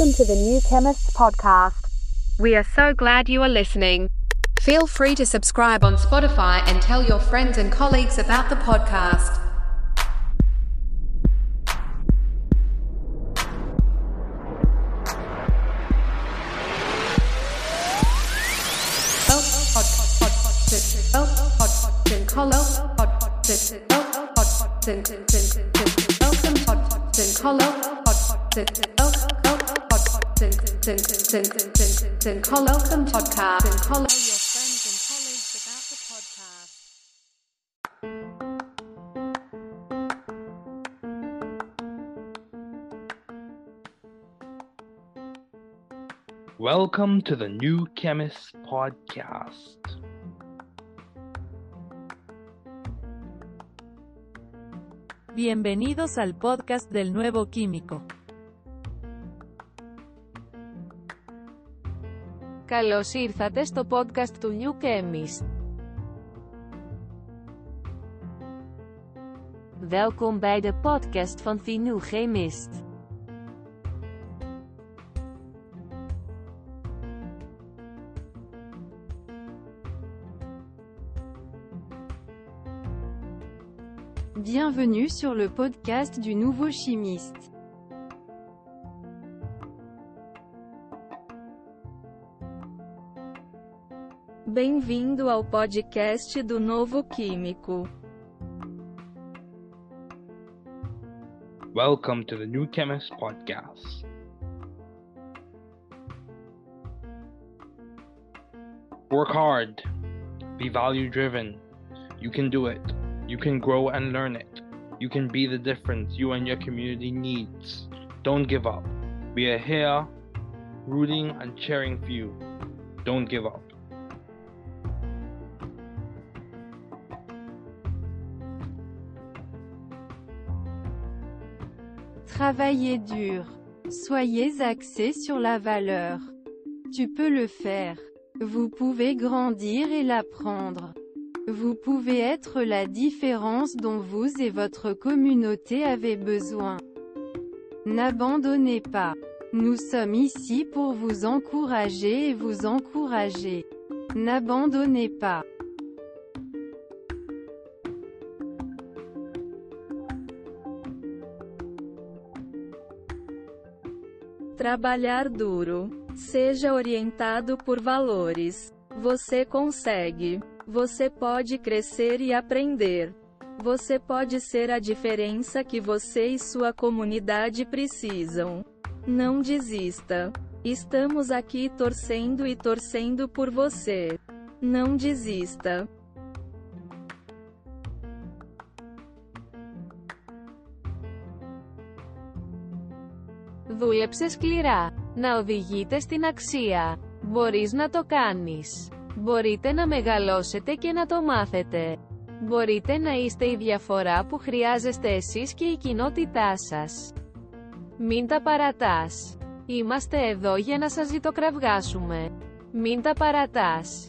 Welcome to the New Chemists podcast. We are so glad you are listening. Feel free to subscribe on Spotify and tell your friends and colleagues about the podcast. Welcome podcast. Welcome to the New Chemist Podcast. Bienvenidos al podcast del nuevo químico. Καλώς ήρθατε στο podcast του New Chemist. Welkom bij de podcast van The New Chemist. Bienvenue sur le podcast du nouveau chimiste. Bem-vindo ao podcast do Novo Químico. Welcome to the New Chemist Podcast. Work hard. Be value driven. You can do it. You can grow and learn it. You can be the difference you and your community needs. Don't give up. We are here rooting and cheering for you. Don't give up. Travaillez dur. Soyez axé sur la valeur. Tu peux le faire. Vous pouvez grandir et l'apprendre. Vous pouvez être la différence dont vous et votre communauté avez besoin. N'abandonnez pas. Nous sommes ici pour vous encourager et vous encourager. N'abandonnez pas. Trabalhar duro. Seja orientado por valores. Você consegue. Você pode crescer e aprender. Você pode ser a diferença que você e sua comunidade precisam. Não desista. Estamos aqui torcendo e torcendo por você. Não desista. Δούλεψε σκληρά. Να οδηγείτε στην αξία. Μπορείς να το κάνεις. Μπορείτε να μεγαλώσετε και να το μάθετε. Μπορείτε να είστε η διαφορά που χρειάζεστε εσείς και η κοινότητά σας. Μην τα παρατάς. Είμαστε εδώ για να σας ζητοκραυγάσουμε. Μην τα παρατάς.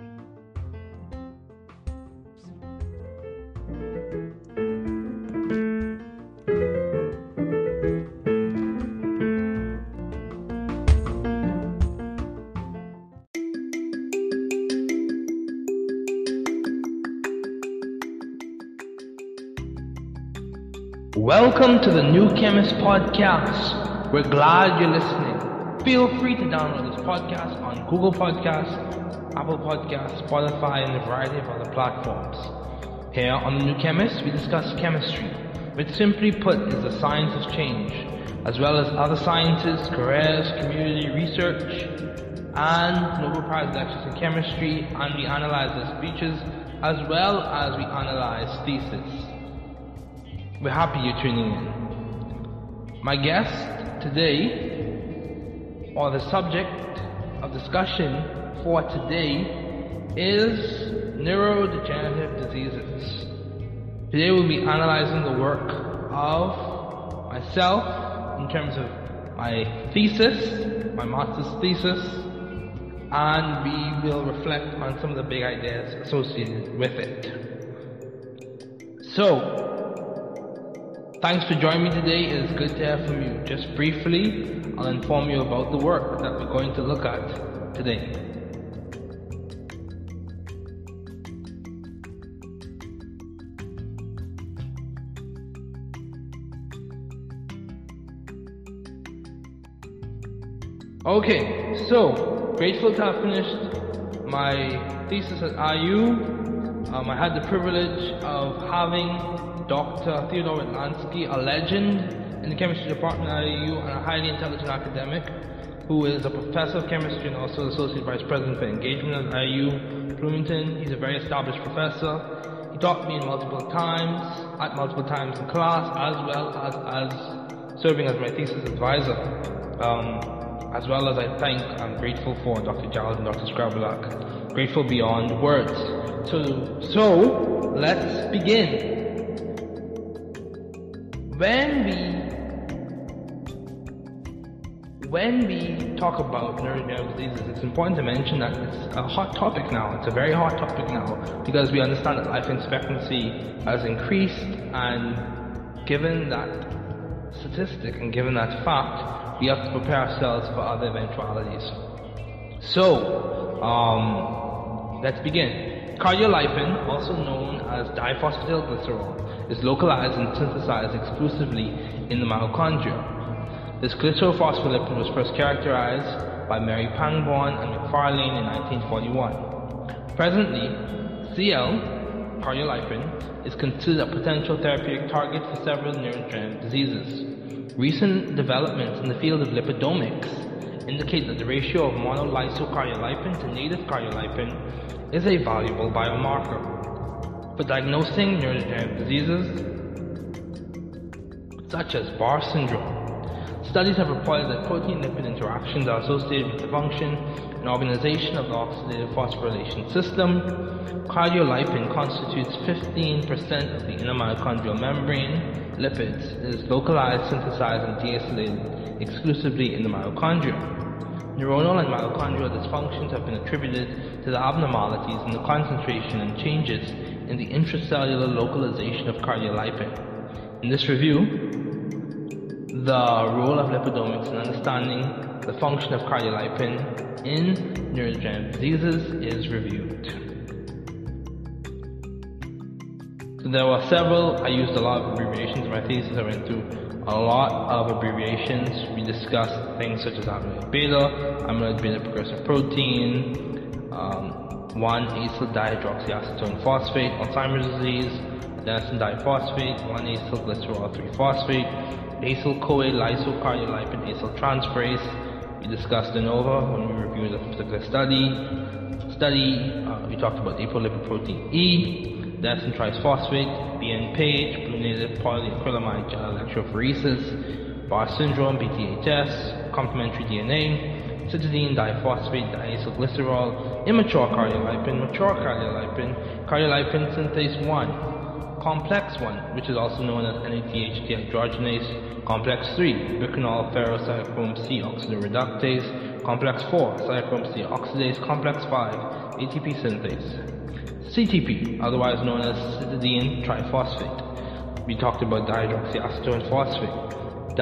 Welcome to the New Chemist Podcast. We're glad you're listening. Feel free to download this podcast on Google Podcasts, Apple Podcasts, Spotify, and a variety of other platforms. Here on the New Chemist, we discuss chemistry, which simply put is the science of change, as well as other sciences, careers, community research, and Nobel Prize lectures in chemistry, and we analyze their speeches as well as we analyze thesis. We're happy you're tuning in. My guest today, or the subject of discussion for today, is neurodegenerative diseases. Today we'll be analyzing the work of myself in terms of my thesis, my master's thesis, and we will reflect on some of the big ideas associated with it. So, Thanks for joining me today. It is good to hear from you. Just briefly, I'll inform you about the work that we're going to look at today. Okay, so grateful to have finished my thesis at IU. Um, I had the privilege of having Dr. Theodore Witlansky, a legend in the chemistry department at IU and a highly intelligent academic who is a professor of chemistry and also associate vice president for engagement at IU Bloomington. He's a very established professor. He taught me multiple times, at multiple times in class, as well as, as serving as my thesis advisor. Um, as well as I thank and grateful for Dr. Giles and Dr. Scrabulak. Grateful beyond words. So, so let's begin when we when we talk about neurodegenerative diseases, it's important to mention that it's a hot topic now. It's a very hot topic now because we understand that life expectancy has increased, and given that statistic and given that fact, we have to prepare ourselves for other eventualities. So, um, let's begin. Cardiolipin, also known as diphosphotylglycerol, is localized and synthesized exclusively in the mitochondria. This glycerophospholipid was first characterized by Mary Pangborn and McFarlane in 1941. Presently, CL, cardiolipin, is considered a potential therapeutic target for several neurodegenerative diseases. Recent developments in the field of lipidomics indicate that the ratio of monolysocardiolipin to native cardiolipin is a valuable biomarker for diagnosing neurodegenerative diseases such as Barr syndrome. Studies have reported that protein-lipid interactions are associated with the function and organization of the oxidative phosphorylation system. Cardiolipin constitutes 15% of the inner mitochondrial membrane. Lipids is localized, synthesized, and deacylated exclusively in the mitochondria. Neuronal and mitochondrial dysfunctions have been attributed to the abnormalities in the concentration and changes in the intracellular localization of cardiolipin. In this review, the role of lipidomics in understanding the function of cardiolipin in neurodegenerative diseases is reviewed. So there were several, I used a lot of abbreviations in my thesis, I went through a lot of abbreviations. We discussed things such as amyloid beta, amyloid beta precursor protein, um, 1-acyl dihydroxyacetone phosphate, Alzheimer's disease, adenosine diphosphate, 1-acyl glycerol 3-phosphate, acyl CoA lysocardiolipin acyl transferase, We discussed de novo when we reviewed a particular study. Study, uh, we talked about apolipoprotein E, adenosine triphosphate, BN page, blue native polyacrylamide gel electrophoresis, Barr syndrome, BTHS, complementary DNA, cytidine diphosphate, diacylglycerol, immature cardiolipin, mature cardiolipin, cardiolipin synthase 1, complex 1, which is also known as NADH dehydrogenase, Complex 3, bicanol ferrocychrome C oxidoreductase. Complex 4, cychrome C oxidase. Complex 5, ATP synthase. CTP, otherwise known as cytidine triphosphate. We talked about dihydroxyacetone phosphate,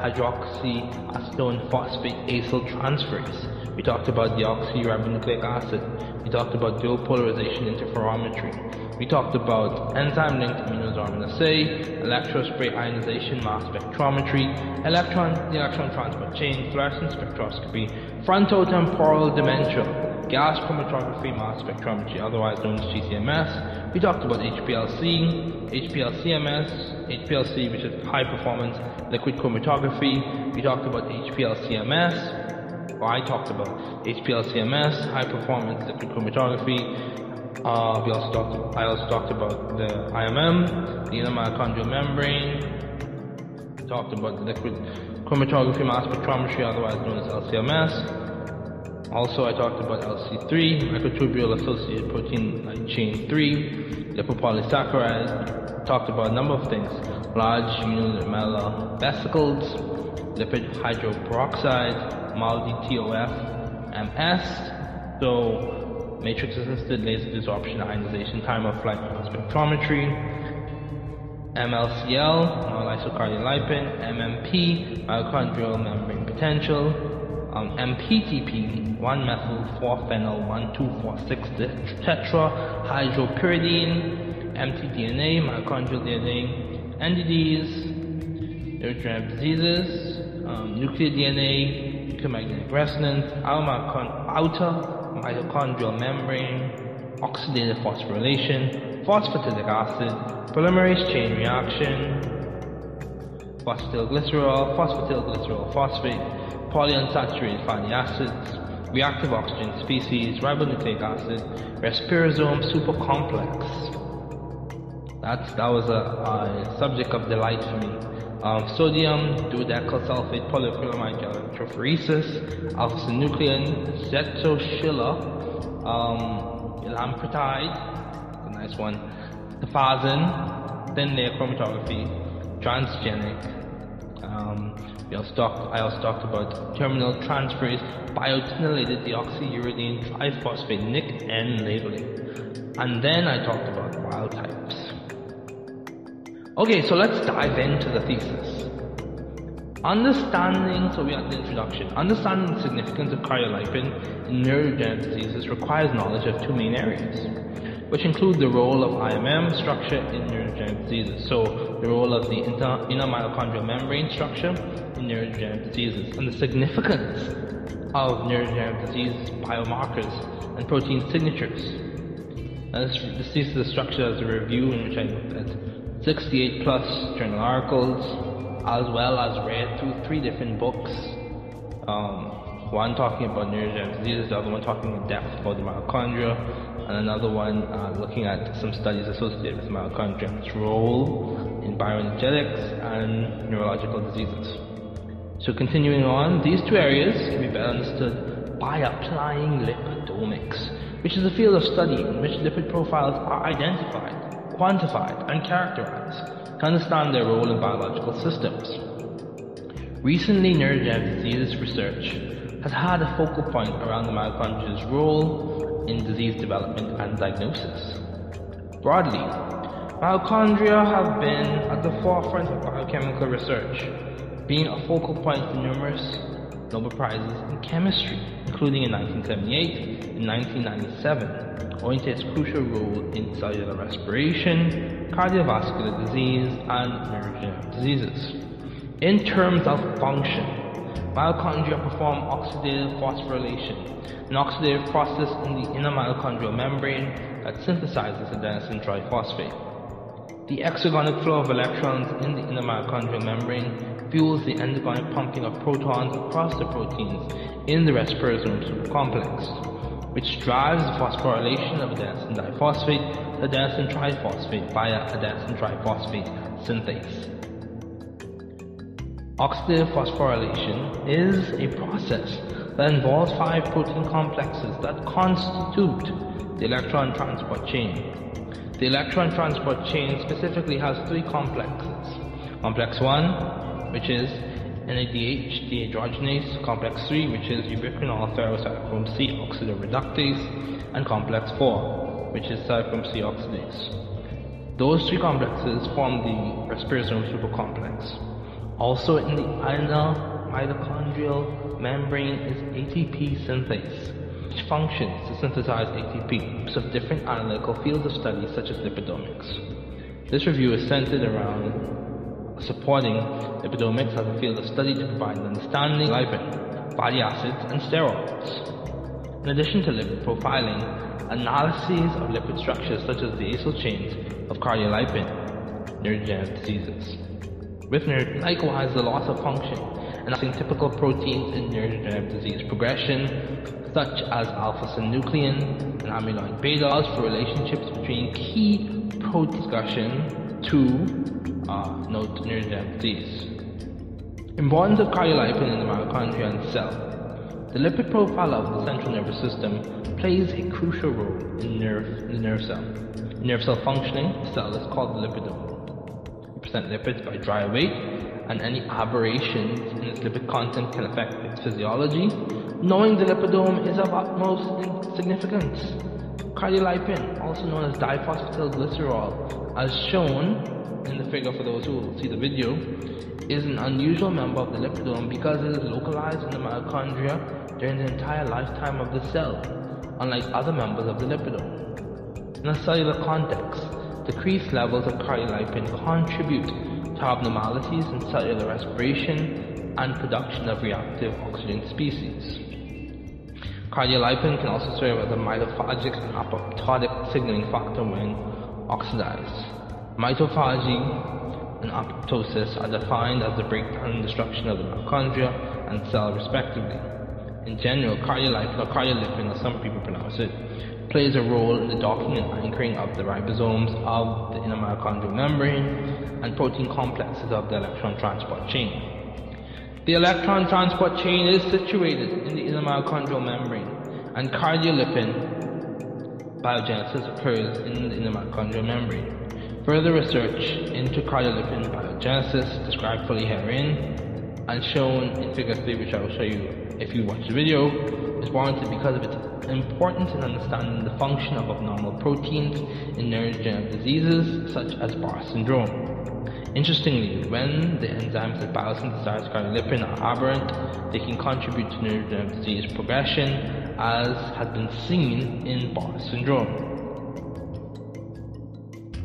dihydroxyacetone phosphate acyl transferase. We talked about deoxyribonucleic acid. We talked about dual polarization interferometry. We talked about enzyme-linked immunosorbent assay, electrospray ionization mass spectrometry, electron, electron transport chain, fluorescence spectroscopy, frontotemporal dementia, gas chromatography mass spectrometry, otherwise known as GCMS. We talked about HPLC, HPLCMS, HPLC, which is high performance liquid chromatography. We talked about HPLCMS, or I talked about HPLCMS, high performance liquid chromatography, uh, we also talked. I also talked about the IMM, the inner mitochondrial membrane. We talked about liquid chromatography mass spectrometry, otherwise known as LCMS. Also, I talked about LC3, microtubule associated protein light chain 3, lipopolysaccharide. Talked about a number of things: large unilamellar vesicles, lipid hydroperoxide, MALDI TOF, MS. So matrix assisted laser desorption ionization time of flight spectrometry, MLCL, monolysocardiolipin, MMP, mitochondrial membrane potential, um, MPTP, 1 methyl 4 phenyl 1 2 4 6 tetrahydropyridine, mtDNA, mitochondrial DNA, NDDs, neurodegenerative diseases, um, nuclear DNA, nuclear magnetic resonance, outer mitochondrial membrane, oxidative phosphorylation, phosphatidic acid, polymerase chain reaction, phosphatidylglycerol, phosphatidylglycerol phosphate, polyunsaturated fatty acids, reactive oxygen species, ribonucleic acid, respirosome supercomplex. That's, that was a, a subject of delight for me um, sodium dodecyl sulfate polyacrylamide electrophoresis, alpha-synuclein, zetoschilla, um, elampretide, a nice one, tafazin, thin layer chromatography, transgenic. Um, we talked, I also talked about terminal transferase biotinylated deoxyuridine triphosphate NIC-N labeling. And then I talked about wild types. Okay, so let's dive into the thesis. Understanding, so we are the introduction. Understanding the significance of cardiolipin in neurodegenerative diseases requires knowledge of two main areas, which include the role of IMM structure in neurodegenerative diseases. So, the role of the inter, inner mitochondrial membrane structure in neurodegenerative diseases, and the significance of neurodegenerative disease biomarkers and protein signatures. And this, this thesis is structured as a review in which I looked at 68 plus journal articles, as well as read through three different books. Um, one talking about neurodegenerative diseases, the other one talking in depth about the mitochondria, and another one uh, looking at some studies associated with mitochondria and its role in bioenergetics and neurological diseases. So continuing on, these two areas can be better understood by applying lipidomics, which is a field of study in which lipid profiles are identified quantified, and characterized to understand their role in biological systems. Recently, neurodegenerative disease research has had a focal point around the mitochondria's role in disease development and diagnosis. Broadly, mitochondria have been at the forefront of biochemical research, being a focal point for numerous Nobel Prizes in chemistry, including in 1978 and 1997 owing to its crucial role in cellular respiration, cardiovascular disease, and neurodegenerative diseases. In terms of function, mitochondria perform oxidative phosphorylation, an oxidative process in the inner mitochondrial membrane that synthesizes adenosine triphosphate. The exergonic flow of electrons in the inner mitochondrial membrane fuels the endogyne pumping of protons across the proteins in the rasparazome complex, which drives the phosphorylation of adenosine diphosphate to adenosine triphosphate via adenosine triphosphate synthase. Oxidative phosphorylation is a process that involves five protein complexes that constitute the electron transport chain. The electron transport chain specifically has three complexes. Complex 1, which is NADH dehydrogenase, complex 3, which is ubiquinol ferrocytochrome C oxidative reductase, and complex 4, which is cytochrome C oxidase. Those three complexes form the rasparazome supercomplex. Also in the inner mitochondrial membrane is ATP synthase, which functions to synthesize ATP of different analytical fields of study such as lipidomics. This review is centered around supporting lipidomics as a field of study to provide an understanding of lipid, fatty acids, and steroids. In addition to lipid profiling, analyses of lipid structures such as the acyl chains of cardiolipin, neurodegenerative diseases. With neuro- likewise, the loss of function and typical proteins in neurodegenerative disease progression, such as alpha-synuclein and amyloid beta, for relationships between key protein discussion to uh, note neurodegenerative disease. Importance of cardiolipin in the mitochondria and cell. The lipid profile of the central nervous system plays a crucial role in, nerve, the nerve cell. Nerve cell functioning, the cell is called the lipidome. Lipids by dry weight, and any aberrations in its lipid content can affect its physiology. Knowing the lipidome is of utmost significance. Cardiolipin, also known as diphosphotylglycerol, as shown in the figure for those who see the video, is an unusual member of the lipidome because it is localized in the mitochondria during the entire lifetime of the cell, unlike other members of the lipidome. In a cellular context, decreased levels of cardiolipin contribute to abnormalities in cellular respiration and production of reactive oxygen species. Cardiolipin can also serve as a mitophagic and apoptotic signaling factor when oxidized. Mitophagy and apoptosis are defined as the breakdown and destruction of the mitochondria and cell respectively. In general, cardiolipin or cardiolipin, as some people pronounce it, plays a role in the docking and anchoring of the ribosomes of the inner mitochondrial membrane and protein complexes of the electron transport chain. The electron transport chain is situated in the inner mitochondrial membrane, and cardiolipin biogenesis occurs in the inner mitochondrial membrane. Further research into cardiolipin biogenesis, described fully herein, and shown in figure 3, which I will show you if you watch the video, is warranted because of its importance in understanding the function of abnormal proteins in neurodegenerative diseases such as Barr syndrome. Interestingly, when the enzymes that biosynthesize cardiolipin are aberrant, they can contribute to neurodegenerative disease progression, as has been seen in Barr syndrome.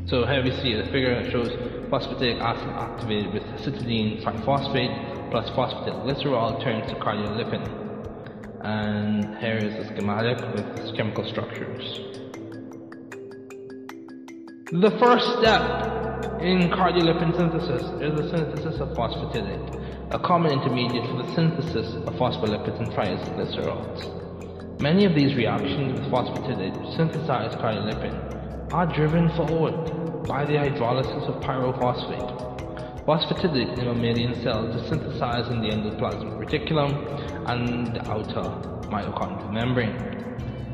So here we see a figure that shows phosphatidic acid activated with cytidine triphosphate plus phosphatidylglycerol turns to cardiolipin. And here is a schematic with its chemical structures. The first step in cardiolipin synthesis is the synthesis of phosphatidate, a common intermediate for the synthesis of phospholipids and triacylglycerols. Many of these reactions with phosphatidate synthesize cardiolipin are driven forward by the hydrolysis of pyrophosphate. Phosphatidate in mammalian cells is synthesized in the endoplasmic reticulum and the outer mitochondrial membrane.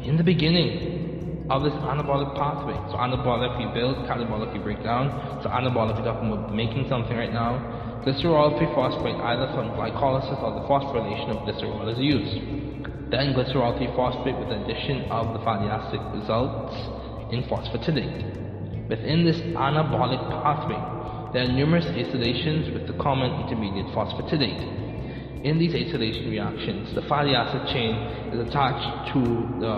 In the beginning of this anabolic pathway, so anabolic we build, catabolic we break down, so anabolic we're talking about making something right now, glycerol 3-phosphate either from glycolysis or the phosphorylation of glycerol is used. Then glycerol 3-phosphate with the addition of the fatty acid results in phosphatidate. Within this anabolic pathway, there are numerous acylations with the common intermediate phosphatidate. In these acylation reactions, the fatty acid chain is attached to the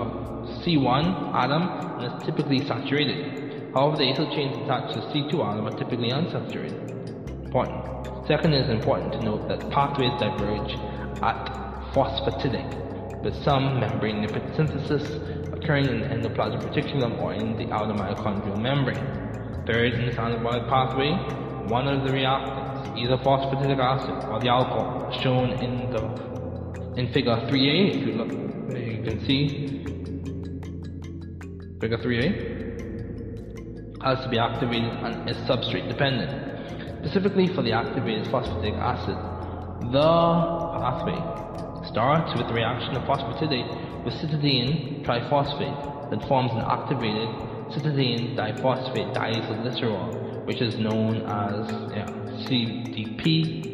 C1 atom and is typically saturated. However, the acyl chains attached to the C2 atom are typically unsaturated. Important. Second, it is important to note that pathways diverge at phosphatidic, with some membrane lipid synthesis occurring in the endoplasmic reticulum or in the outer mitochondrial membrane. Third, in this anabolic pathway, one of the reactants either phosphatidic acid or the alcohol, shown in the in figure 3a. If you look, you can see figure 3a has to be activated and is substrate dependent. Specifically for the activated phosphatidic acid, the pathway starts with the reaction of phosphatidate with cytidine triphosphate that forms an activated cytidine diphosphate diacylglycerol, which is known as yeah, CDP-DAG.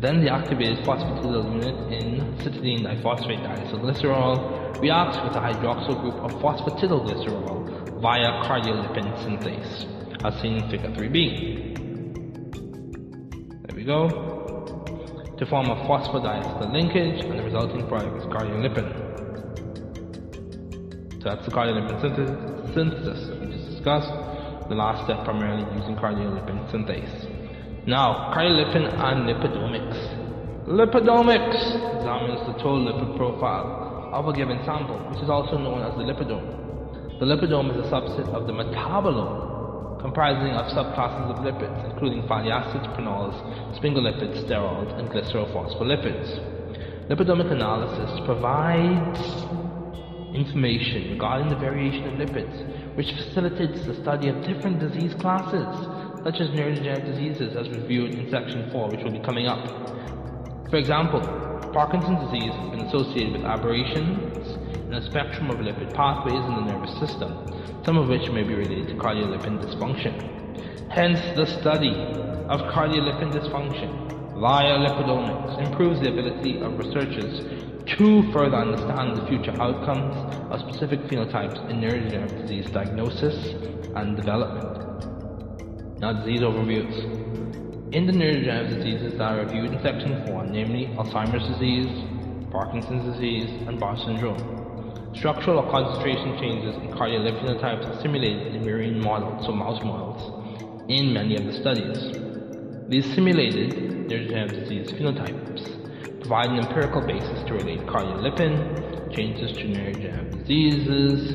Then the activated phosphatidyl unit in cytidine diphosphate diacylglycerol reacts with a hydroxyl group of phosphatidylglycerol via cardiolipin synthase, as seen in figure 3b. There we go. To form a phosphodiester linkage, and the resulting product is cardiolipin. So that's the cardiolipin synthesis just discussed. The last step primarily using cardiolipin synthase. Now, cardiolipin and lipidomics. Lipidomics examines the total lipid profile of a given sample, which is also known as the lipidome. The lipidome is a subset of the metabolome, comprising of subclasses of lipids, including fatty acids, prenols, sphingolipids, sterols, and glycerophospholipids. Lipidomic analysis provides information regarding the variation of lipids, which facilitates the study of different disease classes such as neurodegenerative diseases as reviewed in section 4, which will be coming up. For example, Parkinson's disease has been associated with aberrations in a spectrum of lipid pathways in the nervous system, some of which may be related to cardiolipin dysfunction. Hence, the study of cardiolipin dysfunction via lipidomics improves the ability of researchers to further understand the future outcomes of specific phenotypes in neurodegenerative disease diagnosis and development. Now, disease overviews. In the neurodegenerative diseases that are reviewed in section 4, namely Alzheimer's disease, Parkinson's disease, and Bar syndrome, structural or concentration changes in cardiolipin phenotypes are simulated in murine models, so mouse models, in many of the studies. These simulated neurodegenerative disease phenotypes provide an empirical basis to relate cardiolipin changes to neurodegenerative diseases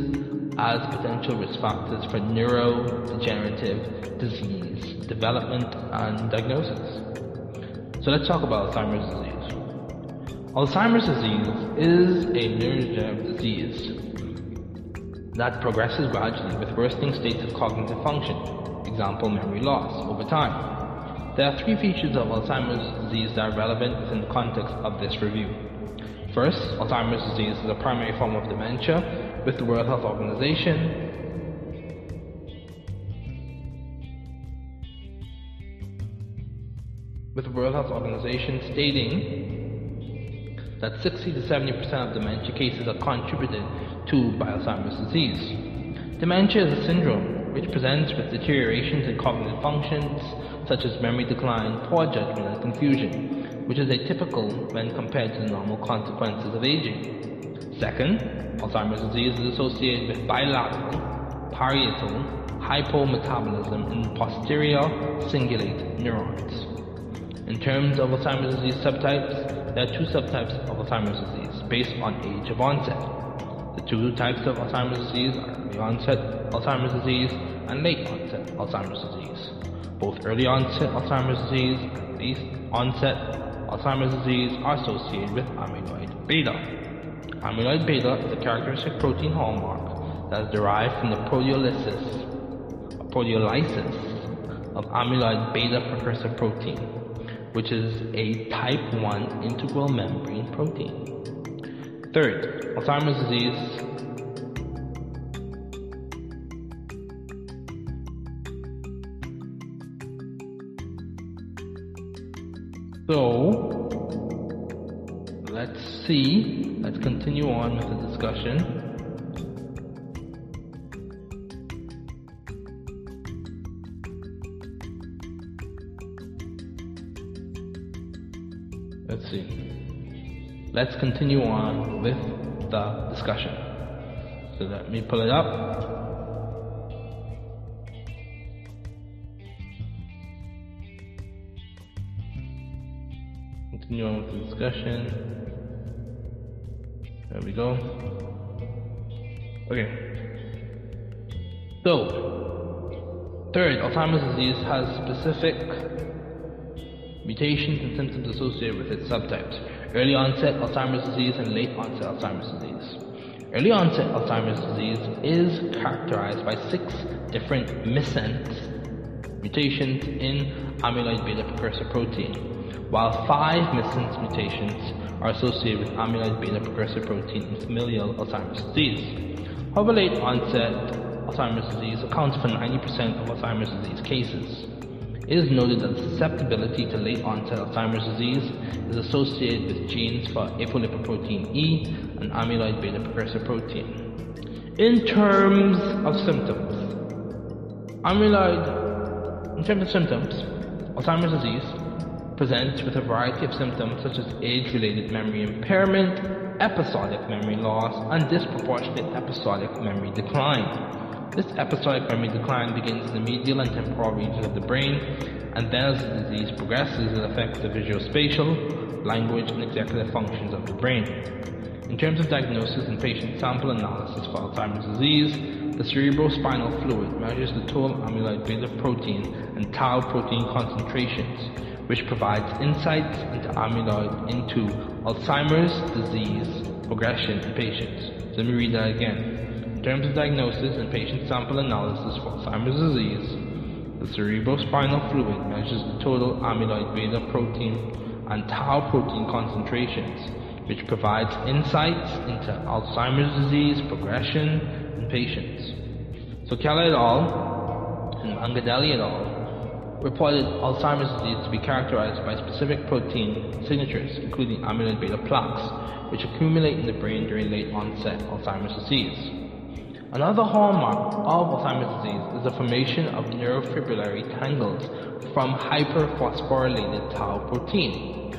as potential risk factors for neurodegenerative disease development and diagnosis. So let's talk about Alzheimer's disease. Alzheimer's disease is a neurodegenerative disease that progresses gradually with worsening states of cognitive function, example memory loss, over time. There are three features of Alzheimer's disease that are relevant within the context of this review. First, Alzheimer's disease is a primary form of dementia with the World Health Organization. With the World Health Organization stating that 60 to 70% of dementia cases are contributed to by Alzheimer's disease. Dementia is a syndrome which presents with deteriorations in cognitive functions such as memory decline, poor judgment, and confusion, which is atypical when compared to the normal consequences of aging. Second, Alzheimer's disease is associated with bilateral, parietal hypometabolism in posterior cingulate neurons. In terms of Alzheimer's disease subtypes, there are two subtypes of Alzheimer's disease based on age of onset. The two types of Alzheimer's disease are early onset Alzheimer's disease and late onset Alzheimer's disease. Both early onset Alzheimer's disease and late onset Alzheimer's disease are associated with amyloid beta. Amyloid beta is a characteristic protein hallmark that is derived from the proteolysis, proteolysis of amyloid beta precursor protein, which is a type 1 integral membrane protein. Third, Alzheimer's disease So, let's see Let's continue on with the discussion. Let's see. Let's continue on with the discussion. So let me pull it up. Continue on with the discussion. There we go. Okay. So, Third, Alzheimer's disease has specific mutations and symptoms associated with its subtypes. Early onset Alzheimer's disease and late onset Alzheimer's disease. Early onset Alzheimer's disease is characterized by six different missense mutations in amyloid beta precursor protein, while five missense mutations are associated with amyloid beta precursor protein in familial Alzheimer's disease. However, late onset Alzheimer's disease accounts for 90% of Alzheimer's disease cases. It is noted that susceptibility to late onset Alzheimer's disease is associated with genes for apolipoprotein E and amyloid beta precursor protein. In terms of symptoms, amyloid, in terms of symptoms, Alzheimer's disease presents with a variety of symptoms such as age-related memory impairment, episodic memory loss, and disproportionate episodic memory decline. This episodic memory decline begins in the medial and temporal regions of the brain, and then as the disease progresses, it affects the visuospatial, language, and executive functions of the brain. In terms of diagnosis and patient sample analysis for Alzheimer's disease, the cerebrospinal fluid measures the total amyloid beta protein and tau protein concentrations, which provides insights into amyloid into Alzheimer's disease progression in patients. Let me read that again. In terms of diagnosis and patient sample analysis for Alzheimer's disease, the cerebrospinal fluid measures the total amyloid beta protein and tau protein concentrations, which provides insights into Alzheimer's disease progression in patients. So Keller et al. and Mangadelli et al. Reported Alzheimer's disease to be characterized by specific protein signatures, including amyloid beta plaques, which accumulate in the brain during late onset Alzheimer's disease. Another hallmark of Alzheimer's disease is the formation of neurofibrillary tangles from hyperphosphorylated tau protein.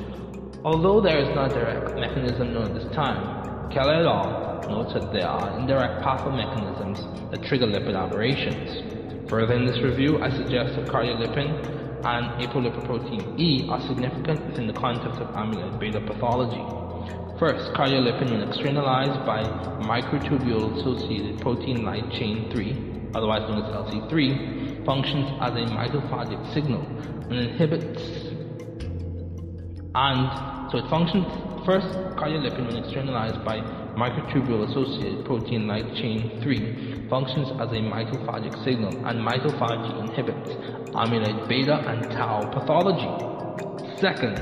Although there is no direct mechanism known at this time, Keller et al. notes that there are indirect pathway mechanisms that trigger lipid aberrations. Further in this review, I suggest that cardiolipin and apolipoprotein E are significant within the context of amyloid beta pathology. First, cardiolipin when externalized by microtubule-associated protein light chain 3, otherwise known as LC3, functions as a mitophagic signal and inhibits and so it functions first cardiolipin when externalized by microtubule-associated protein light chain 3 functions as a mitophagic signal and mitophagy inhibits amyloid beta and tau pathology. Second,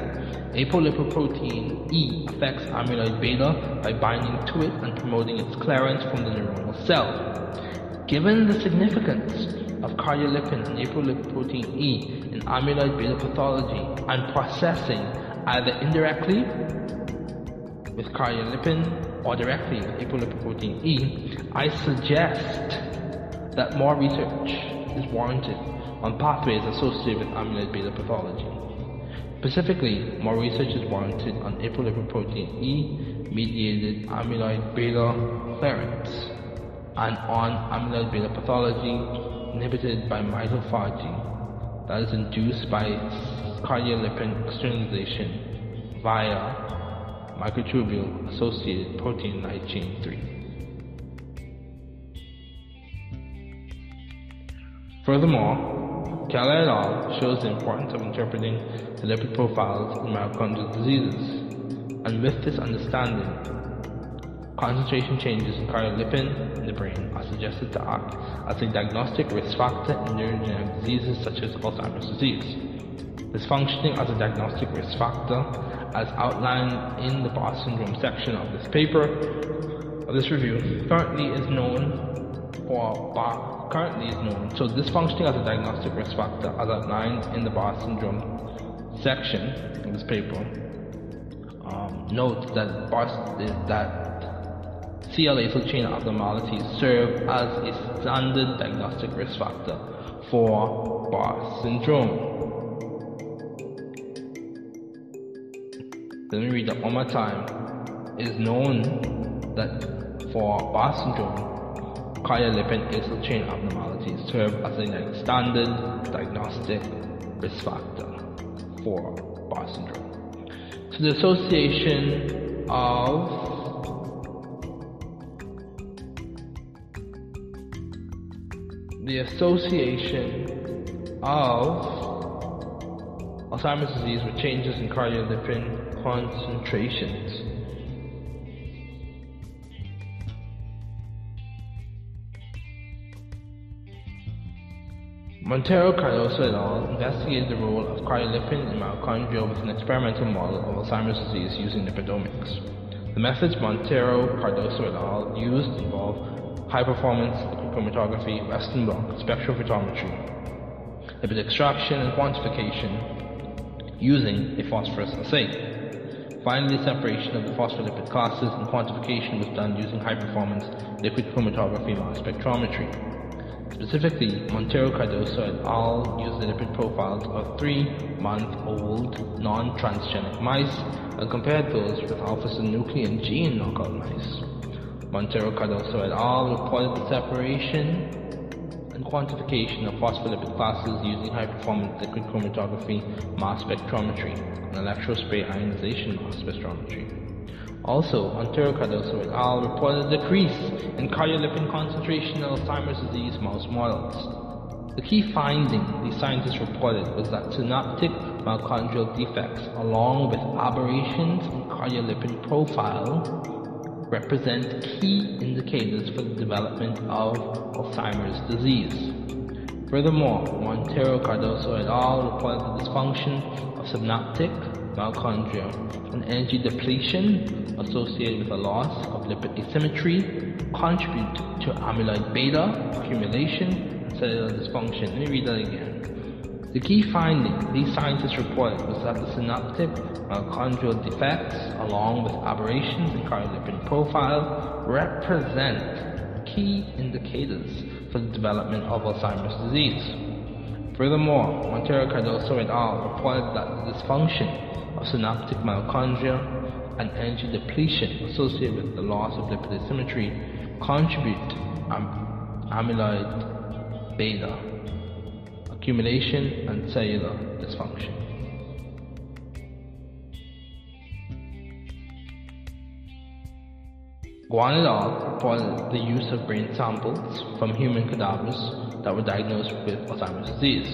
Apolipoprotein E affects amyloid beta by binding to it and promoting its clearance from the neuronal cell. Given the significance of cardiolipin and apolipoprotein E in amyloid beta pathology and processing either indirectly with cardiolipin or directly apolipoprotein E, I suggest that more research is warranted on pathways associated with amyloid beta pathology. Specifically, more research is warranted on apolipoprotein E mediated amyloid beta clearance and on amyloid beta pathology inhibited by mitophagy that is induced by cardiolipin externalization via microtubule associated protein light chain 3. Furthermore, Keller et al. shows the importance of interpreting the lipid profiles in mitochondrial diseases, and with this understanding, concentration changes in cardiolipin in the brain are suggested to act as a diagnostic risk factor in neurodegenerative diseases such as Alzheimer's disease. This functioning as a diagnostic risk factor, as outlined in the Bar syndrome section of this paper, of this review, currently is known for Bar currently is known. So this functioning as a diagnostic risk factor as outlined in the Bar syndrome section of this paper. Um, note that Bar that CL chain abnormalities serve as a standard diagnostic risk factor for Bar syndrome. Let me read that one more time. It is known that for Bar syndrome, cardiolipin acyl chain abnormalities serve as a standard diagnostic risk factor for Bar syndrome. So the association of the association of Alzheimer's disease with changes in cardiolipin concentrations. Montero Cardoso et al. investigated the role of cardiolipin in mitochondria with an experimental model of Alzheimer's disease using lipidomics. The methods Montero Cardoso et al. used involve high performance chromatography, Western blot, spectrophotometry, lipid extraction and quantification using a phosphorus assay. Finally, separation of the phospholipid classes and quantification was done using high performance liquid chromatography mass spectrometry. Specifically, Montero Cardoso et al. used the lipid profiles of three-month-old non-transgenic mice and compared those with alpha-synuclein gene knockout mice. Montero Cardoso et al. reported the separation and quantification of phospholipid classes using high-performance liquid chromatography mass spectrometry and electrospray ionization mass spectrometry. Also, Montero Cardoso et al. reported a decrease in cardiolipin concentration in Alzheimer's disease mouse models. The key finding these scientists reported was that synaptic mitochondrial defects, along with aberrations in cardiolipin profile, represent key indicators for the development of Alzheimer's disease. Furthermore, Montero Cardoso et al. reported the dysfunction of synaptic mitochondria and energy depletion associated with a loss of lipid asymmetry contribute to amyloid beta accumulation and cellular dysfunction. Let me read that again. The key finding these scientists reported was that the synaptic mitochondrial defects, along with aberrations in cardiolipin profile, represent key indicators for the development of Alzheimer's disease. Furthermore, Montero Cardoso et al. reported that the dysfunction of synaptic mitochondria and energy depletion associated with the loss of lipid asymmetry contribute to am- amyloid beta accumulation and cellular dysfunction. Guan et al. reported the use of brain samples from human cadavers that were diagnosed with Alzheimer's disease.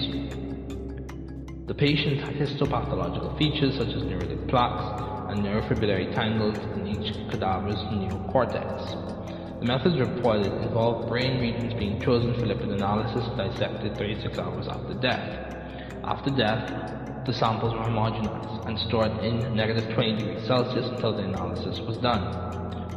The patient had histopathological features such as neuritic plaques and neurofibrillary tangles in each cadaver's neocortex. The methods reported involved brain regions being chosen for lipid analysis dissected 36 hours after death. After death, the samples were homogenized and stored in negative 20 degrees Celsius until the analysis was done.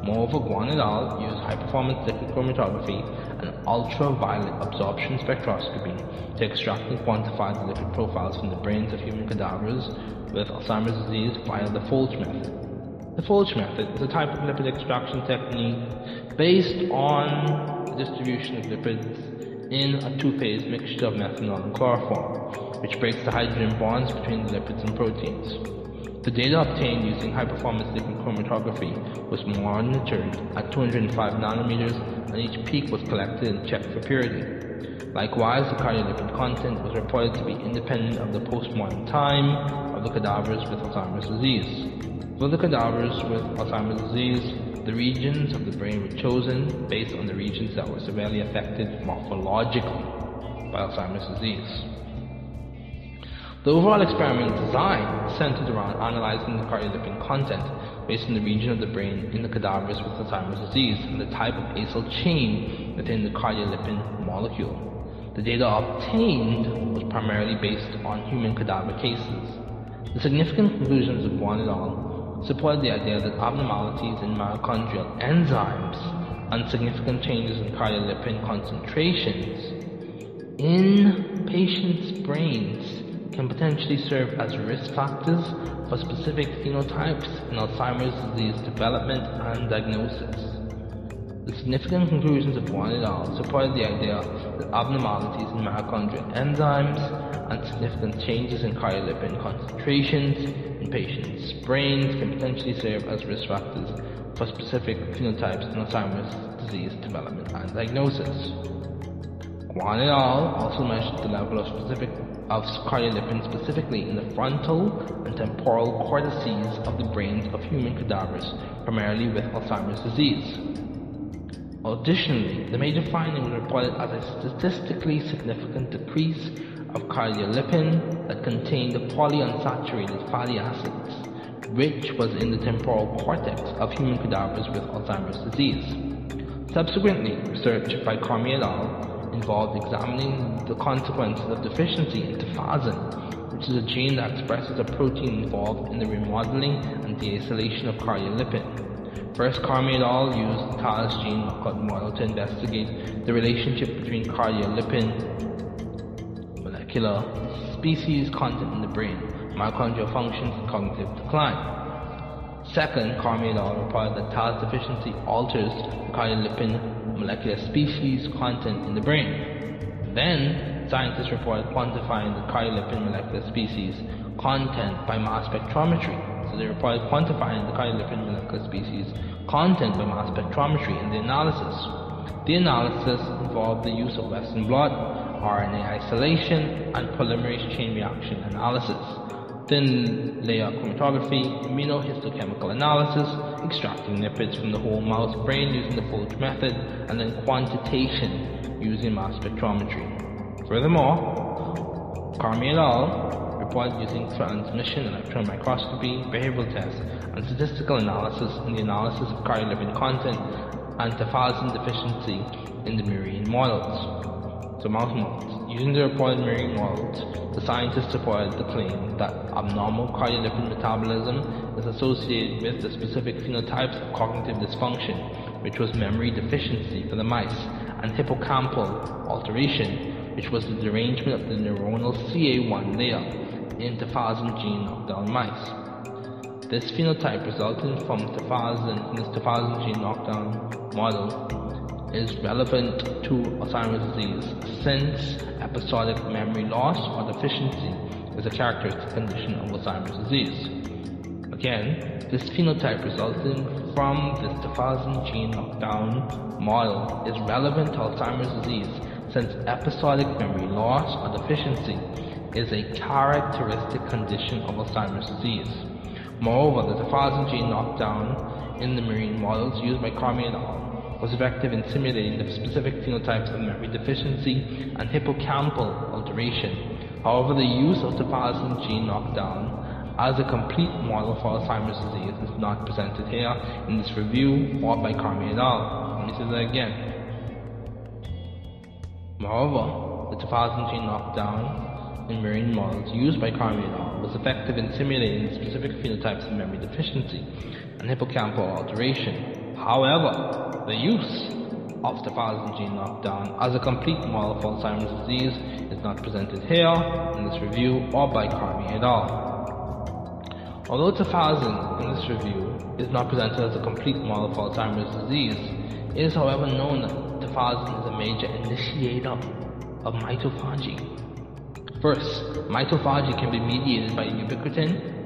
Moreover, Guan et al. used high-performance liquid chromatography and ultraviolet absorption spectroscopy to extract and quantify the lipid profiles from the brains of human cadavers with Alzheimer's disease via the Folch method. The Folch method is a type of lipid extraction technique based on the distribution of lipids in a two-phase mixture of methanol and chloroform, which breaks the hydrogen bonds between the lipids and proteins. The data obtained using high-performance liquid chromatography was monitored at 205 nanometers and each peak was collected and checked for purity. Likewise, the cardiolipid content was reported to be independent of the postmortem time of the cadavers with Alzheimer's disease. For the cadavers with Alzheimer's disease, the regions of the brain were chosen based on the regions that were severely affected morphologically by Alzheimer's disease. The overall experiment design centered around analyzing the cardiolipin content based on the region of the brain in the cadavers with Alzheimer's disease and the type of acyl chain within the cardiolipin molecule. The data obtained was primarily based on human cadaver cases. The significant conclusions of Guan et al. Supported the idea that abnormalities in mitochondrial enzymes and significant changes in cardiolipin concentrations in patients' brains can potentially serve as risk factors for specific phenotypes in Alzheimer's disease development and diagnosis. The significant conclusions of Guan et al. supported the idea that abnormalities in mitochondrial enzymes and significant changes in cardiolipin concentrations in patients' brains can potentially serve as risk factors for specific phenotypes in Alzheimer's disease development and diagnosis. Guan et al. also measured the level of specific of cardiolipin specifically in the frontal and temporal cortices of the brains of human cadavers, primarily with Alzheimer's disease. Additionally, the major finding was reported as a statistically significant decrease of cardiolipin that contained the polyunsaturated fatty acids, which was in the temporal cortex of human cadavers with Alzheimer's disease. Subsequently, research by Carmi et al. involved examining the consequences of deficiency in tafazin, which is a gene that expresses a protein involved in the remodeling and deacylation of cardiolipin. First, Carmi et al. used the TALIS gene knockout model to investigate the relationship between cardiolipin molecular species content in the brain, mitochondrial functions, and cognitive decline. Second, Carmi et reported that TALIS deficiency alters the cardiolipin molecular species content in the brain. Then, scientists reported quantifying the cardiolipin molecular species content by mass spectrometry. So they reported quantifying the cardiolipin molecular species content by mass spectrometry in the analysis. The analysis involved the use of Western blot, RNA isolation, and polymerase chain reaction analysis, thin layer chromatography, immunohistochemical analysis, extracting lipids from the whole mouse brain using the Folge method, and then quantitation using mass spectrometry. Furthermore, Carmi et al reported using transmission electron microscopy, behavioral tests, and statistical analysis in the analysis of cardiolipin content and tafazin deficiency in the murine models. So mouse models. Using the reported murine models, the scientists supported the claim that abnormal cardiolipin metabolism is associated with the specific phenotypes of cognitive dysfunction, which was memory deficiency for the mice, and hippocampal alteration, which was the derangement of the neuronal CA1 layer in tafazin gene of knockdown mice. This phenotype resulting from tafazin in this tafazin gene knockdown model is relevant to Alzheimer's disease since episodic memory loss or deficiency is a characteristic condition of Alzheimer's disease. Again, this phenotype resulting from this tafazin gene knockdown model is relevant to Alzheimer's disease since episodic memory loss or deficiency is a characteristic condition of Alzheimer's disease. Moreover, the tafazin gene knockdown in the marine models used by Carmi et al. Was effective in simulating the specific phenotypes of memory deficiency and hippocampal alteration. However, the use of tafazin gene knockdown as a complete model for Alzheimer's disease is not presented here in this review or by Carmi et al. Let me say that again. Moreover, the tafazin gene knockdown in murine models used by Carmi et al. was effective in simulating specific phenotypes of memory deficiency and hippocampal alteration. However, the use of tafazin gene knockdown as a complete model for Alzheimer's disease is not presented here in this review or by Carmi et al. Although tafazin in this review is not presented as a complete model for Alzheimer's disease, it is however known that tafazin is a major initiator of mitophagy First, mitophagy can be mediated by ubiquitin.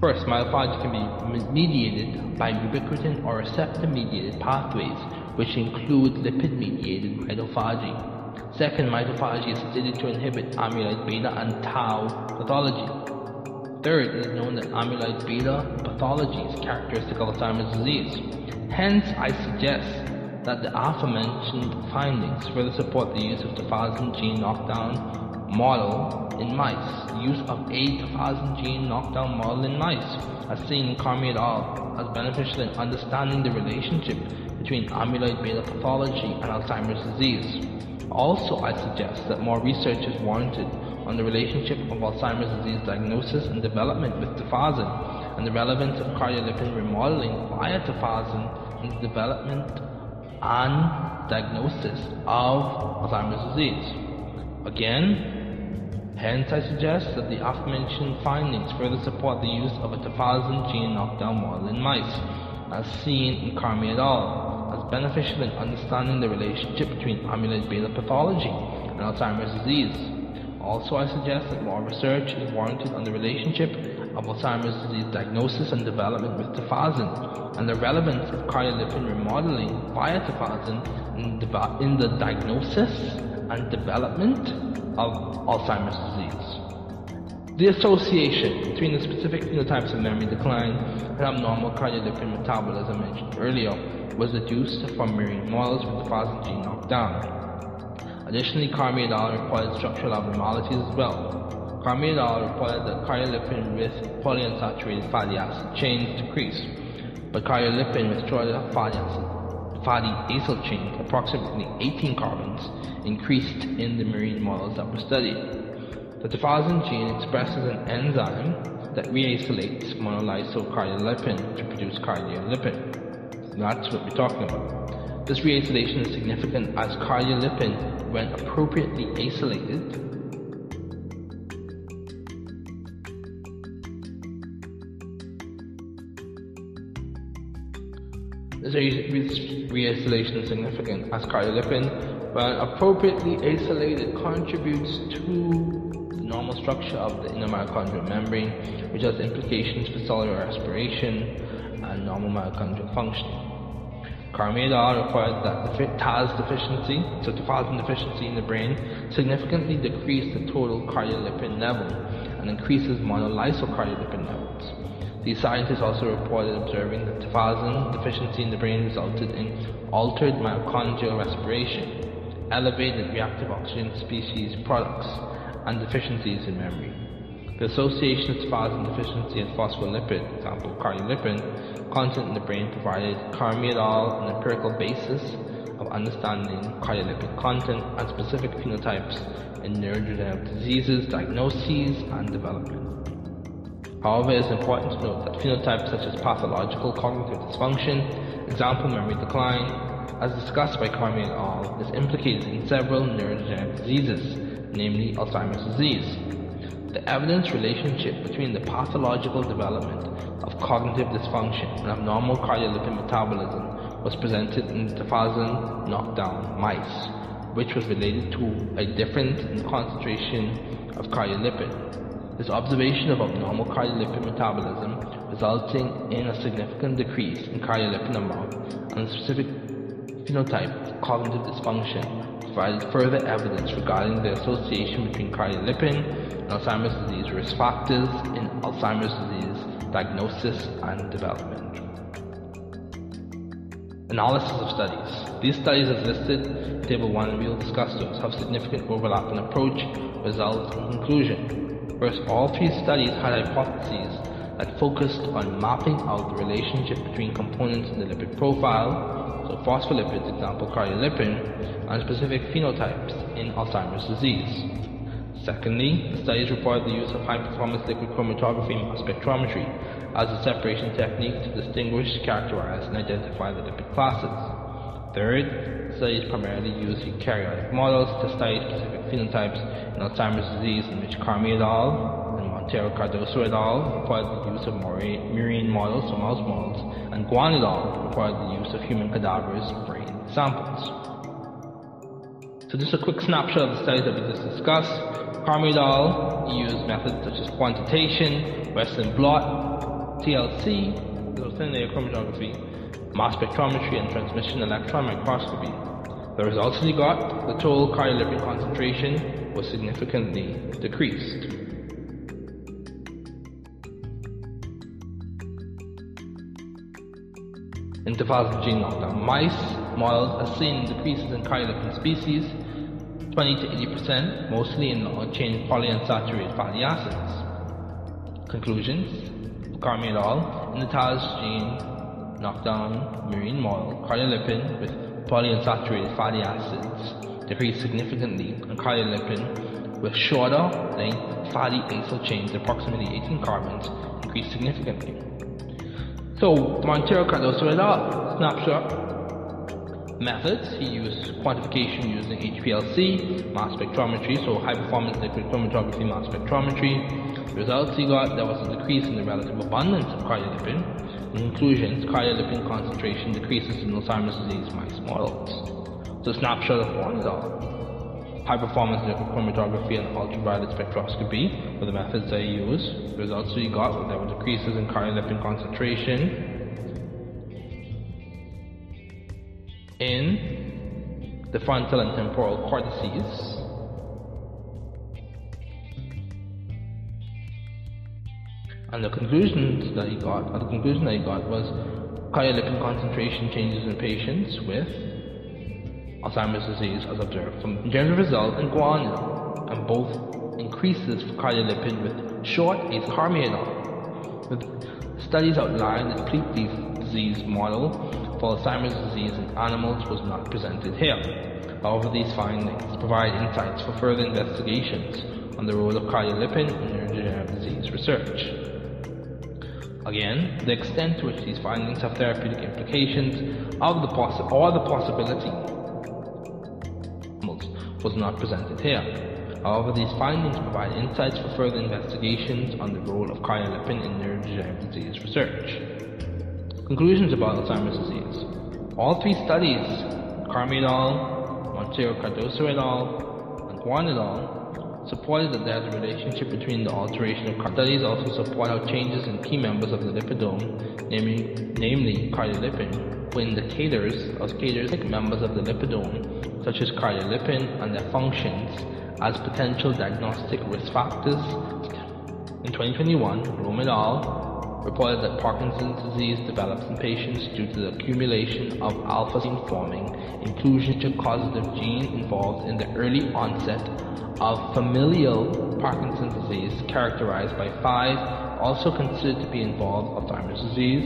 First, mitophagy can be mediated by ubiquitin or receptor-mediated pathways, which include lipid-mediated mitophagy. Second, mitophagy is studied to inhibit amyloid beta and tau pathology. Third, it is known that amyloid beta pathology is characteristic of Alzheimer's disease. Hence, I suggest that the aforementioned findings further support the use of tafazin gene knockdown model in mice. Use of a tafazin gene knockdown model in mice, as seen in Carmi et al., as beneficial in understanding the relationship between amyloid beta pathology and Alzheimer's disease. Also, I suggest that more research is warranted on the relationship of Alzheimer's disease diagnosis and development with tafazin and the relevance of cardiolipin remodeling via tafazin in the development and diagnosis of Alzheimer's disease. Again, hence I suggest that the aforementioned findings further support the use of a tafazin gene knockdown model in mice, as seen in Carmi et al., as beneficial in understanding the relationship between amyloid beta pathology and Alzheimer's disease. Also, I suggest that more research is warranted on the relationship of Alzheimer's disease diagnosis and development with tafazin, and the relevance of cardiolipin remodeling via tafazin in, in the diagnosis and development of Alzheimer's disease. The association between the specific phenotypes of memory decline and abnormal cardiolipin metabolism mentioned earlier was deduced from marine models with the FASN gene knockdown. Additionally, Carmi et al. reported structural abnormalities as well. Carmi et al. reported that cardiolipin with polyunsaturated fatty acid chains decreased, but cardiolipin with shorter fatty acid fatty acyl chain, approximately 18 carbons, increased in the marine models that were studied. The tafazin gene expresses an enzyme that reacylates monolysocardiolepin to produce cardiolipin. That's what we're talking about. This reacylation is significant as cardiolipin when appropriately acylated, this reacylation is significant as cardiolipin, when appropriately acylated, contributes to the normal structure of the inner mitochondrial membrane, which has implications for cellular respiration and normal mitochondrial function. Carmida reported that the TAS deficiency, so tafazin deficiency in the brain, significantly decreased the total cardiolipin level and increases monolysocardiolepin levels. These scientists also reported observing that tafazin deficiency in the brain resulted in altered mitochondrial respiration, elevated reactive oxygen species products, and deficiencies in memory. The association of tafazin deficiency and phospholipid, example cardiolipin, content in the brain provided Carmi et an empirical basis of understanding cardiolipid content and specific phenotypes in neurodegenerative diseases, diagnoses, and development. However, it is important to note that phenotypes such as pathological cognitive dysfunction, example memory decline, as discussed by Carmi et al., is implicated in several neurodegenerative diseases, namely Alzheimer's disease. The evidence relationship between the pathological development of cognitive dysfunction and abnormal cardiolipin metabolism was presented in the tafazin knockdown mice, which was related to a difference in concentration of cardiolipin. This observation of abnormal cardiolipin metabolism resulting in a significant decrease in cardiolipin amount and a specific phenotype of cognitive dysfunction provided further evidence regarding the association between cardiolipin and Alzheimer's disease risk factors in Alzheimer's disease diagnosis and development. Analysis of studies. These studies as listed in Table 1 and we will discuss those have significant overlap in approach, result, and conclusion. First, all three studies had hypotheses that focused on mapping out the relationship between components in the lipid profile, so phospholipids, example cardiolipin, and specific phenotypes in Alzheimer's disease. Secondly, the studies report the use of high-performance liquid chromatography mass spectrometry as a separation technique to distinguish, characterize, and identify the lipid classes. Third, studies primarily use eukaryotic models to study specific phenotypes in Alzheimer's disease in which Carmi et al. and Montero Cardoso et al. reported the use of murine models, or mouse models, and Guan et al. reported the use of human cadavers brain samples. So just a quick snapshot of the studies that we just discussed. Carmidal used methods such as quantitation, Western blot, TLC, Little thin layer chromatography, mass spectrometry, and transmission electron microscopy. The results he got, the total cardiolipin concentration was significantly decreased. In tafazin gene knockdown mice, models are seen decreases in cardiolipin species 20 to 80%, mostly in long-chain polyunsaturated fatty acids. Conclusions Carmi et al. In the TAS gene knockdown marine model, cardiolipin with polyunsaturated fatty acids decreased significantly, and cardiolipin with shorter length fatty acyl chains, approximately 18 carbons, increased significantly. So, Montero al. snapshot methods. He used quantification using HPLC, mass spectrometry, so high performance liquid chromatography mass spectrometry. The results he got, there was a decrease in the relative abundance of cardiolipin. In conclusions, cardiolipin concentration decreases in Alzheimer's disease mice models. So snapshot of all. High performance chromatography and ultraviolet spectroscopy were the methods I used. The results we got, were there were decreases in cardiolipin concentration in the frontal and temporal cortices And the conclusions that he got, the conclusion that he got was cardiolipin concentration changes in patients with Alzheimer's disease as observed from general result in guanidol, and both increases for cardiolipin with short is carmidol. With studies outlined the complete disease model for Alzheimer's disease in animals was not presented here. However, these findings provide insights for further investigations on the role of cardiolipin in neurodegenerative disease research. Again, the extent to which these findings have therapeutic implications of the possi- or the possibility was not presented here. However, these findings provide insights for further investigations on the role of cardiolipin in neurodegenerative disease research. Conclusions about Alzheimer's disease. All three studies, Carmidol, Montero Cardoso et al., and Guanidol, supported that there is a relationship between the alteration of studies also support how changes in key members of the lipidome, namely, namely cardiolipin, were indicators of indicators members of the lipidome, such as cardiolipin and their functions, as potential diagnostic risk factors. In 2021, Rome et al. Reported that Parkinson's disease develops in patients due to the accumulation of alpha-synuclein forming inclusion to causative gene involved in the early onset of familial Parkinson's disease characterized by five also considered to be involved Alzheimer's disease.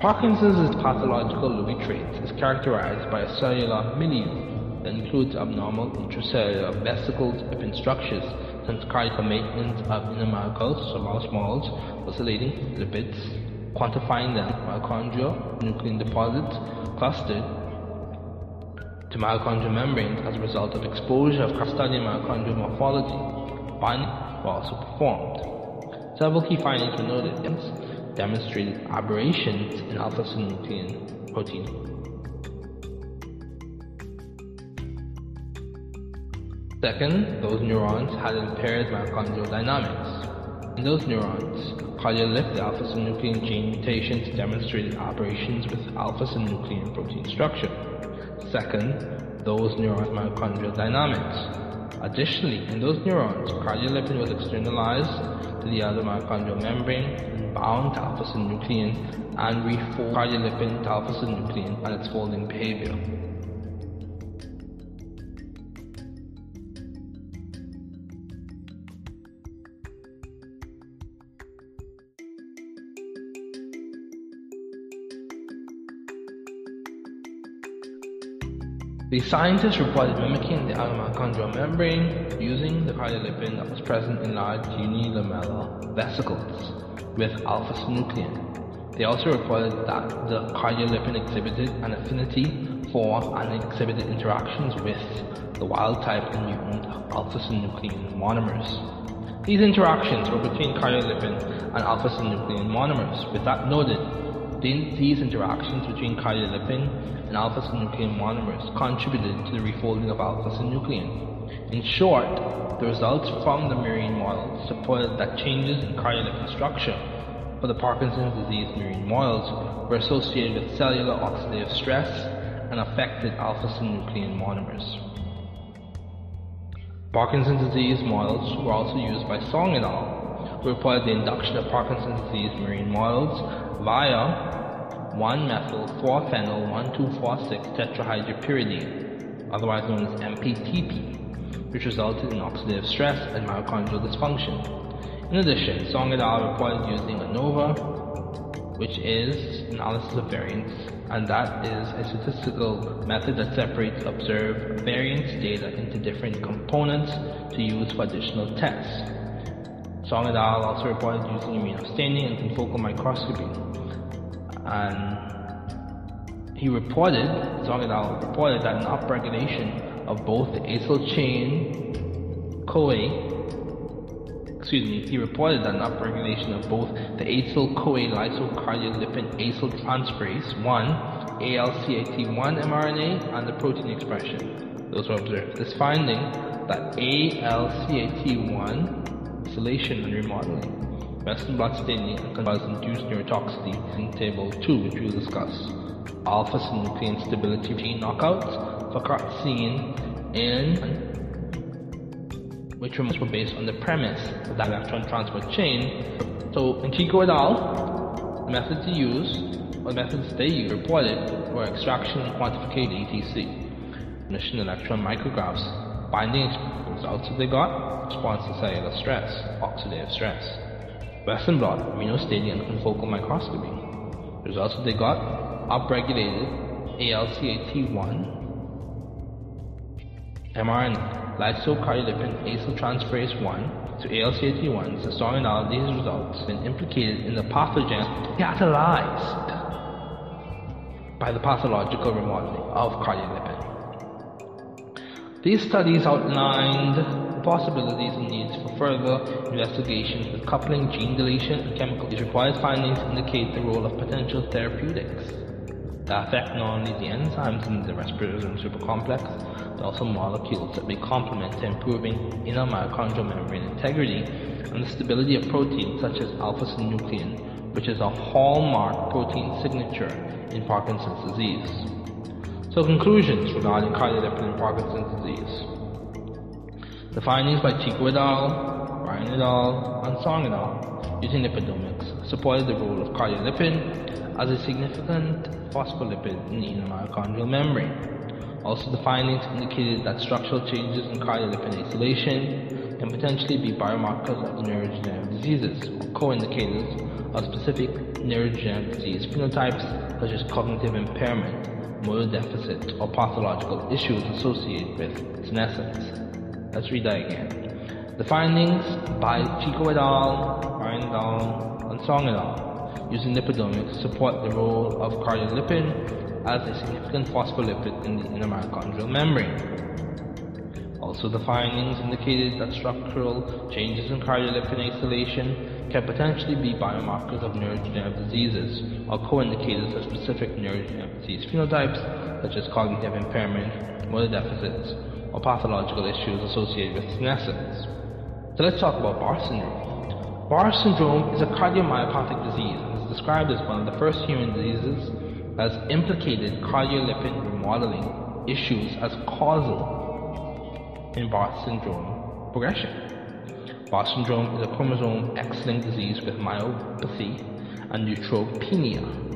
Parkinson's pathological Lewy traits is characterized by a cellular milieu that includes abnormal intracellular vesicles within structures since maintenance of inner so mouse models, oscillating lipids, quantifying them, mitochondrial nuclear deposits, clustered to mitochondrial membranes as a result of exposure of studying mitochondrial morphology. Binding were also performed. Several key findings were noted, demonstrated aberrations in alpha-synuclein protein. Second, those neurons had impaired mitochondrial dynamics. In those neurons, cardiolipid alpha-synuclein gene mutations demonstrated aberrations with alpha-synuclein protein structure. Second, those neurons' mitochondrial dynamics. Additionally, in those neurons, cardiolipin was externalized to the other mitochondrial membrane and bound to alpha-synuclein and refold cardiolipin to alpha-synuclein and its folding behavior. The scientists reported mimicking the mitochondrial membrane using the cardiolipin that was present in large unilamellar vesicles with alpha-synuclein. They also reported that the cardiolipin exhibited an affinity for and exhibited interactions with the wild-type and mutant alpha-synuclein monomers. These interactions were between cardiolipin and alpha-synuclein monomers. With that noted, these interactions between cardiolipin and alpha-synuclein monomers contributed to the refolding of alpha-synuclein. In short, the results from the murine models supported that changes in cardiolipin structure for the Parkinson's disease murine models were associated with cellular oxidative stress and affected alpha-synuclein monomers. Parkinson's disease models were also used by Song et al., who reported the induction of Parkinson's disease murine models via 1-methyl-4-phenyl-1,2,4,6 tetrahydropyridine, otherwise known as MPTP, which resulted in oxidative stress and mitochondrial dysfunction. In addition, Song et al. reported using ANOVA, which is analysis of variance, and that is a statistical method that separates observed variance data into different components to use for additional tests. Song et al. also reported using immunostaining and confocal microscopy and he reported, al. reported that an upregulation of both the acyl chain CoA excuse me, he reported that an upregulation of both the acyl CoA lysocardiolipin acyl transferase 1, ALCAT1 mRNA, and the protein expression. Those were observed. This finding that ALCAT1 isolation and remodeling Western blot staining can cause induced neurotoxicity in table 2, which we'll discuss. Alpha synuclein stability gene knockouts for seen in which were based on the premise that the electron transport chain So in Chico et al., the methods to use, or the methods they used, reported were extraction and quantification ETC, emission electron micrographs, binding results that they got, response to cellular stress, oxidative stress, Western blot, immunostaining and confocal microscopy. Results that they got, upregulated ALCAT1, mRNA, lysocardiolipin acyltransferase 1 to ALCAT1 is strong in these results been implicated in the pathogen catalyzed by the pathological remodeling of cardiolipin. These studies outlined possibilities and needs for further investigation with coupling gene deletion and chemical. These required findings indicate the role of potential therapeutics that affect not only the enzymes in the respiratory supercomplex, but also molecules that may complement improving inner mitochondrial membrane integrity and the stability of proteins such as alpha-synuclein, which is a hallmark protein signature in Parkinson's disease. So conclusions regarding cardiolipin in Parkinson's disease. The findings by Chico et al., Ryan et al., and Song et al. using lipidomics supported the role of cardiolipin as a significant phospholipid in the mitochondrial membrane. Also, the findings indicated that structural changes in cardiolipin isolation can potentially be biomarkers of neurodegenerative diseases or co-indicators of specific neurodegenerative disease phenotypes such as cognitive impairment, motor deficit, or pathological issues associated with senescence. Let's read that again. The findings by Chico et al., Ryan et al., and Song et al using lipidomics support the role of cardiolipin as a significant phospholipid in the inner mitochondrial membrane. Also, the findings indicated that structural changes in cardiolipin acylation can potentially be biomarkers of neurodegenerative diseases or co-indicators of specific neurodegenerative disease phenotypes such as cognitive impairment, motor deficits, or pathological issues associated with senescence. So let's talk about Barr syndrome. Barr syndrome is a cardiomyopathic disease and is described as one of the first human diseases has implicated cardiolipin remodeling issues as causal in Barr syndrome progression. Barr syndrome is a chromosome X-linked disease with myopathy and neutropenia.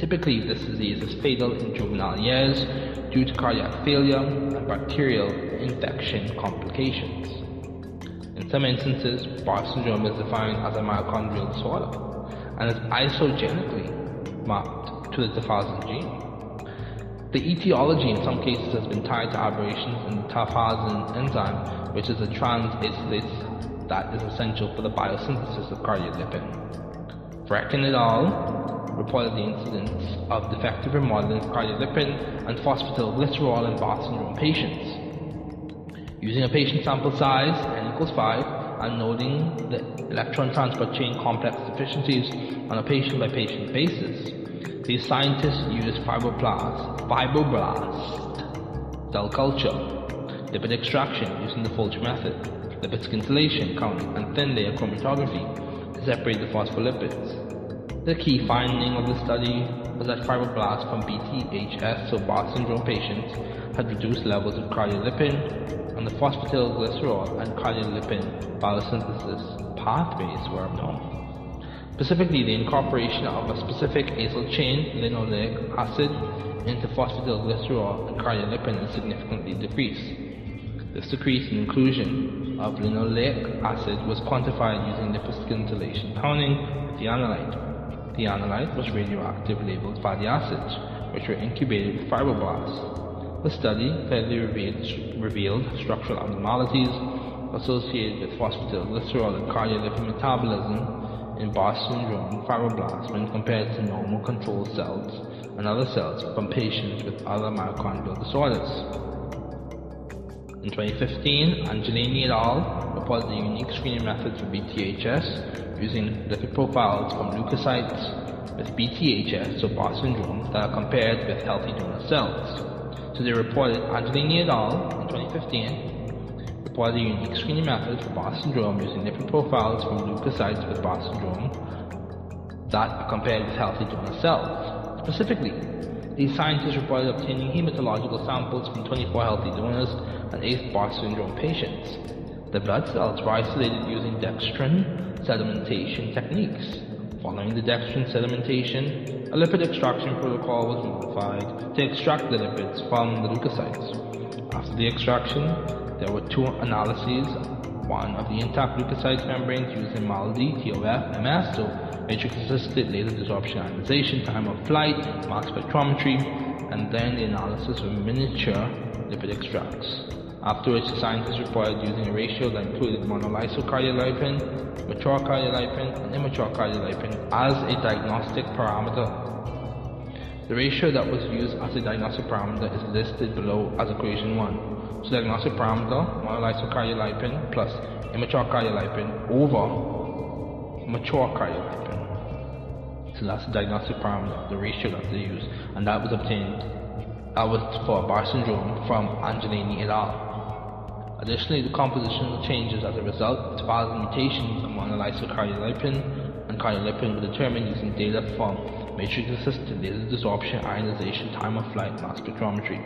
Typically, this disease is fatal in juvenile years due to cardiac failure and bacterial infection complications. In some instances, Barr syndrome is defined as a mitochondrial disorder and is isogenically mapped to the tafazin gene. The etiology in some cases has been tied to aberrations in the tafazin enzyme, which is a trans-acylase that is essential for the biosynthesis of cardiolipin. Frecken et al. Reported the incidence of defective remodeling of cardiolipin and phosphatidylglycerol in Barr syndrome patients. Using a patient sample size, n equals 5, and noting the electron transport chain complex deficiencies on a patient-by-patient basis. These scientists used fibroblast, fibroblast cell culture, lipid extraction using the Folch method, lipid scintillation count, and thin layer chromatography to separate the phospholipids. The key finding of the study was that fibroblasts from BTHS, so Barr syndrome patients, had reduced levels of cardiolipin and the phosphatidylglycerol and cardiolipin biosynthesis pathways were abnormal. Specifically, the incorporation of a specific acyl chain, linoleic acid, into phosphatidylglycerol and cardiolipin is significantly decreased. This decrease in inclusion of linoleic acid was quantified using lipid scintillation counting with the analyte. The analyte was radioactive labeled fatty acids, which were incubated with fibroblasts. The study clearly revealed, revealed structural abnormalities associated with phosphatidylglycerol and cardiolipin metabolism in Barr syndrome fibroblasts when compared to normal control cells and other cells from patients with other mitochondrial disorders. In 2015, Angelini et al. Reported a unique screening method for BTHS using lipid profiles from leukocytes with BTHS, so Barr syndrome, that are compared with healthy donor cells. So they reported Angelini et al. in 2015 reported a unique screening method for Barr syndrome using different profiles from leukocytes with Barr syndrome that are compared with healthy donor cells. Specifically, these scientists reported obtaining hematological samples from 24 healthy donors and 8 Barr syndrome patients. The blood cells were isolated using dextrin sedimentation techniques. Following the dextrin sedimentation, a lipid extraction protocol was modified to extract the lipids from the leukocytes. After the extraction, there were two analyses, one of the intact leukocyte membranes using MALDI, TOF, MS, so matrix-assisted laser desorption ionization, time of flight, mass spectrometry, and then the analysis of miniature lipid extracts. After which the scientists reported using a ratio that included monolysyl cardiolipin, mature cardiolipin, and immature cardiolipin as a diagnostic parameter. The ratio that was used as a diagnostic parameter is listed below as equation 1. So diagnostic parameter, monolysyl cardiolipin plus immature cardiolipin over mature cardiolipin. So that's the diagnostic parameter, the ratio that they used, and that was obtained. That was for Barr syndrome from Angelini et al. Additionally, the compositional changes as a result of thousand mutations of monolysyl cardiolipin and cardiolipin were determined using data from matrix-assisted laser desorption ionization time of flight mass spectrometry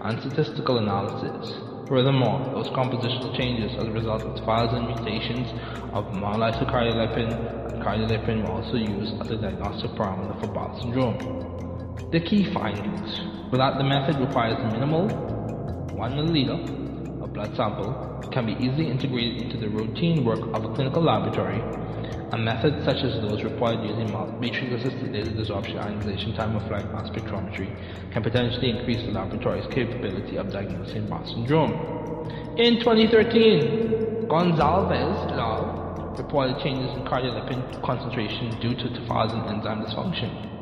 and statistical analysis. Furthermore, those compositional changes as a result of thousand mutations of monolysyl cardiolipin and cardiolipin were also used as a diagnostic parameter for Barth syndrome. The key findings were that the method requires minimal 1 milliliter blood sample can be easily integrated into the routine work of a clinical laboratory, and methods such as those required using matrix-assisted laser desorption ionization time of flight mass spectrometry can potentially increase the laboratory's capability of diagnosing Barth syndrome. In 2013, Gonzalez et reported changes in cardiolipin concentration due to tafazin enzyme dysfunction.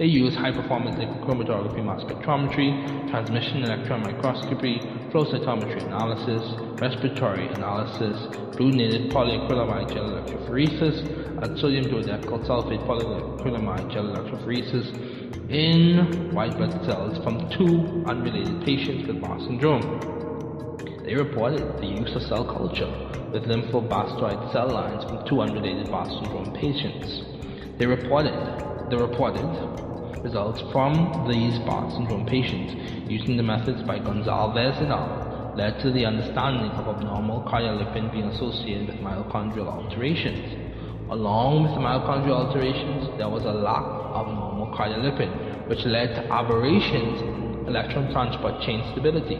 They use high-performance liquid chromatography mass spectrometry, transmission electron microscopy, flow cytometry analysis, respiratory analysis, blue-knitted polyacrylamide gel electrophoresis, and sodium dodecyl sulfate polyacrylamide gel electrophoresis in white blood cells from two unrelated patients with Barth syndrome. They reported the use of cell culture with lymphobastoid cell lines from two unrelated syndrome patients. They reported the reported results from these Barth syndrome patients using the methods by Gonzalez et al. led to the understanding of abnormal cardiolipin being associated with mitochondrial alterations. Along with the mitochondrial alterations, there was a lack of normal cardiolipin, which led to aberrations in electron transport chain stability.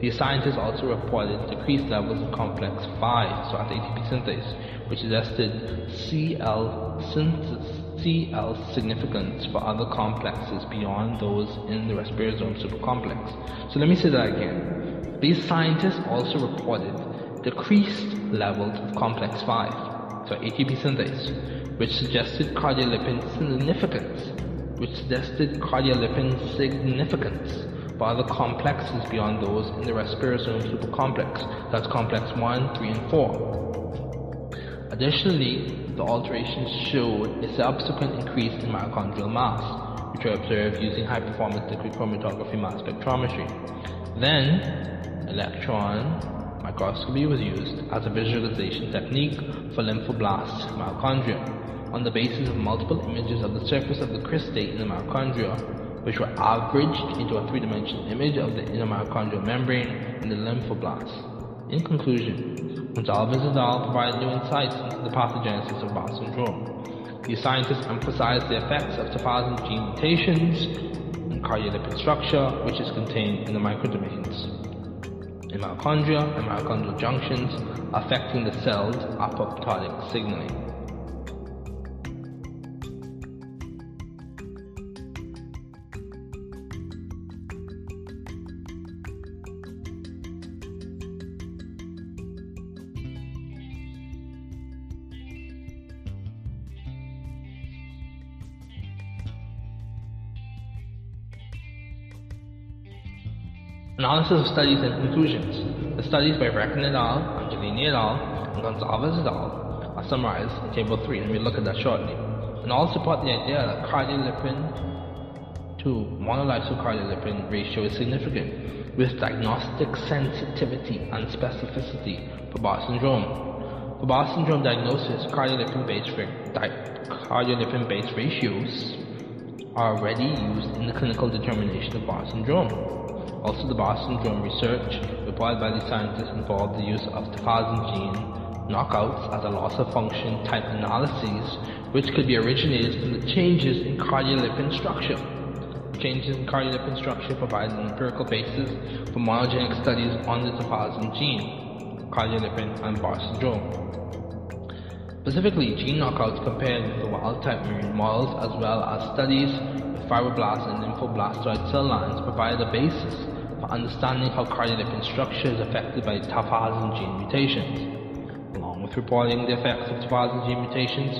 The scientists also reported decreased levels of complex 5, so at ATP synthase, which is suggested CL synthesis CL significance for other complexes beyond those in the respirosome supercomplex. So let me say that again. These scientists also reported decreased levels of complex 5, so ATP synthase, which suggested cardiolipin significance, which suggested cardiolipin significance for other complexes beyond those in the respirosome supercomplex, that's complex 1, 3, and 4. Additionally, the alterations showed a subsequent increase in mitochondrial mass, which were observed using high-performance liquid chromatography mass spectrometry. Then, electron microscopy was used as a visualization technique for lymphoblast mitochondria on the basis of multiple images of the surface of the cristae in the mitochondria, which were averaged into a three-dimensional image of the inner mitochondrial membrane in the lymphoblast. In conclusion, Gonzalez et al. provided new insights into the pathogenesis of Barth syndrome. These scientists emphasized the effects of tafazin gene mutations in cardiolipin structure, which is contained in the microdomains, in mitochondria and mitochondrial junctions, affecting the cell's apoptotic signaling. Analysis of studies and conclusions. The studies by Reckon et al., Angelini et al., and Gonzalez et al. are summarized in Table 3, and we'll look at that shortly. And all support the idea that cardiolipin to monolysyl cardiolipin ratio is significant, with diagnostic sensitivity and specificity for Barth syndrome. For Barth syndrome diagnosis, cardiolipin-based cardiolipin-based ratios are already used in the clinical determination of Barth syndrome. Also, the Barth syndrome research reported by the scientists involved the use of tafazin gene knockouts as a loss of function type analyses, which could be originated from the changes in cardiolipin structure. Changes in cardiolipin structure provide an empirical basis for monogenic studies on the tafazin gene, cardiolipin, and Barr syndrome. Specifically, gene knockouts compared with the wild-type murine models as well as studies with fibroblast and lymphoblastoid cell lines provide a basis for understanding how cardiolipin structure is affected by tafazin gene mutations. Along with reporting the effects of tafazin gene mutations,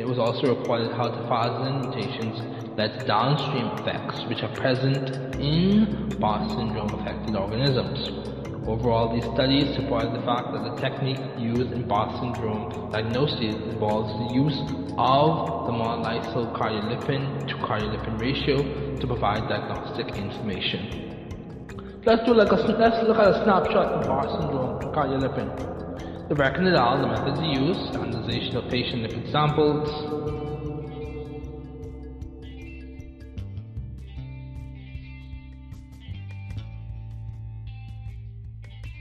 it was also reported how tafazin mutations led to downstream effects which are present in Barr syndrome affected organisms. Overall, these studies supported the fact that the technique used in Barr syndrome diagnosis involves the use of the monolysyl cardiolipin to cardiolipin ratio to provide diagnostic information. Let's do like a let's look at a snapshot of Barr syndrome cardiolipin. The the methods used, standardization of patient lipid samples,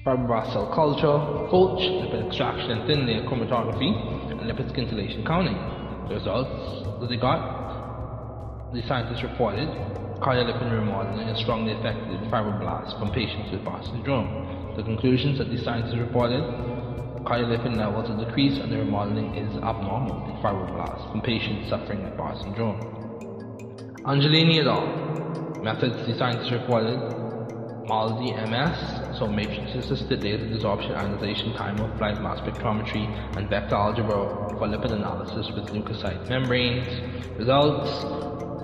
fibroblast cell culture, Fulch, lipid extraction and thin layer chromatography, and lipid scintillation counting. The results that they got, the scientists reported cardiolipin remodeling is strongly affected in fibroblasts from patients with Barr syndrome. The conclusions that the scientists reported cardiolipin levels are decreased and the remodeling is abnormal in fibroblasts from patients suffering with Barr syndrome. Angelini et al. Methods the scientists reported MALDI MS, so matrix assisted laser desorption ionization time of flight mass spectrometry and vector algebra for lipid analysis with leukocyte membranes. Results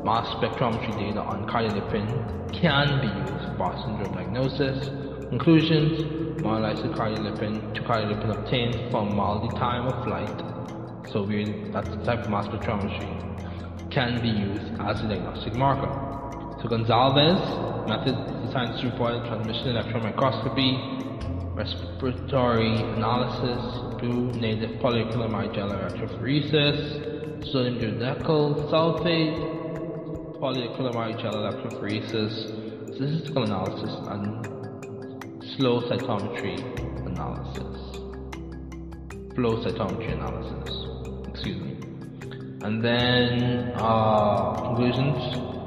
mass spectrometry data on cardiolipin can be used for syndrome diagnosis. Conclusions monolysis cardiolipin to cardiolipin obtained from MALDI time of flight, so we, that's the type of mass spectrometry, can be used as a diagnostic marker. So Gonzalez method scientists reported transmission electron microscopy, respiratory analysis, blue native polyacrylamide gel electrophoresis, sodium duodecyl sulfate, polyacrylamide gel electrophoresis, statistical analysis, and slow cytometry analysis. Flow cytometry analysis. Excuse me. And then uh, conclusions.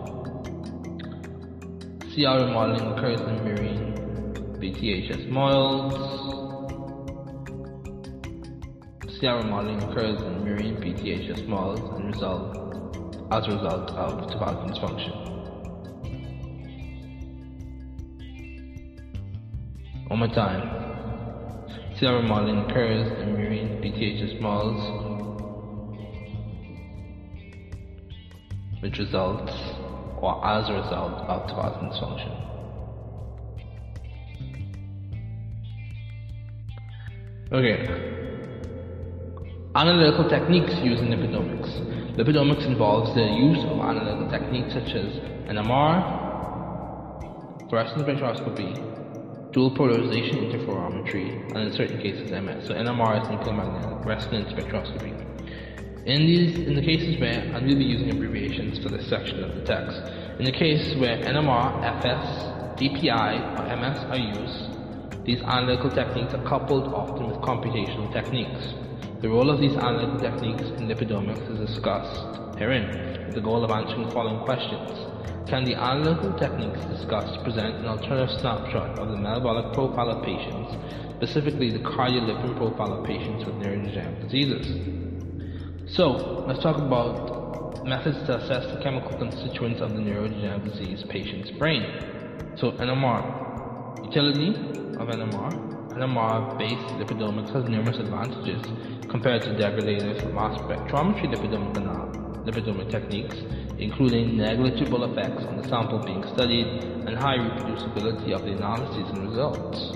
CR remodeling occurs in marine BTHS models. CR remodeling occurs in marine BTHS models and result as a result of tobacco dysfunction. One more time. CR remodeling occurs in marine BTHS models which results or as a result of tobacco dysfunction. Okay. Analytical techniques used in lipidomics. Lipidomics involves the use of analytical techniques such as NMR, fluorescence spectroscopy, dual polarization interferometry, and in certain cases MS. So NMR is nuclear magnetic resonance spectroscopy. In these, in the cases where, and we'll be using abbreviations for this section of the text, in the case where NMR, FS, DPI, or MS are used, these analytical techniques are coupled often with computational techniques. The role of these analytical techniques in lipidomics is discussed herein, with the goal of answering the following questions. Can the analytical techniques discussed present an alternative snapshot of the metabolic profile of patients, specifically the cardiolipin profile of patients with neurodegenerative diseases? So, let's talk about methods to assess the chemical constituents of the neurodegenerative disease patient's brain. So, NMR. Utility of NMR. NMR-based lipidomics has numerous advantages compared to degradative mass spectrometry lipidomic, uh, lipidomic techniques, including negligible effects on the sample being studied and high reproducibility of the analyses and results.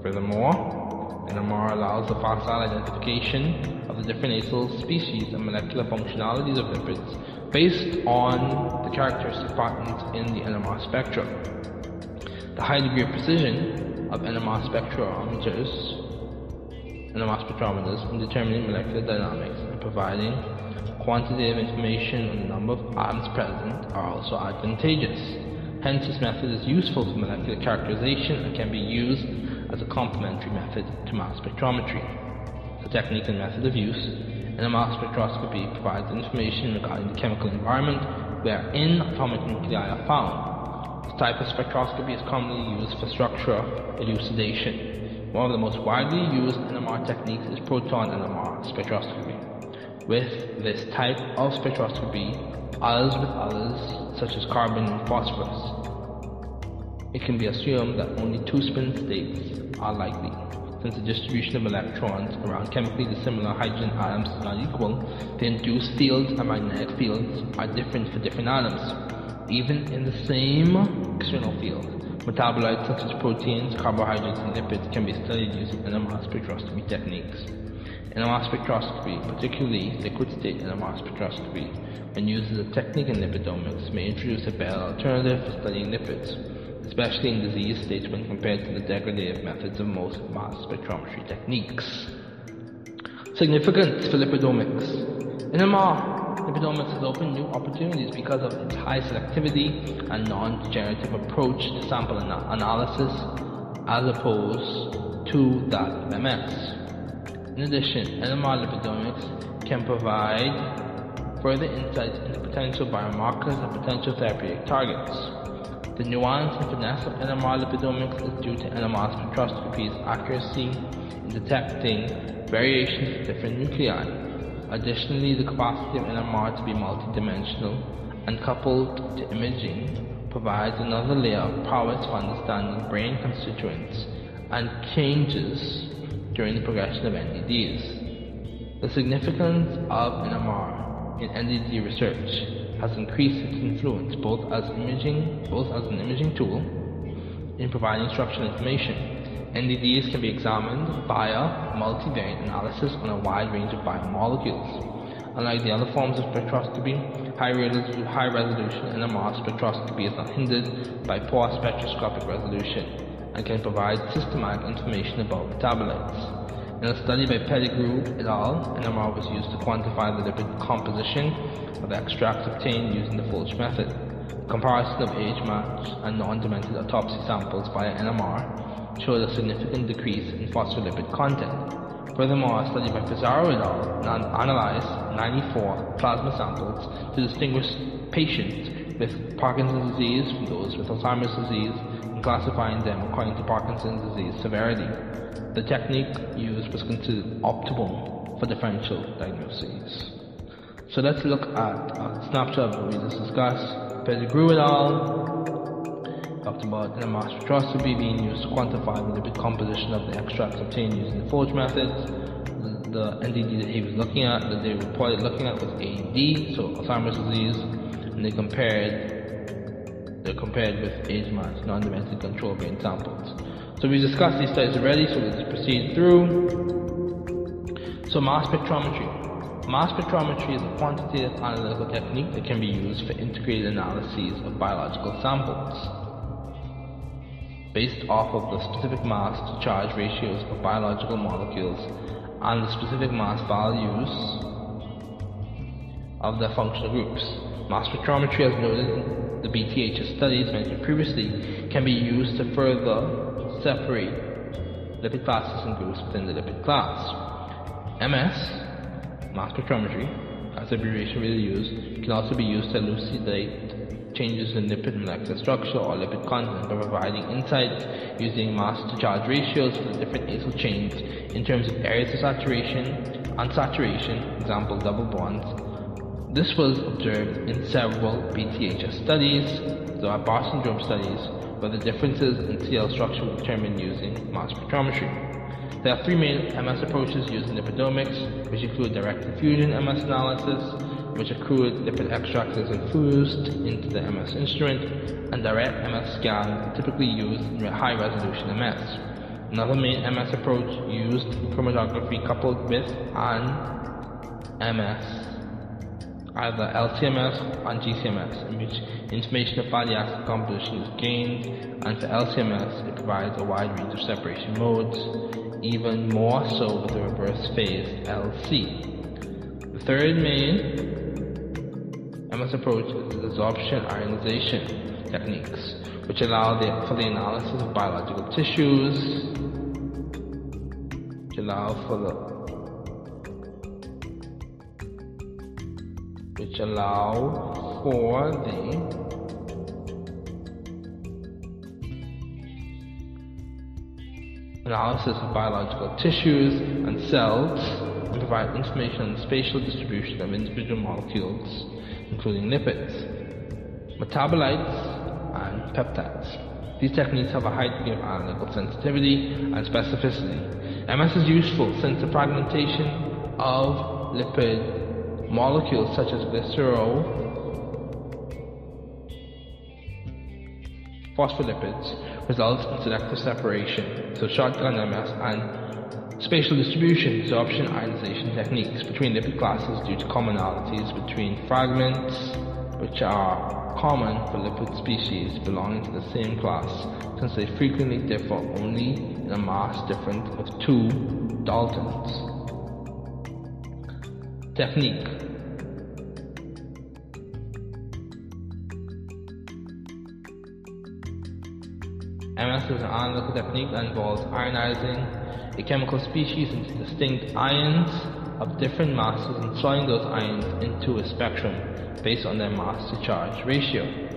Furthermore, NMR allows the facile identification of the different acyl species and molecular functionalities of lipids based on the characteristic patterns in the NMR spectra. The high degree of precision of NMR spectrometers, NMR spectrometers in determining molecular dynamics and providing quantitative information on the number of atoms present are also advantageous. Hence, this method is useful for molecular characterization and can be used as a complementary method to mass spectrometry. the technique and method of use. in a mass spectroscopy provides information regarding the chemical environment wherein atomic nuclei are found. This type of spectroscopy is commonly used for structure elucidation. One of the most widely used NMR techniques is proton NMR spectroscopy. With this type of spectroscopy, as with others, such as carbon and phosphorus, it can be assumed that only two spin states are likely. Since the distribution of electrons around chemically dissimilar hydrogen atoms is not equal, the induced fields and magnetic fields are different for different atoms. Even in the same external field, metabolites such as proteins, carbohydrates, and lipids can be studied using NMR spectroscopy techniques. NMR spectroscopy, particularly liquid state NMR spectroscopy, when used as a technique in lipidomics, may introduce a better alternative for studying lipids, especially in disease states when compared to the degradative methods of most mass spectrometry techniques. Significance for lipidomics. NMR lipidomics has opened new opportunities because of its high selectivity and non-degenerative approach to sample ana- analysis as opposed to that of MS. In addition, NMR lipidomics can provide further insights into potential biomarkers and potential therapeutic targets. The nuance and finesse of NMR lipidomics is due to NMR spectroscopy's accuracy in detecting variations of different nuclei. Additionally, the capacity of NMR to be multidimensional and coupled to imaging provides another layer of prowess for understanding brain constituents and changes during the progression of NDDs. The significance of NMR in NDD research has increased its influence both as imaging, both as an imaging tool in providing structural information. NDDs can be examined via multivariate analysis on a wide range of biomolecules. Unlike the other forms of spectroscopy, high, resolu- high resolution NMR spectroscopy is not hindered by poor spectroscopic resolution and can provide systematic information about metabolites. In a study by Pettigrew et al., NMR was used to quantify the lipid composition of the extracts obtained using the Folch method. Comparison of age-matched and non-demented autopsy samples via NMR showed a significant decrease in phospholipid content. Furthermore, a study by Pizarro et al. analyzed 94 plasma samples to distinguish patients with Parkinson's disease from those with Alzheimer's disease and classifying them according to Parkinson's disease severity. The technique used was considered optimal for differential diagnoses. So let's look at a snapshot of what we just discussed. Pettigrew et al. talked about NMR spectroscopy being used to quantify the composition of the extracts obtained using the forge method. The, the NDD that he was looking at, that they reported looking at was AD, so Alzheimer's disease, and they compared they compared with age-matched non-demented control brain samples. So we discussed these studies already, so let's proceed through. So mass spectrometry. Mass spectrometry is a quantitative analytical technique that can be used for integrated analyses of biological samples based off of the specific mass to charge ratios of biological molecules and the specific mass values of their functional groups. Mass spectrometry, as noted in the BTHS studies mentioned previously, can be used to further separate lipid classes and groups within the lipid class. MS, mass spectrometry, as abbreviation really used, can also be used to elucidate changes in lipid molecular structure or lipid content by providing insights using mass to charge ratios for the different acyl chains in terms of areas of saturation, unsaturation, example double bonds. This was observed in several BTHS studies, the Barr syndrome studies, where the differences in CL structure were determined using mass spectrometry. There are three main MS approaches used in lipidomics, which include direct infusion MS analysis, which accrued lipid extracts is infused into the MS instrument, and direct MS scan, typically used in high resolution MS. Another main MS approach used chromatography coupled with an MS, either LCMS or GCMS, in which information of fatty acid composition is gained, and for LCMS it provides a wide range of separation modes, even more so with the reverse phase LC. The third main MS approach is the absorption ionization techniques, which allow the, for the analysis of biological tissues, which allow for the which allow for the analysis of biological tissues and cells and provide information on the spatial distribution of individual molecules, including lipids, metabolites, and peptides. These techniques have a high degree of analytical sensitivity and specificity. MS is useful since the fragmentation of lipid molecules such as glycerol phospholipids results in selective separation, so shotgun MS and spatial distribution, absorption ionization techniques between lipid classes due to commonalities between fragments, which are common for lipid species belonging to the same class, since they frequently differ only in a mass difference of two daltons. Technique MS is an analytical technique that involves ionizing a chemical species into distinct ions of different masses and sorting those ions into a spectrum based on their mass to charge ratio.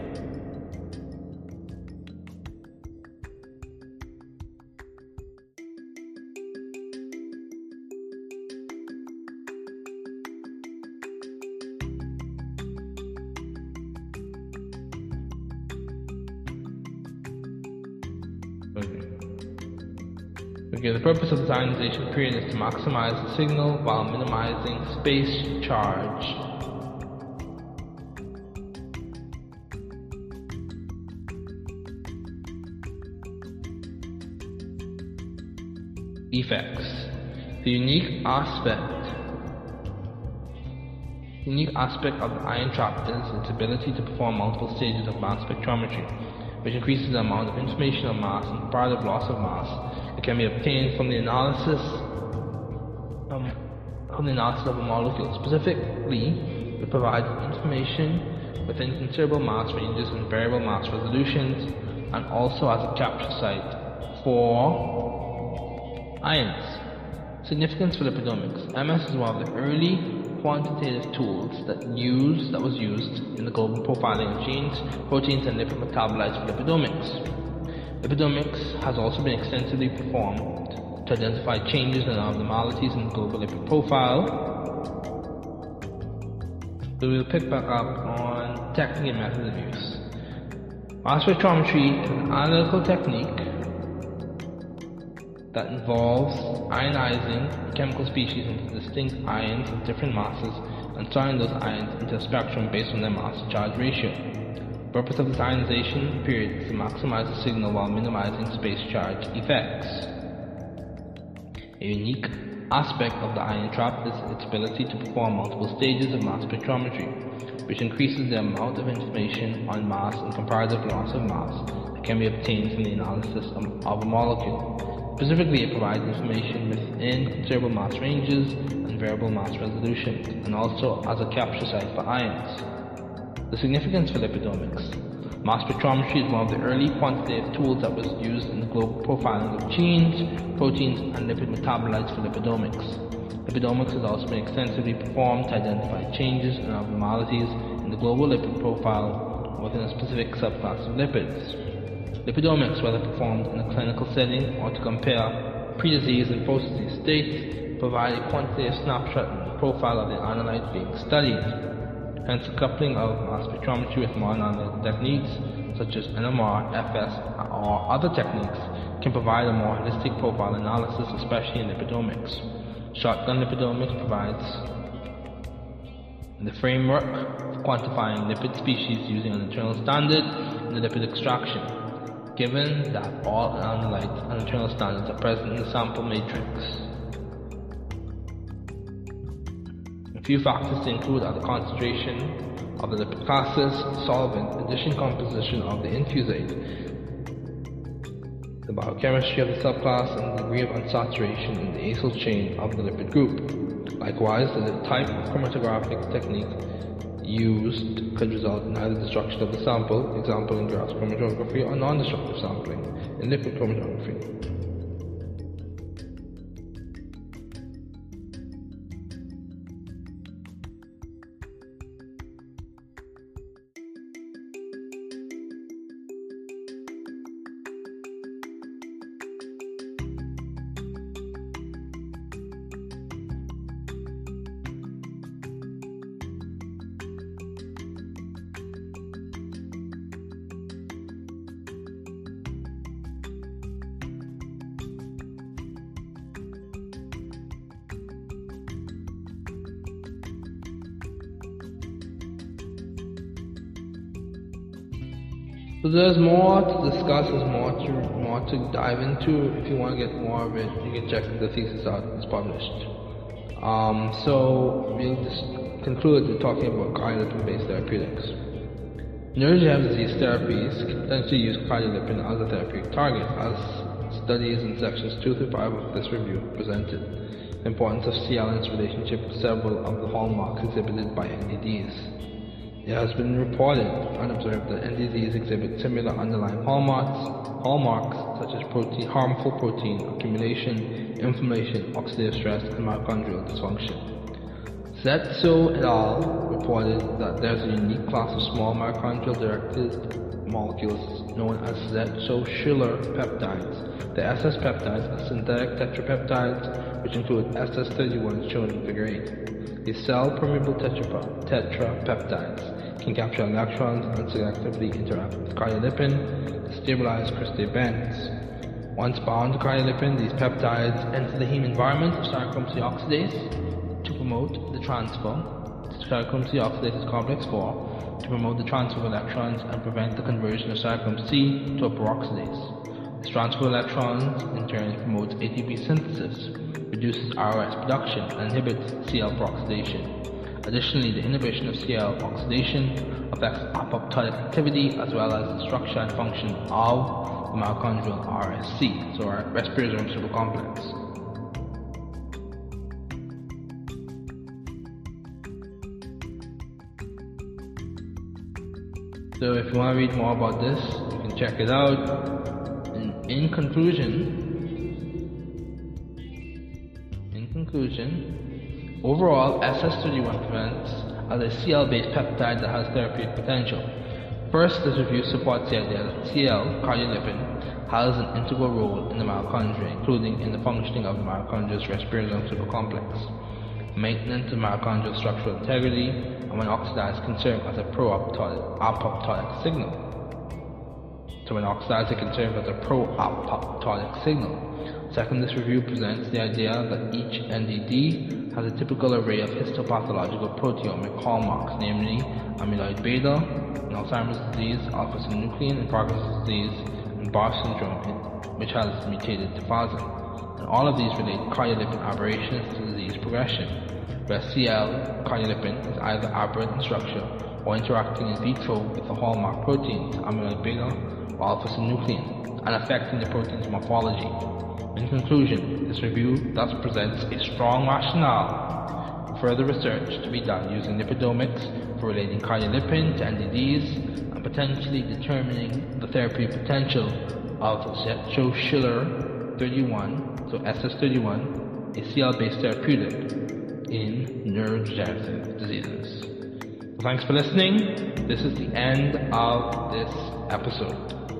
The purpose of the ionization period is to maximize the signal while minimizing space charge. Effects. The unique aspect unique aspect of the ion trap is its ability to perform multiple stages of mass spectrometry, which increases the amount of information on mass and part of loss of mass can be obtained from the analysis um, from the analysis of a molecule. Specifically, it provides information within considerable mass ranges and variable mass resolutions, and also as a capture site for ions. Significance for lipidomics. MS is one of the early quantitative tools that use that was used in the global profiling of genes, proteins, and lipid metabolites for lipidomics. Lipidomics has also been extensively performed to identify changes and abnormalities in global lipid profile. We'll pick back up on technique and methods of use. Mass spectrometry is an analytical technique that involves ionizing chemical species into distinct ions of different masses and sorting those ions into a spectrum based on their mass charge ratio. Purpose of this ionization period is to maximize the signal while minimizing space charge effects. A unique aspect of the ion trap is its ability to perform multiple stages of mass spectrometry, which increases the amount of information on mass and comparative loss of mass that can be obtained from the analysis of a molecule. Specifically, it provides information within considerable mass ranges and variable mass resolutions, and also as a capture site for ions. The significance for lipidomics. Mass spectrometry is one of the early quantitative tools that was used in the global profiling of genes, proteins, and lipid metabolites for lipidomics. Lipidomics has also been extensively performed to identify changes and abnormalities in the global lipid profile within a specific subclass of lipids. Lipidomics, whether performed in a clinical setting or to compare pre-disease and post-disease states, provide a quantitative snapshot of the profile of the analyte being studied. Hence, coupling of mass spectrometry with modern analytical techniques, such as NMR, FS, or other techniques, can provide a more holistic profile analysis, especially in lipidomics. Shotgun lipidomics provides the framework for quantifying lipid species using an internal standard in the lipid extraction given that all analytes and internal standards are present in the sample matrix. Few factors to include are the concentration of the lipid solvent, addition composition of the infusate, the biochemistry of the subclass, and the degree of unsaturation in the acyl chain of the lipid group. Likewise, the type of chromatographic technique used could result in either destruction of the sample, example in gas chromatography, or non-destructive sampling in liquid chromatography. So there's more to discuss, there's more to more to dive into. If you want to get more of it, you can check the thesis out. It's published. Um, so we'll just conclude with talking about cardiolipin-based therapeutics. Neurodegenerative disease therapies can potentially use cardiolipin as a therapeutic target, as studies in sections 2 through 5 of this review presented. The importance of CL and its relationship with several of the hallmarks exhibited by NDDs. It has been reported and observed that NDDs exhibit similar underlying hallmarks, hallmarks such as protein, harmful protein accumulation, inflammation, oxidative stress, and mitochondrial dysfunction. Zetso et al. reported that there's a unique class of small mitochondrial-directed molecules known as Zetso-Schiller peptides. The SS peptides are synthetic tetrapeptides, which include SS31 shown in Figure 8. These cell-permeable tetrapeptides can capture electrons and selectively interact with cardiolipin stabilize crystal events. Once bound to cardiolipin, these peptides enter the heme environment of cytochrome C oxidase to promote the transfer to cytochrome C oxidase is complex 4 to promote the transfer of electrons and prevent the conversion of cytochrome C to a peroxidase. This transfer of electrons in turn promotes ATP synthesis, reduces ROS production, and inhibits CL peroxidation. Additionally, the inhibition of CL oxidation affects apoptotic activity as well as the structure and function of the mitochondrial RSC, so our respiratory supercomplex. So if you want to read more about this, you can check it out. And in conclusion, in conclusion, Overall, SS31 presents as a CL-based peptide that has therapeutic potential. First, this review supports the idea that CL, cardiolipin, has an integral role in the mitochondria, including in the functioning of the mitochondria's respiratory supercomplex, maintenance of mitochondrial structural integrity, and when oxidized can serve as a pro-apoptotic signal. So when oxidized, it can serve as a pro-apoptotic signal. Second, this review presents the idea that each NDD has a typical array of histopathological proteomic hallmarks, namely amyloid beta in Alzheimer's disease, alpha-synuclein in Parkinson's disease, and Barr syndrome, which has mutated defasin. And all of these relate cardiolipin aberrations to disease progression, where CL cardiolipin is either aberrant in structure or interacting in vitro with the hallmark proteins, amyloid beta or alpha-synuclein, and affecting the protein's morphology. In conclusion, this review thus presents a strong rationale for further research to be done using lipidomics for relating cardiolipin to NDDs and potentially determining the therapeutic potential of Zetso-Schiller 31, so SS31, a CL-based therapeutic in neurodegenerative diseases. Thanks for listening. This is the end of this episode.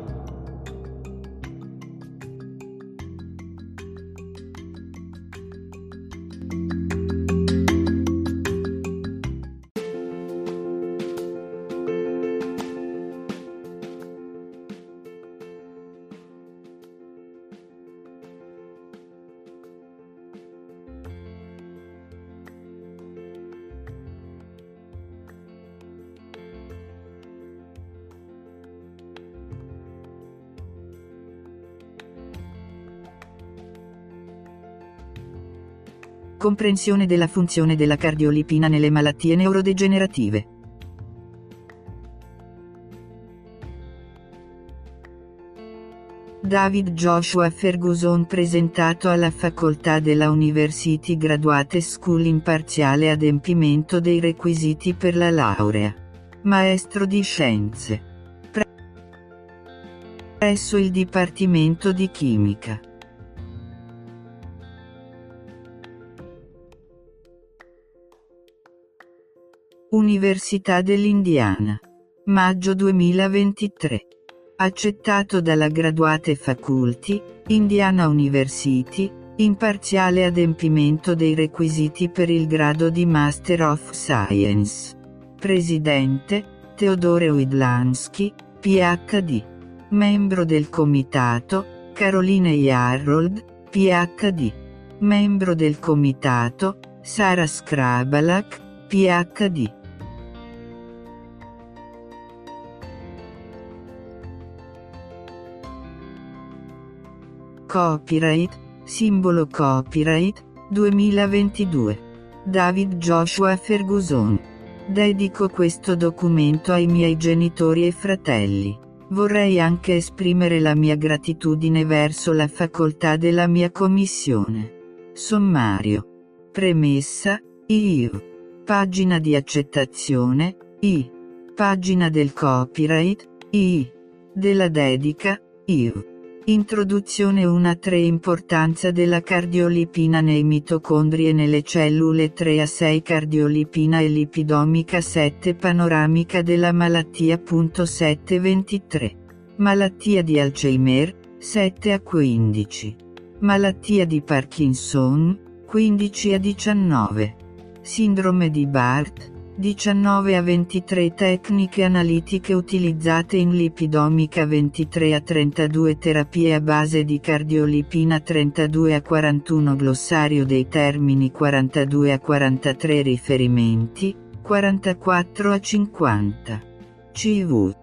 Comprensione della funzione della cardiolipina nelle malattie neurodegenerative. David Joshua Ferguson presentato alla facoltà della University Graduate School in parziale adempimento dei requisiti per la laurea. Maestro di Scienze. Presso il Dipartimento di Chimica. Università dell'Indiana. Maggio 2023. Accettato dalla Graduate Faculty, Indiana University, in parziale adempimento dei requisiti per il grado di Master of Science. Presidente, Teodore Widlansky, PhD. Membro del Comitato, Caroline Yarrold, PhD. Membro del Comitato, Sara Skrabalak, PhD. Copyright, simbolo copyright, 2022. David Joshua Ferguson. Dedico questo documento ai miei genitori e fratelli. Vorrei anche esprimere la mia gratitudine verso la facoltà della mia commissione. Sommario. Premessa, io. Pagina di accettazione. I. Pagina del copyright. I. Della dedica. IU. Introduzione 1-3 Importanza della cardiolipina nei mitocondri e nelle cellule 3 a 6 Cardiolipina e lipidomica 7 Panoramica della malattia. 723. Malattia di Alzheimer 7 a 15. Malattia di Parkinson 15 a 19. Sindrome di Barth 19 a 23 tecniche analitiche utilizzate in lipidomica 23 a 32 terapie a base di cardiolipina 32 a 41 glossario dei termini 42 a 43 riferimenti 44 a 50 CV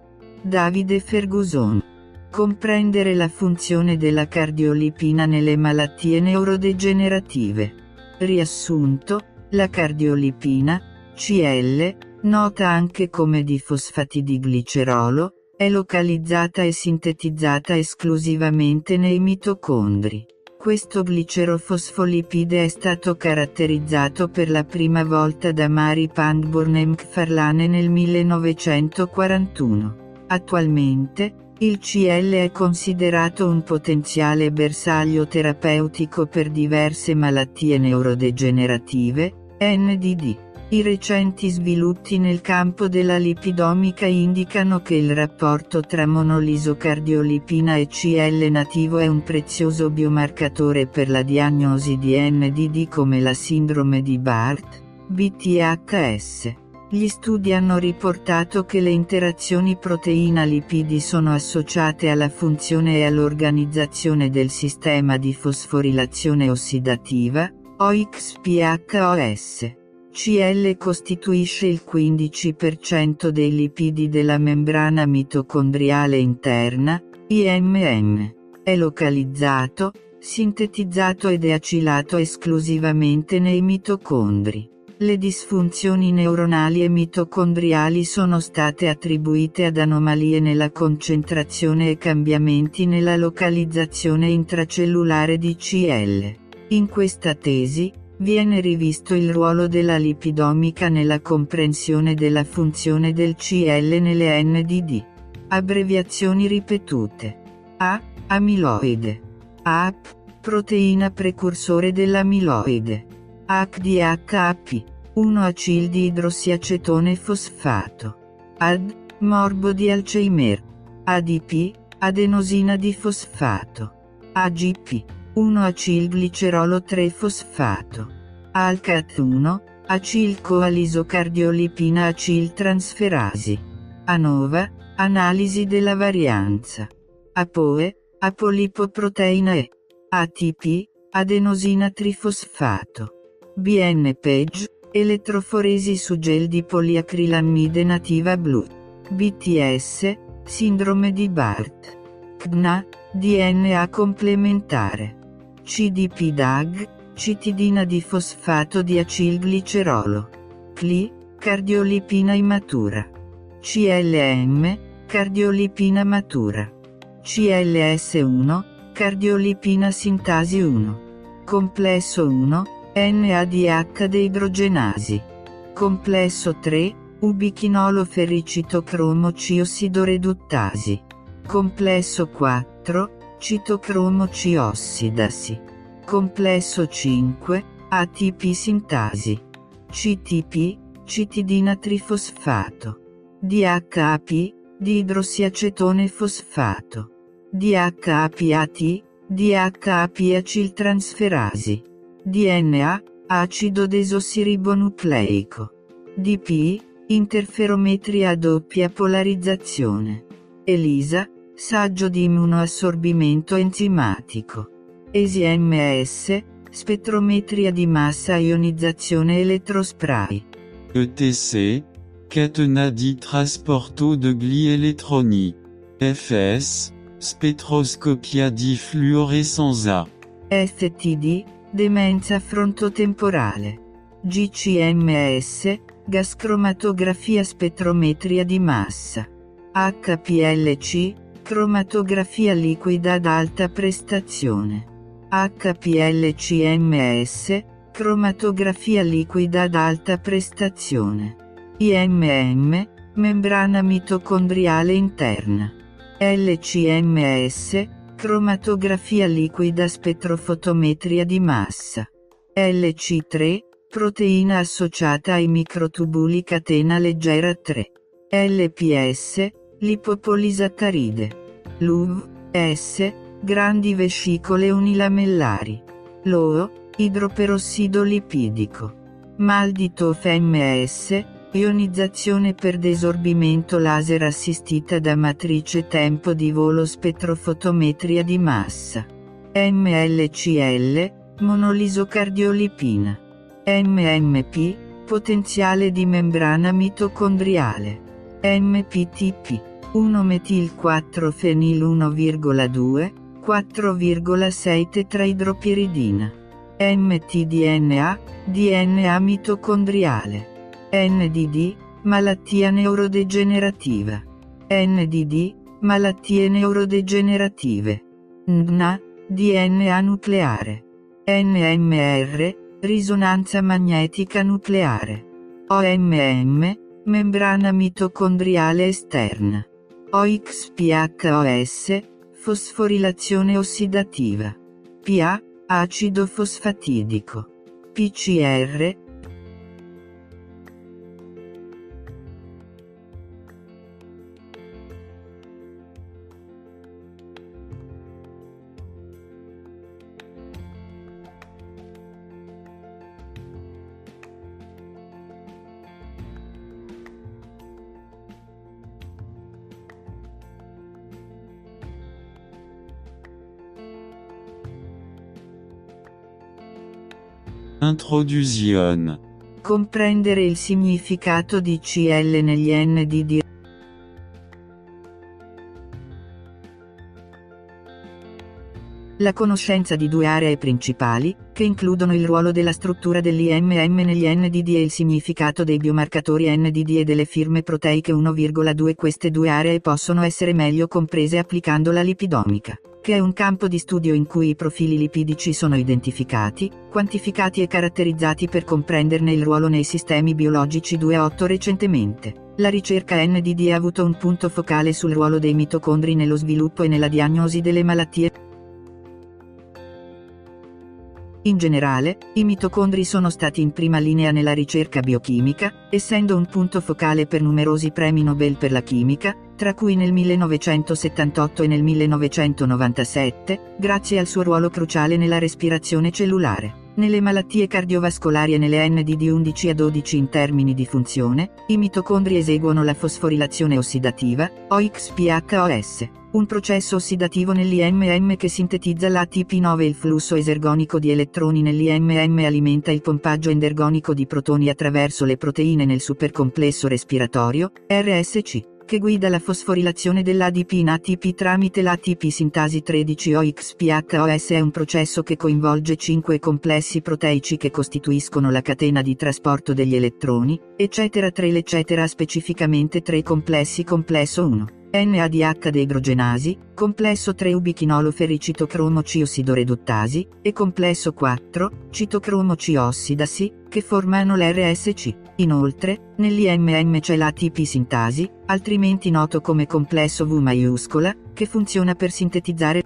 Davide Ferguson. Comprendere la funzione della cardiolipina nelle malattie neurodegenerative. Riassunto la cardiolipina CL, nota anche come difosfatidiglicerolo, è localizzata e sintetizzata esclusivamente nei mitocondri. Questo glicerofosfolipide è stato caratterizzato per la prima volta da Mary Pangborn e McFarlane nel 1941. Attualmente, il CL è considerato un potenziale bersaglio terapeutico per diverse malattie neurodegenerative, NDD. I recenti sviluppi nel campo della lipidomica indicano che il rapporto tra monolisocardiolipina e CL nativo è un prezioso biomarcatore per la diagnosi di NDD come la sindrome di Barth, BTHS. Gli studi hanno riportato che le interazioni proteina-lipidi sono associate alla funzione e all'organizzazione del sistema di fosforilazione ossidativa, OXPHOS. Cl costituisce il 15% dei lipidi della membrana mitocondriale interna, IMN. È localizzato, sintetizzato ed acilato esclusivamente nei mitocondri. Le disfunzioni neuronali e mitocondriali sono state attribuite ad anomalie nella concentrazione e cambiamenti nella localizzazione intracellulare di Cl. In questa tesi, Viene rivisto il ruolo della lipidomica nella comprensione della funzione del CL nelle NDD. Abbreviazioni ripetute. A. Amiloide. AP. Proteina precursore dell'amiloide. HDHAP. 1-acildidrossiacetone fosfato. AD. Morbo di Alzheimer. ADP. Adenosina di fosfato. AGP 1-acilglicerolo 3-fosfato. Alcat-1, acilcoalisocardiolipina aciltransferasi. ANOVA, analisi della varianza. APOE, apolipoproteina E. ATP, adenosina trifosfato. BN-PEG, elettroforesi su gel di poliacrilammide nativa blu. BTS, sindrome di Barth. CDNA, DNA complementare. CDP-DAG, citidina di fosfato di acilglicerolo. CLI, cardiolipina immatura. CLM, cardiolipina matura. CLS1, cardiolipina sintasi 1. Complesso 1, NADH deidrogenasi. Complesso 3, ubichinolo ferricitocromo ciosidoreduttasi. Complesso 4, citocromo C-ossidasi. Complesso 5, ATP sintasi. CTP, citidina trifosfato. DHAP, diidrossiacetone fosfato. DHAPAT, DHAP aciltransferasi. DNA, acido desossiribonucleico. DP, interferometria a doppia polarizzazione. ELISA, saggio di immunoassorbimento enzimatico. ESI-MS, spettrometria di massa ionizzazione elettrospray. ETC, catenat dit transporto de gli elettroni. FS, Spettroscopia di fluorescenza. STD, demenza frontotemporale. GCMS, gascromatografia spettrometria di massa. HPLC, cromatografia liquida ad alta prestazione. HPLCMS, cromatografia liquida ad alta prestazione. IMM, membrana mitocondriale interna. LCMS, cromatografia liquida spettrofotometria di massa. LC3, proteina associata ai microtubuli catena leggera 3. LPS, lipopolisaccaride. LUV, S, grandi vescicole unilamellari. LOO, idroperossido lipidico. Mal di TOF MS, ionizzazione per desorbimento laser assistita da matrice tempo di volo spettrofotometria di massa. MLCL, monolisocardiolipina. MMP, potenziale di membrana mitocondriale. MPTP, 1-metil-4-fenil 1,2, 4,6 tetraidropiridina. mtDNA, DNA mitocondriale. NDD, malattia neurodegenerativa. NDD, malattie neurodegenerative. NDNA, DNA nucleare. NMR, risonanza magnetica nucleare. OMM, membrana mitocondriale esterna. OXPHOS, fosforilazione ossidativa. PA, acido fosfatidico. PCR, Introduzione. Comprendere il significato di CL negli NDD. La conoscenza di due aree principali, che includono il ruolo della struttura dell'IMM negli NDD e il significato dei biomarcatori NDD e delle firme proteiche 1,2 Queste due aree possono essere meglio comprese applicando la lipidomica, che è un campo di studio in cui i profili lipidici sono identificati, quantificati e caratterizzati per comprenderne il ruolo nei sistemi biologici 2.8 recentemente. La ricerca NDD ha avuto un punto focale sul ruolo dei mitocondri nello sviluppo e nella diagnosi delle malattie In generale, i mitocondri sono stati in prima linea nella ricerca biochimica, essendo un punto focale per numerosi premi Nobel per la chimica, tra cui nel 1978 e nel 1997, grazie al suo ruolo cruciale nella respirazione cellulare. Nelle malattie cardiovascolari e nelle NDD 11 a 12 in termini di funzione, i mitocondri eseguono la fosforilazione ossidativa, OXPHOS un processo ossidativo nell'IMM che sintetizza l'ATP9 il flusso esergonico di elettroni nell'IMM alimenta il pompaggio endergonico di protoni attraverso le proteine nel supercomplesso respiratorio, RSC che guida la fosforilazione dell'ADP in ATP tramite l'ATP sintasi 13 OXPHOS è un processo che coinvolge 5 complessi proteici che costituiscono la catena di trasporto degli elettroni, eccetera 3 eccetera specificamente 3 complessi complesso 1. NADH deidrogenasi, complesso 3 ubichinolo ferricitocromo C ossidoreduttasi, e complesso 4, citocromo C ossidasi, che formano l'RSC. Inoltre, nell'IMM c'è l'ATP sintasi, altrimenti noto come complesso V maiuscola, che funziona per sintetizzare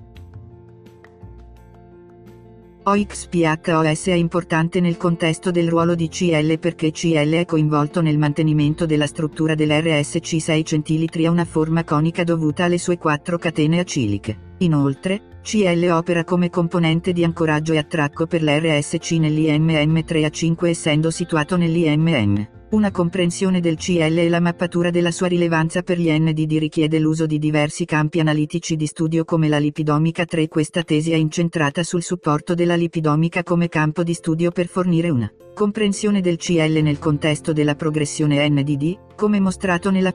OXPHOS è importante nel contesto del ruolo di CL perché CL è coinvolto nel mantenimento della struttura dell'RSC 6 centilitri a una forma conica dovuta alle sue quattro catene aciliche. Inoltre, CL opera come componente di ancoraggio e attracco per l'RSC nell'IMM 3A5 essendo situato nell'IMM. Una comprensione del CL e la mappatura della sua rilevanza per gli NDD richiede l'uso di diversi campi analitici di studio come la lipidomica 3. Questa tesi è incentrata sul supporto della lipidomica come campo di studio per fornire una comprensione del CL nel contesto della progressione NDD, come mostrato nella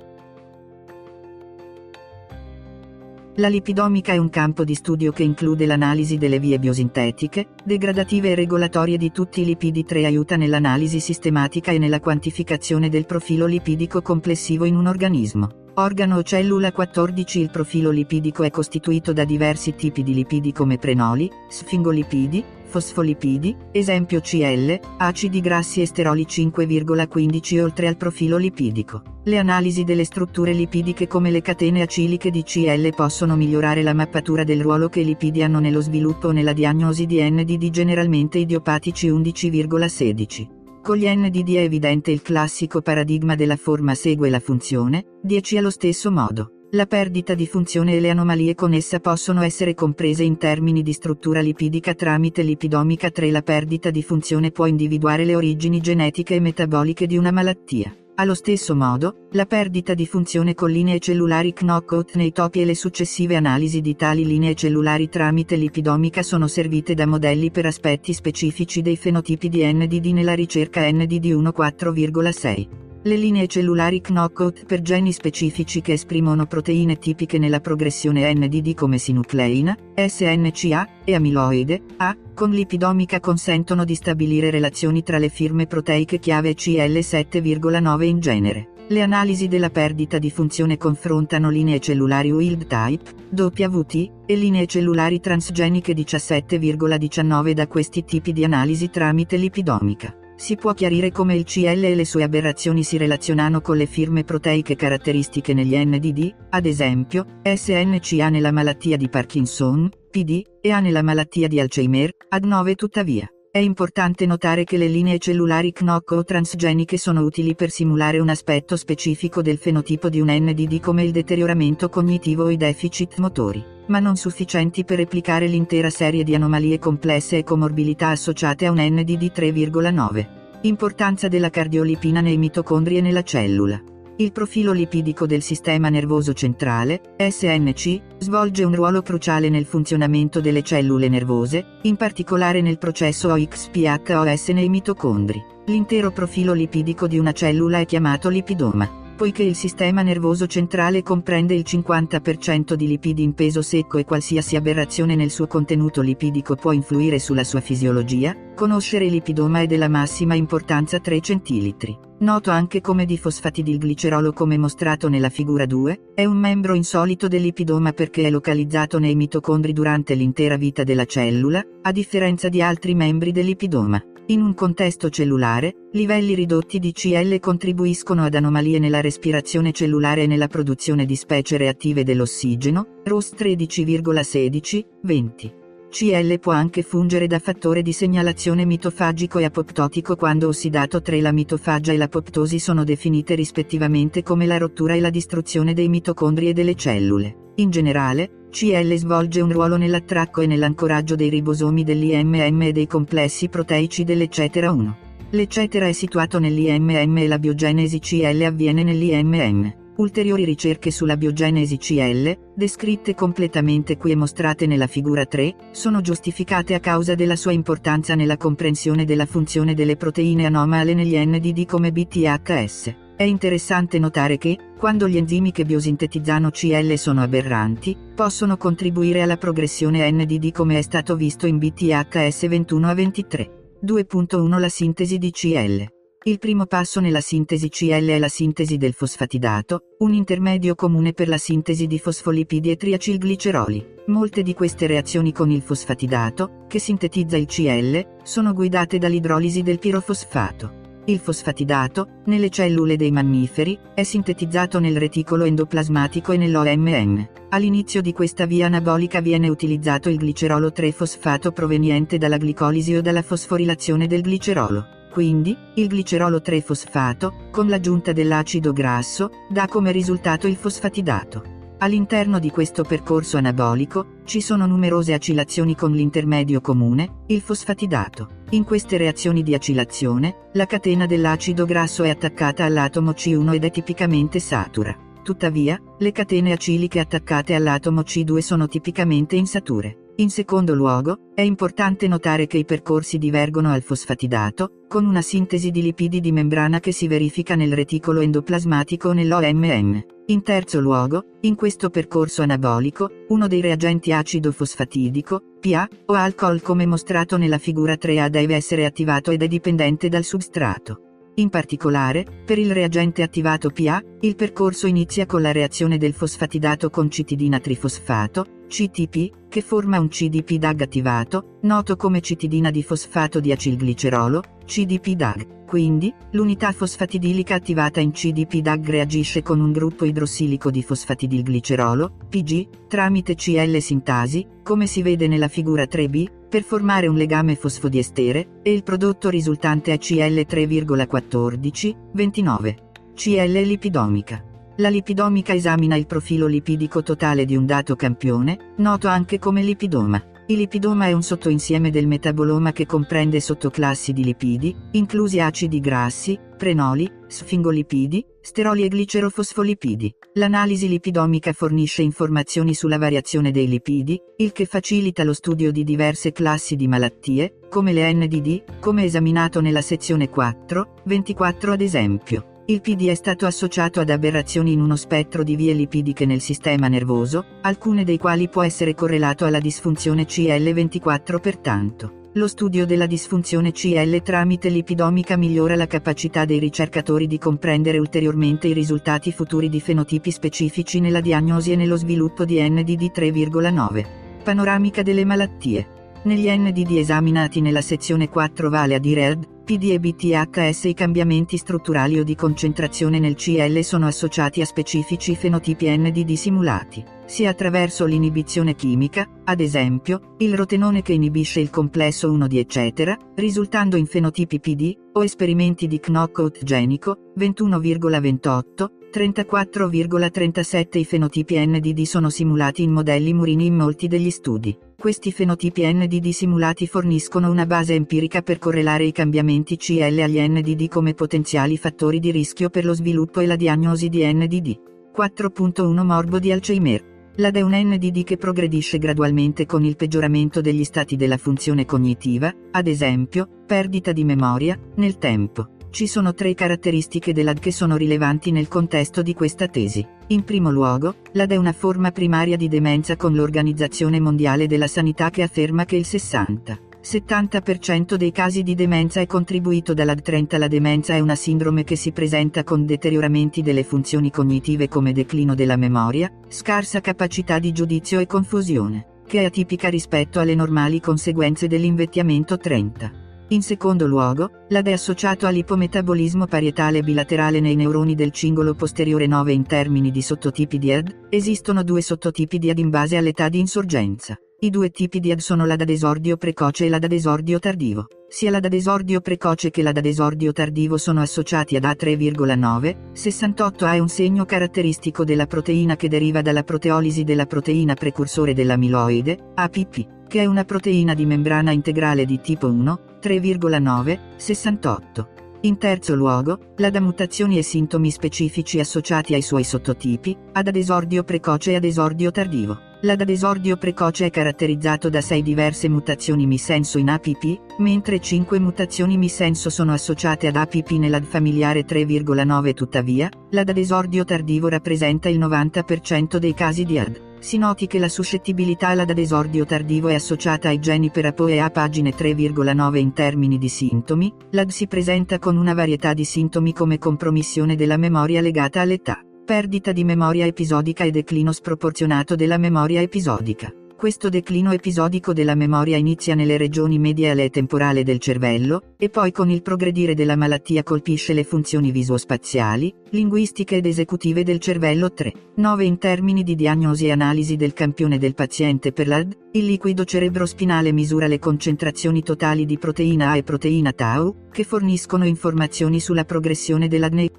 La lipidomica è un campo di studio che include l'analisi delle vie biosintetiche, degradative e regolatorie di tutti i lipidi 3 aiuta nell'analisi sistematica e nella quantificazione del profilo lipidico complessivo in un organismo. Organo o cellula 14 Il profilo lipidico è costituito da diversi tipi di lipidi come prenoli, sfingolipidi, fosfolipidi, esempio CL, acidi grassi e steroli 5,15 oltre al profilo lipidico. Le analisi delle strutture lipidiche come le catene aciliche di CL possono migliorare la mappatura del ruolo che i lipidi hanno nello sviluppo o nella diagnosi di NDD generalmente idiopatici 11,16. Con gli NDD è evidente il classico paradigma della forma segue la funzione, 10 allo stesso modo. La perdita di funzione e le anomalie con essa possono essere comprese in termini di struttura lipidica tramite lipidomica 3. La perdita di funzione può individuare le origini genetiche e metaboliche di una malattia. Allo stesso modo, la perdita di funzione con linee cellulari knockout nei topi e le successive analisi di tali linee cellulari tramite lipidomica sono servite da modelli per aspetti specifici dei fenotipi di NDD nella ricerca NDD 1.4,6. Le linee cellulari knockout per geni specifici che esprimono proteine tipiche nella progressione NDD come sinucleina, SNCA e amiloide A, con lipidomica consentono di stabilire relazioni tra le firme proteiche chiave CL7,9 in genere. Le analisi della perdita di funzione confrontano linee cellulari wild type, WT, e linee cellulari transgeniche 17,19 da questi tipi di analisi tramite lipidomica. Si può chiarire come il CL e le sue aberrazioni si relazionano con le firme proteiche caratteristiche negli NDD, ad esempio, SNCA nella malattia di Parkinson, PD, e A nella malattia di Alzheimer, ad 9 tuttavia. È importante notare che le linee cellulari knockout transgeniche sono utili per simulare un aspetto specifico del fenotipo di un NDD come il deterioramento cognitivo o i deficit motori, ma non sufficienti per replicare l'intera serie di anomalie complesse e comorbilità associate a un NDD 3,9. Importanza della cardiolipina nei mitocondri e nella cellula. Il profilo lipidico del sistema nervoso centrale, SNC, svolge un ruolo cruciale nel funzionamento delle cellule nervose, in particolare nel processo OXPHOS nei mitocondri. L'intero profilo lipidico di una cellula è chiamato lipidoma. Poiché il sistema nervoso centrale comprende il 50% di lipidi in peso secco e qualsiasi aberrazione nel suo contenuto lipidico può influire sulla sua fisiologia, conoscere lipidoma è della massima importanza 3 centilitri. Noto anche come difosfatidilglicerolo come mostrato nella figura 2, è un membro insolito del lipidoma perché è localizzato nei mitocondri durante l'intera vita della cellula, a differenza di altri membri del lipidoma. In un contesto cellulare, livelli ridotti di CL contribuiscono ad anomalie nella respirazione cellulare e nella produzione di specie reattive dell'ossigeno, ROS 13,16, 20. CL può anche fungere da fattore di segnalazione mitofagico e apoptotico quando ossidato 3 la mitofagia e l'apoptosi sono definite rispettivamente come la rottura e la distruzione dei mitocondri e delle cellule. In generale, CL svolge un ruolo nell'attracco e nell'ancoraggio dei ribosomi dell'IMM e dei complessi proteici dell'eccetera 1. L'eccetera è situato nell'IMM e la biogenesi CL avviene nell'IMM. Ulteriori ricerche sulla biogenesi CL, descritte completamente qui e mostrate nella figura 3, sono giustificate a causa della sua importanza nella comprensione della funzione delle proteine anomale negli NDD come BTHS. È interessante notare che, quando gli enzimi che biosintetizzano CL sono aberranti, possono contribuire alla progressione NDD come è stato visto in BTHS 21 a 23. 2.1 La sintesi di CL. Il primo passo nella sintesi CL è la sintesi del fosfatidato, un intermedio comune per la sintesi di fosfolipidi e triacilgliceroli. Molte di queste reazioni con il fosfatidato, che sintetizza il CL, sono guidate dall'idrolisi del pirofosfato. Il fosfatidato, nelle cellule dei mammiferi, è sintetizzato nel reticolo endoplasmatico e nell'OMN. All'inizio di questa via anabolica viene utilizzato il glicerolo 3-fosfato proveniente dalla glicolisi o dalla fosforilazione del glicerolo. Quindi, il glicerolo 3-fosfato, con l'aggiunta dell'acido grasso, dà come risultato il fosfatidato. All'interno di questo percorso anabolico, ci sono numerose acilazioni con l'intermedio comune, il fosfatidato. In queste reazioni di acilazione, la catena dell'acido grasso è attaccata all'atomo C1 ed è tipicamente satura. Tuttavia, le catene aciliche attaccate all'atomo C2 sono tipicamente insature. In secondo luogo, è importante notare che i percorsi divergono al fosfatidato, con una sintesi di lipidi di membrana che si verifica nel reticolo endoplasmatico o nell'OMN. In terzo luogo, in questo percorso anabolico, uno dei reagenti acido fosfatidico, PA, o alcol come mostrato nella figura 3A deve essere attivato ed è dipendente dal substrato. In particolare, per il reagente attivato PA, il percorso inizia con la reazione del fosfatidato con citidina trifosfato, CTP, che forma un CDP-DAG attivato, noto come citidina di fosfato di acilglicerolo, CDP-DAG. Quindi, l'unità fosfatidilica attivata in CDP-DAG reagisce con un gruppo idrossilico di fosfatidilglicerolo, PG, tramite CL sintasi, come si vede nella figura 3b, per formare un legame fosfodiestere, e il prodotto risultante è Cl3,14, 29. Cl lipidomica. La lipidomica esamina il profilo lipidico totale di un dato campione, noto anche come lipidoma. Il lipidoma è un sottoinsieme del metaboloma che comprende sottoclassi di lipidi, inclusi acidi grassi, prenoli, sfingolipidi, steroli e glicerofosfolipidi. L'analisi lipidomica fornisce informazioni sulla variazione dei lipidi, il che facilita lo studio di diverse classi di malattie, come le NDD, come esaminato nella sezione 4, 24 ad esempio. Il PD è stato associato ad aberrazioni in uno spettro di vie lipidiche nel sistema nervoso, alcune dei quali può essere correlato alla disfunzione CL24 pertanto. Lo studio della disfunzione CL tramite lipidomica migliora la capacità dei ricercatori di comprendere ulteriormente i risultati futuri di fenotipi specifici nella diagnosi e nello sviluppo di NDD 3,9. Panoramica delle malattie. Negli NDD esaminati nella sezione 4 vale a dire AD, PD e BTHS i cambiamenti strutturali o di concentrazione nel CL sono associati a specifici fenotipi NDD simulati, sia attraverso l'inibizione chimica, ad esempio, il rotenone che inibisce il complesso 1 di eccetera, risultando in fenotipi PD, o esperimenti di knockout genico, 21,28, 34,37 I fenotipi NDD sono simulati in modelli murini in molti degli studi. Questi fenotipi NDD simulati forniscono una base empirica per correlare i cambiamenti CL agli NDD come potenziali fattori di rischio per lo sviluppo e la diagnosi di NDD. 4.1 Morbo di Alzheimer. L'AD è un NDD che progredisce gradualmente con il peggioramento degli stati della funzione cognitiva, ad esempio, perdita di memoria, nel tempo. Ci sono tre caratteristiche dell'AD che sono rilevanti nel contesto di questa tesi. In primo luogo, l'AD è una forma primaria di demenza con l'Organizzazione Mondiale della Sanità che afferma che il 60. 70% dei casi di demenza è contribuito dall'AD30. La demenza è una sindrome che si presenta con deterioramenti delle funzioni cognitive come declino della memoria, scarsa capacità di giudizio e confusione, che è atipica rispetto alle normali conseguenze dell'invecchiamento 30. In secondo luogo, l'AD è associato all'ipometabolismo parietale bilaterale nei neuroni del cingolo posteriore 9 in termini di sottotipi di AD, esistono due sottotipi di AD in base all'età di insorgenza. I due tipi di AD sono l'AD ad esordio precoce e l'AD ad esordio tardivo. Sia l'AD ad esordio precoce che l'AD ad esordio tardivo sono associati ad A3,9, 68A è un segno caratteristico della proteina che deriva dalla proteolisi della proteina precursore dell'amiloide, APP, che è una proteina di membrana integrale di tipo 1, 3,9, 68. In terzo luogo, la da mutazioni e sintomi specifici associati ai suoi sottotipi, ad adesordio precoce e ad esordio tardivo. La da desordio precoce è caratterizzato da 6 diverse mutazioni missenso in APP, mentre 5 mutazioni missenso sono associate ad APP nell'AD familiare 3,9 tuttavia, la da desordio tardivo rappresenta il 90% dei casi di AD. Si noti che la suscettibilità alla da desordio tardivo è associata ai geni per APO e a pagine 3,9 in termini di sintomi, l'AD si presenta con una varietà di sintomi come compromissione della memoria legata all'età, perdita di memoria episodica e declino sproporzionato della memoria episodica. Questo declino episodico della memoria inizia nelle regioni mediale e temporale del cervello, e poi con il progredire della malattia colpisce le funzioni visuospaziali, linguistiche ed esecutive del cervello 3. 9 In termini di diagnosi e analisi del campione del paziente per l'AD, il liquido cerebrospinale misura le concentrazioni totali di proteina A e proteina tau, che forniscono informazioni sulla progressione dell'ADNE.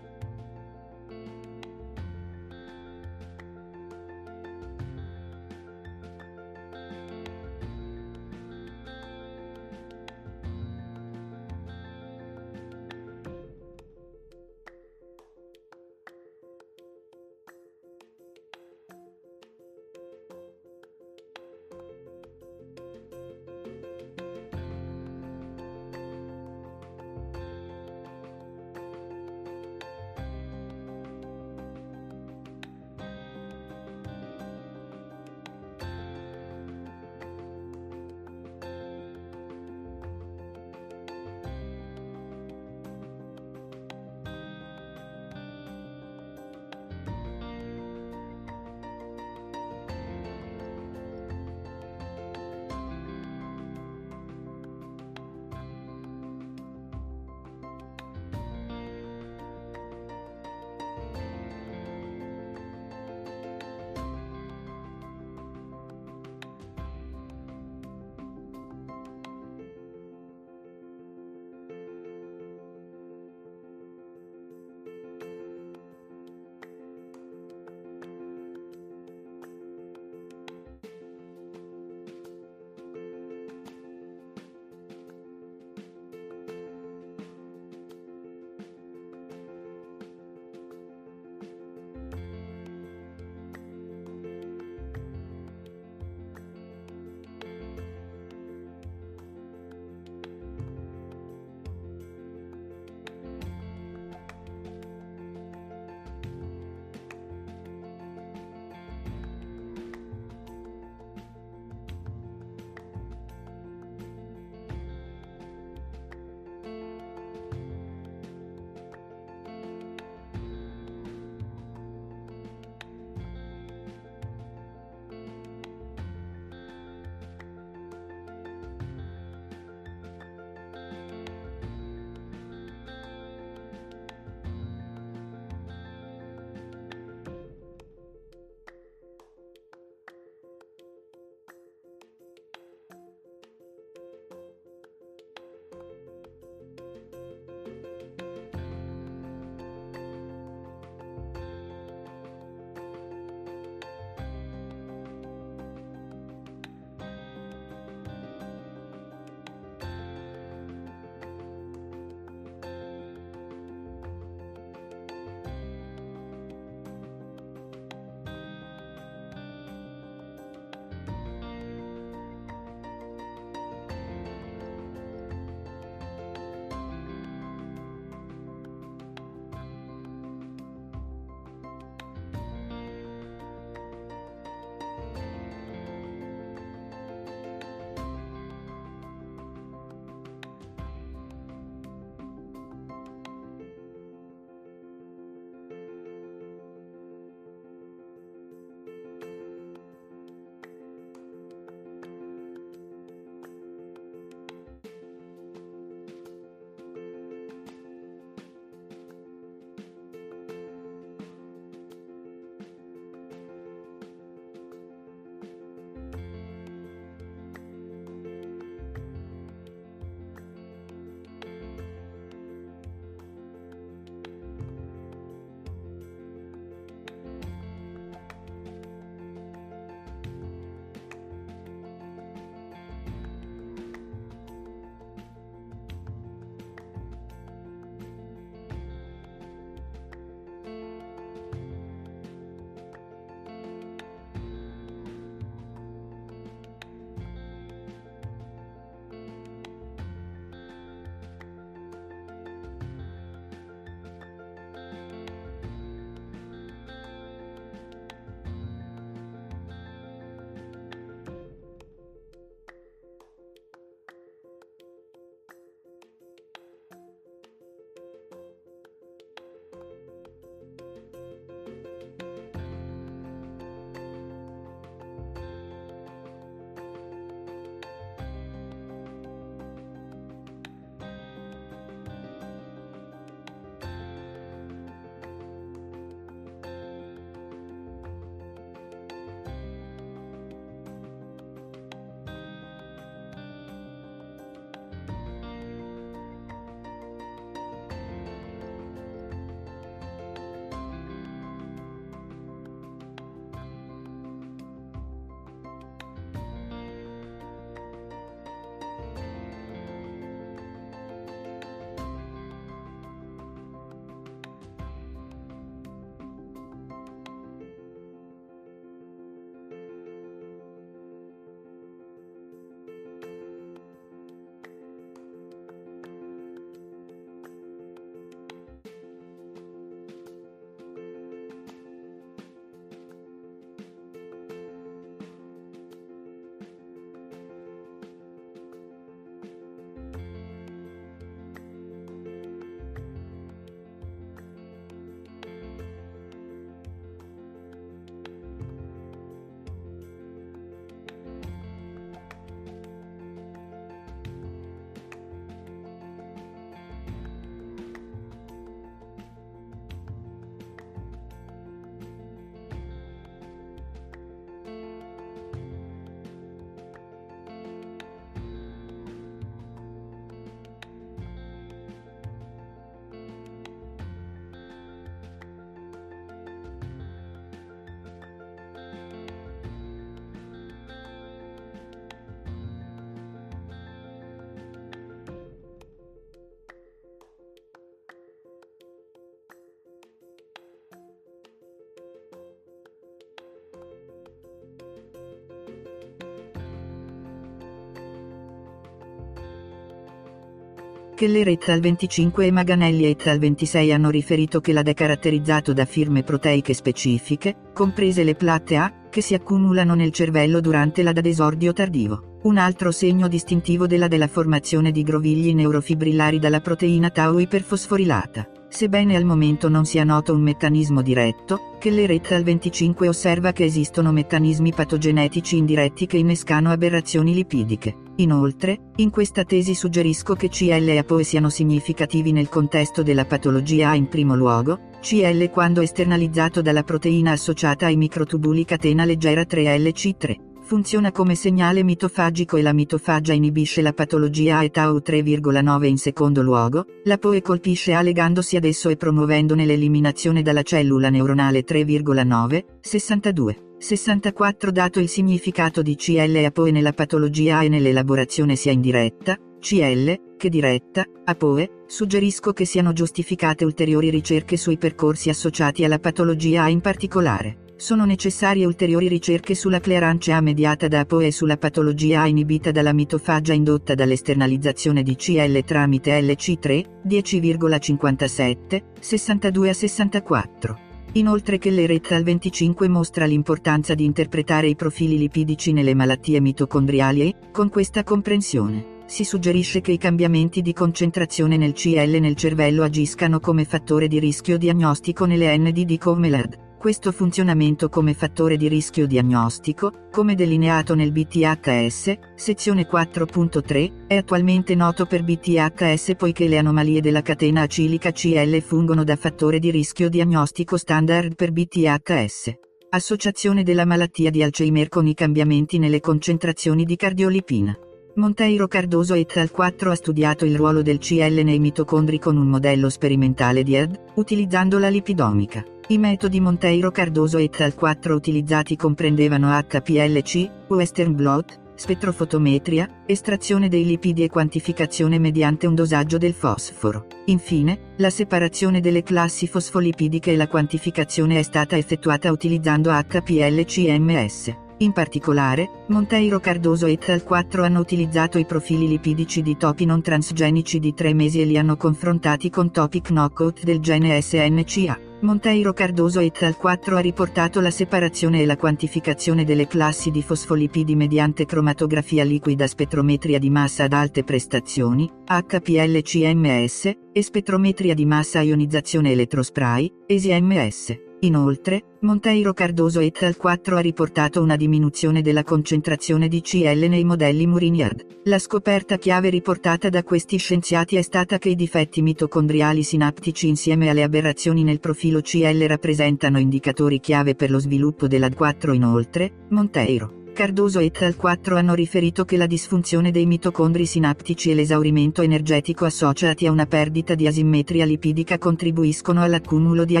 Keller et al 25 e Maganelli et al 26 hanno riferito che l'AD è caratterizzato da firme proteiche specifiche, comprese le platte A, che si accumulano nel cervello durante l'AD ad esordio tardivo. Un altro segno distintivo della della formazione di grovigli neurofibrillari dalla proteina tau iperfosforilata. Sebbene al momento non sia noto un meccanismo diretto, Keller et al 25 osserva che esistono meccanismi patogenetici indiretti che innescano aberrazioni lipidiche. Inoltre, in questa tesi suggerisco che CL e APOE siano significativi nel contesto della patologia A in primo luogo, CL quando esternalizzato dalla proteina associata ai microtubuli catena leggera 3LC3. Funziona come segnale mitofagico e la mitofagia inibisce la patologia A tau 3,9 in secondo luogo, la POE colpisce A legandosi ad esso e promuovendone l'eliminazione dalla cellula neuronale 3,9, 62. 64 Dato il significato di CL e APOE nella patologia A e nell'elaborazione sia indiretta, CL, che diretta, APOE, suggerisco che siano giustificate ulteriori ricerche sui percorsi associati alla patologia A in particolare. Sono necessarie ulteriori ricerche sulla clearance A mediata da APOE e sulla patologia A inibita dalla mitofagia indotta dall'esternalizzazione di CL tramite LC3, 10,57, 62 a 64. Inoltre che l'Eretta al 25 mostra l'importanza di interpretare i profili lipidici nelle malattie mitocondriali e, con questa comprensione, si suggerisce che i cambiamenti di concentrazione nel CL nel cervello agiscano come fattore di rischio diagnostico nelle NDD come l'AD. Questo funzionamento come fattore di rischio diagnostico, come delineato nel BTHS, sezione 4.3, è attualmente noto per BTHS poiché le anomalie della catena acilica CL fungono da fattore di rischio diagnostico standard per BTHS. Associazione della malattia di Alzheimer con i cambiamenti nelle concentrazioni di cardiolipina. Monteiro Cardoso et al 4 ha studiato il ruolo del CL nei mitocondri con un modello sperimentale di AD, utilizzando la lipidomica. I metodi Monteiro Cardoso et al 4 utilizzati comprendevano HPLC, Western blot, spettrofotometria, estrazione dei lipidi e quantificazione mediante un dosaggio del fosforo. Infine, la separazione delle classi fosfolipidiche e la quantificazione è stata effettuata utilizzando HPLC-MS. In particolare, Monteiro Cardoso et al 4 hanno utilizzato i profili lipidici di topi non transgenici di 3 mesi e li hanno confrontati con topi knockout del gene SNCA. Monteiro Cardoso et al 4 ha riportato la separazione e la quantificazione delle classi di fosfolipidi mediante cromatografia liquida spettrometria di massa ad alte prestazioni, HPLC-MS, e spettrometria di massa ionizzazione elettrospray, ESI-MS. Inoltre, Monteiro Cardoso et al 4 ha riportato una diminuzione della concentrazione di CL nei modelli Muriniad. La scoperta chiave riportata da questi scienziati è stata che i difetti mitocondriali sinaptici insieme alle aberrazioni nel profilo CL rappresentano indicatori chiave per lo sviluppo dell'AD4 inoltre, Monteiro. Cardoso et al 4 hanno riferito che la disfunzione dei mitocondri sinaptici e l'esaurimento energetico associati a una perdita di asimmetria lipidica contribuiscono all'accumulo di A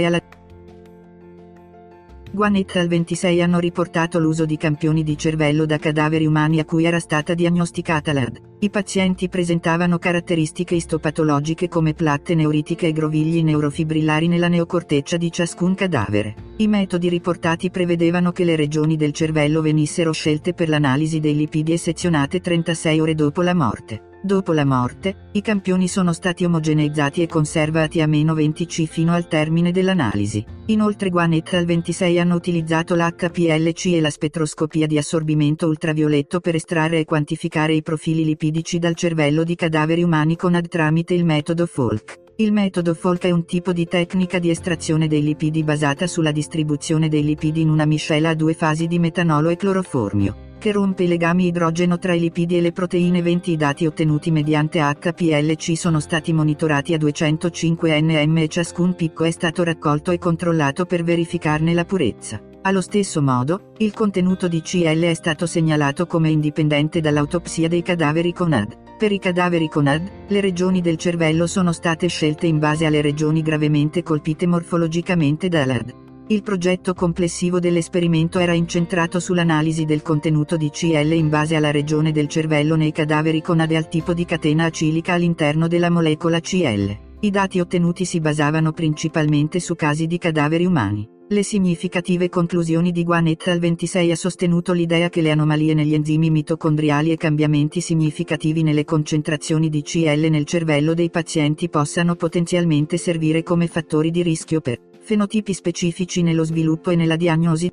e alla Guanet al 26 hanno riportato l'uso di campioni di cervello da cadaveri umani a cui era stata diagnosticata l'AD. I pazienti presentavano caratteristiche istopatologiche come platte neuritiche e grovigli neurofibrillari nella neocorteccia di ciascun cadavere. I metodi riportati prevedevano che le regioni del cervello venissero scelte per l'analisi dei lipidi e sezionate 36 ore dopo la morte. Dopo la morte, i campioni sono stati omogeneizzati e conservati a meno 20 C fino al termine dell'analisi. Inoltre Guanet al 26 hanno utilizzato l'HPLC e la spettroscopia di assorbimento ultravioletto per estrarre e quantificare i profili lipidici dal cervello di cadaveri umani con AD tramite il metodo Folk. Il metodo Folk è un tipo di tecnica di estrazione dei lipidi basata sulla distribuzione dei lipidi in una miscela a due fasi di metanolo e cloroformio che rompe i legami idrogeno tra i lipidi e le proteine 20 I dati ottenuti mediante HPLC sono stati monitorati a 205 nm e ciascun picco è stato raccolto e controllato per verificarne la purezza. Allo stesso modo, il contenuto di CL è stato segnalato come indipendente dall'autopsia dei cadaveri con AD. Per i cadaveri con AD, le regioni del cervello sono state scelte in base alle regioni gravemente colpite morfologicamente dall'AD. Il progetto complessivo dell'esperimento era incentrato sull'analisi del contenuto di CL in base alla regione del cervello nei cadaveri con AD al tipo di catena acilica all'interno della molecola CL. I dati ottenuti si basavano principalmente su casi di cadaveri umani. Le significative conclusioni di Guan al 26 ha sostenuto l'idea che le anomalie negli enzimi mitocondriali e cambiamenti significativi nelle concentrazioni di CL nel cervello dei pazienti possano potenzialmente servire come fattori di rischio per fenotipi specifici nello sviluppo e nella diagnosi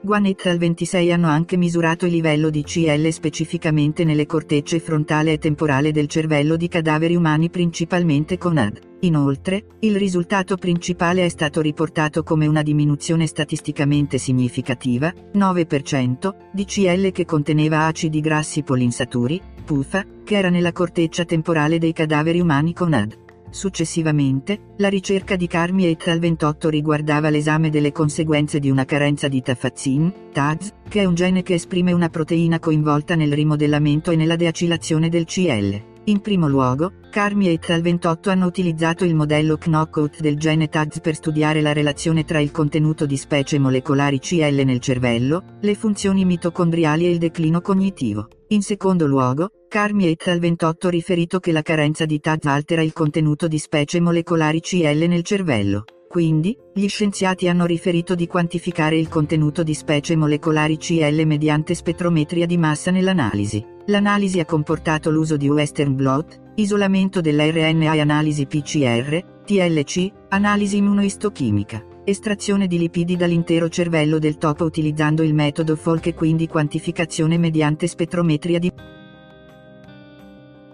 Guan et al 26 hanno anche misurato il livello di CL specificamente nelle cortecce frontale e temporale del cervello di cadaveri umani principalmente con AD. Inoltre, il risultato principale è stato riportato come una diminuzione statisticamente significativa, 9%, di CL che conteneva acidi grassi polinsaturi, PUFA, che era nella corteccia temporale dei cadaveri umani con AD. Successivamente, la ricerca di Carmi et al 28 riguardava l'esame delle conseguenze di una carenza di tafazin, TAZ, che è un gene che esprime una proteina coinvolta nel rimodellamento e nella deacilazione del CL. In primo luogo, Carmi et al 28 hanno utilizzato il modello knockout del gene TAZ per studiare la relazione tra il contenuto di specie molecolari CL nel cervello, le funzioni mitocondriali e il declino cognitivo. In secondo luogo, Carmi et al 28 riferito che la carenza di TAZ altera il contenuto di specie molecolari CL nel cervello. Quindi, gli scienziati hanno riferito di quantificare il contenuto di specie molecolari CL mediante spettrometria di massa nell'analisi. L'analisi ha comportato l'uso di Western blot, isolamento dell'RNA e analisi PCR, TLC, analisi immunoistochimica, estrazione di lipidi dall'intero cervello del topo utilizzando il metodo Folk e quindi quantificazione mediante spettrometria di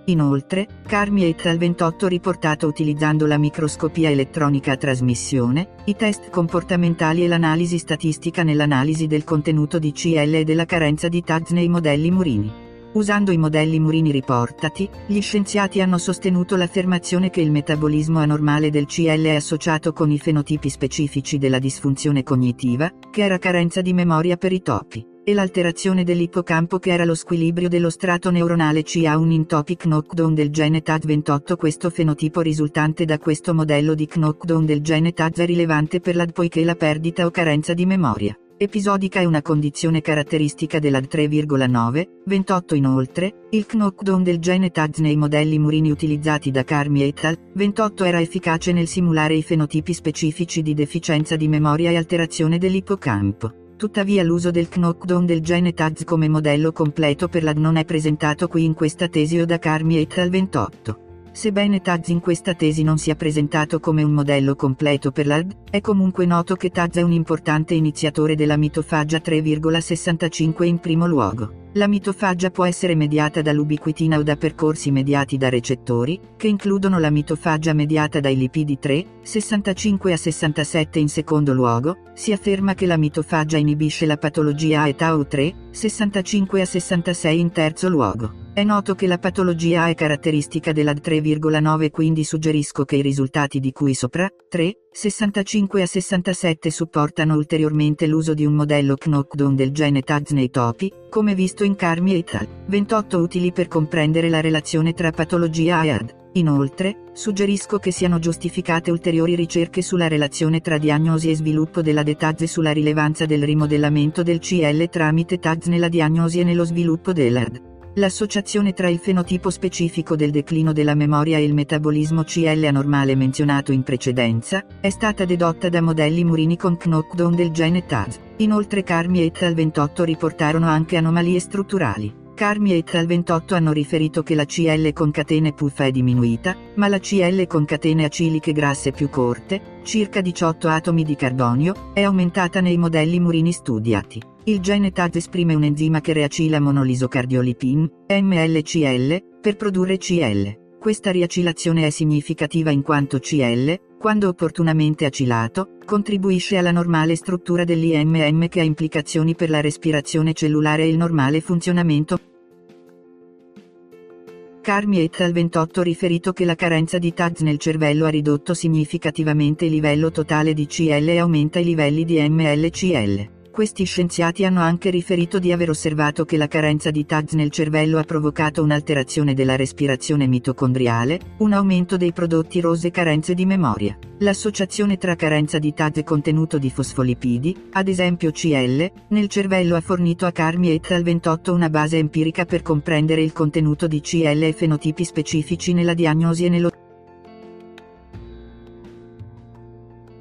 Inoltre, Carmi et al 28 riportato utilizzando la microscopia elettronica a trasmissione, i test comportamentali e l'analisi statistica nell'analisi del contenuto di CL e della carenza di TAGS nei modelli murini. Usando i modelli murini riportati, gli scienziati hanno sostenuto l'affermazione che il metabolismo anormale del CL è associato con i fenotipi specifici della disfunzione cognitiva, che era carenza di memoria per i topi e l'alterazione dell'ippocampo che era lo squilibrio dello strato neuronale C ha un intopic knockdown del gene TAD28 questo fenotipo risultante da questo modello di knockdown del gene TAD è rilevante per l'AD poiché la perdita o carenza di memoria episodica è una condizione caratteristica dell'AD 3,9, 28 inoltre, il knockdown del gene TAD nei modelli murini utilizzati da Carmi et al. 28 era efficace nel simulare i fenotipi specifici di deficienza di memoria e alterazione dell'ippocampo. Tuttavia l'uso del knockdown del gene TAZ come modello completo per l'AD non è presentato qui in questa tesi o da Carmi et al 28. Sebbene Taz in questa tesi non sia presentato come un modello completo per l'AD, è comunque noto che Taz è un importante iniziatore della mitofagia 3,65 in primo luogo. La mitofagia può essere mediata dall'ubiquitina o da percorsi mediati da recettori, che includono la mitofagia mediata dai lipidi 3, 65 a 67 in secondo luogo, si afferma che la mitofagia inibisce la patologia A e Tau 3, 65 a 66 in terzo luogo. È noto che la patologia A è caratteristica della 3,9 quindi suggerisco che i risultati di cui sopra, 3, 65 a 67 supportano ulteriormente l'uso di un modello knockdown del gene TAGS nei topi, come visto in Carmi et al. 28 utili per comprendere la relazione tra patologia e AD. Inoltre, suggerisco che siano giustificate ulteriori ricerche sulla relazione tra diagnosi e sviluppo della DETAGS e sulla rilevanza del rimodellamento del CL tramite TAGS nella diagnosi e nello sviluppo dell'AD. L'associazione tra il fenotipo specifico del declino della memoria e il metabolismo CL anormale menzionato in precedenza, è stata dedotta da modelli murini con knockdown del gene TAZ. Inoltre Carmi et al 28 riportarono anche anomalie strutturali. Carmi et al 28 hanno riferito che la CL con catene puffa è diminuita, ma la CL con catene aciliche grasse più corte, circa 18 atomi di carbonio, è aumentata nei modelli murini studiati. Il gene TAD esprime un enzima che reacila monolisocardiolipin, MLCL, per produrre CL. Questa riacilazione è significativa in quanto CL, quando opportunamente acilato, contribuisce alla normale struttura dell'IMM che ha implicazioni per la respirazione cellulare e il normale funzionamento. Carmi et al 28 riferito che la carenza di TADS nel cervello ha ridotto significativamente il livello totale di CL e aumenta i livelli di MLCL. Questi scienziati hanno anche riferito di aver osservato che la carenza di TAGS nel cervello ha provocato un'alterazione della respirazione mitocondriale, un aumento dei prodotti rose e carenze di memoria. L'associazione tra carenza di TAGS e contenuto di fosfolipidi, ad esempio CL, nel cervello ha fornito a Carmi et al 28 una base empirica per comprendere il contenuto di CL e fenotipi specifici nella diagnosi e nello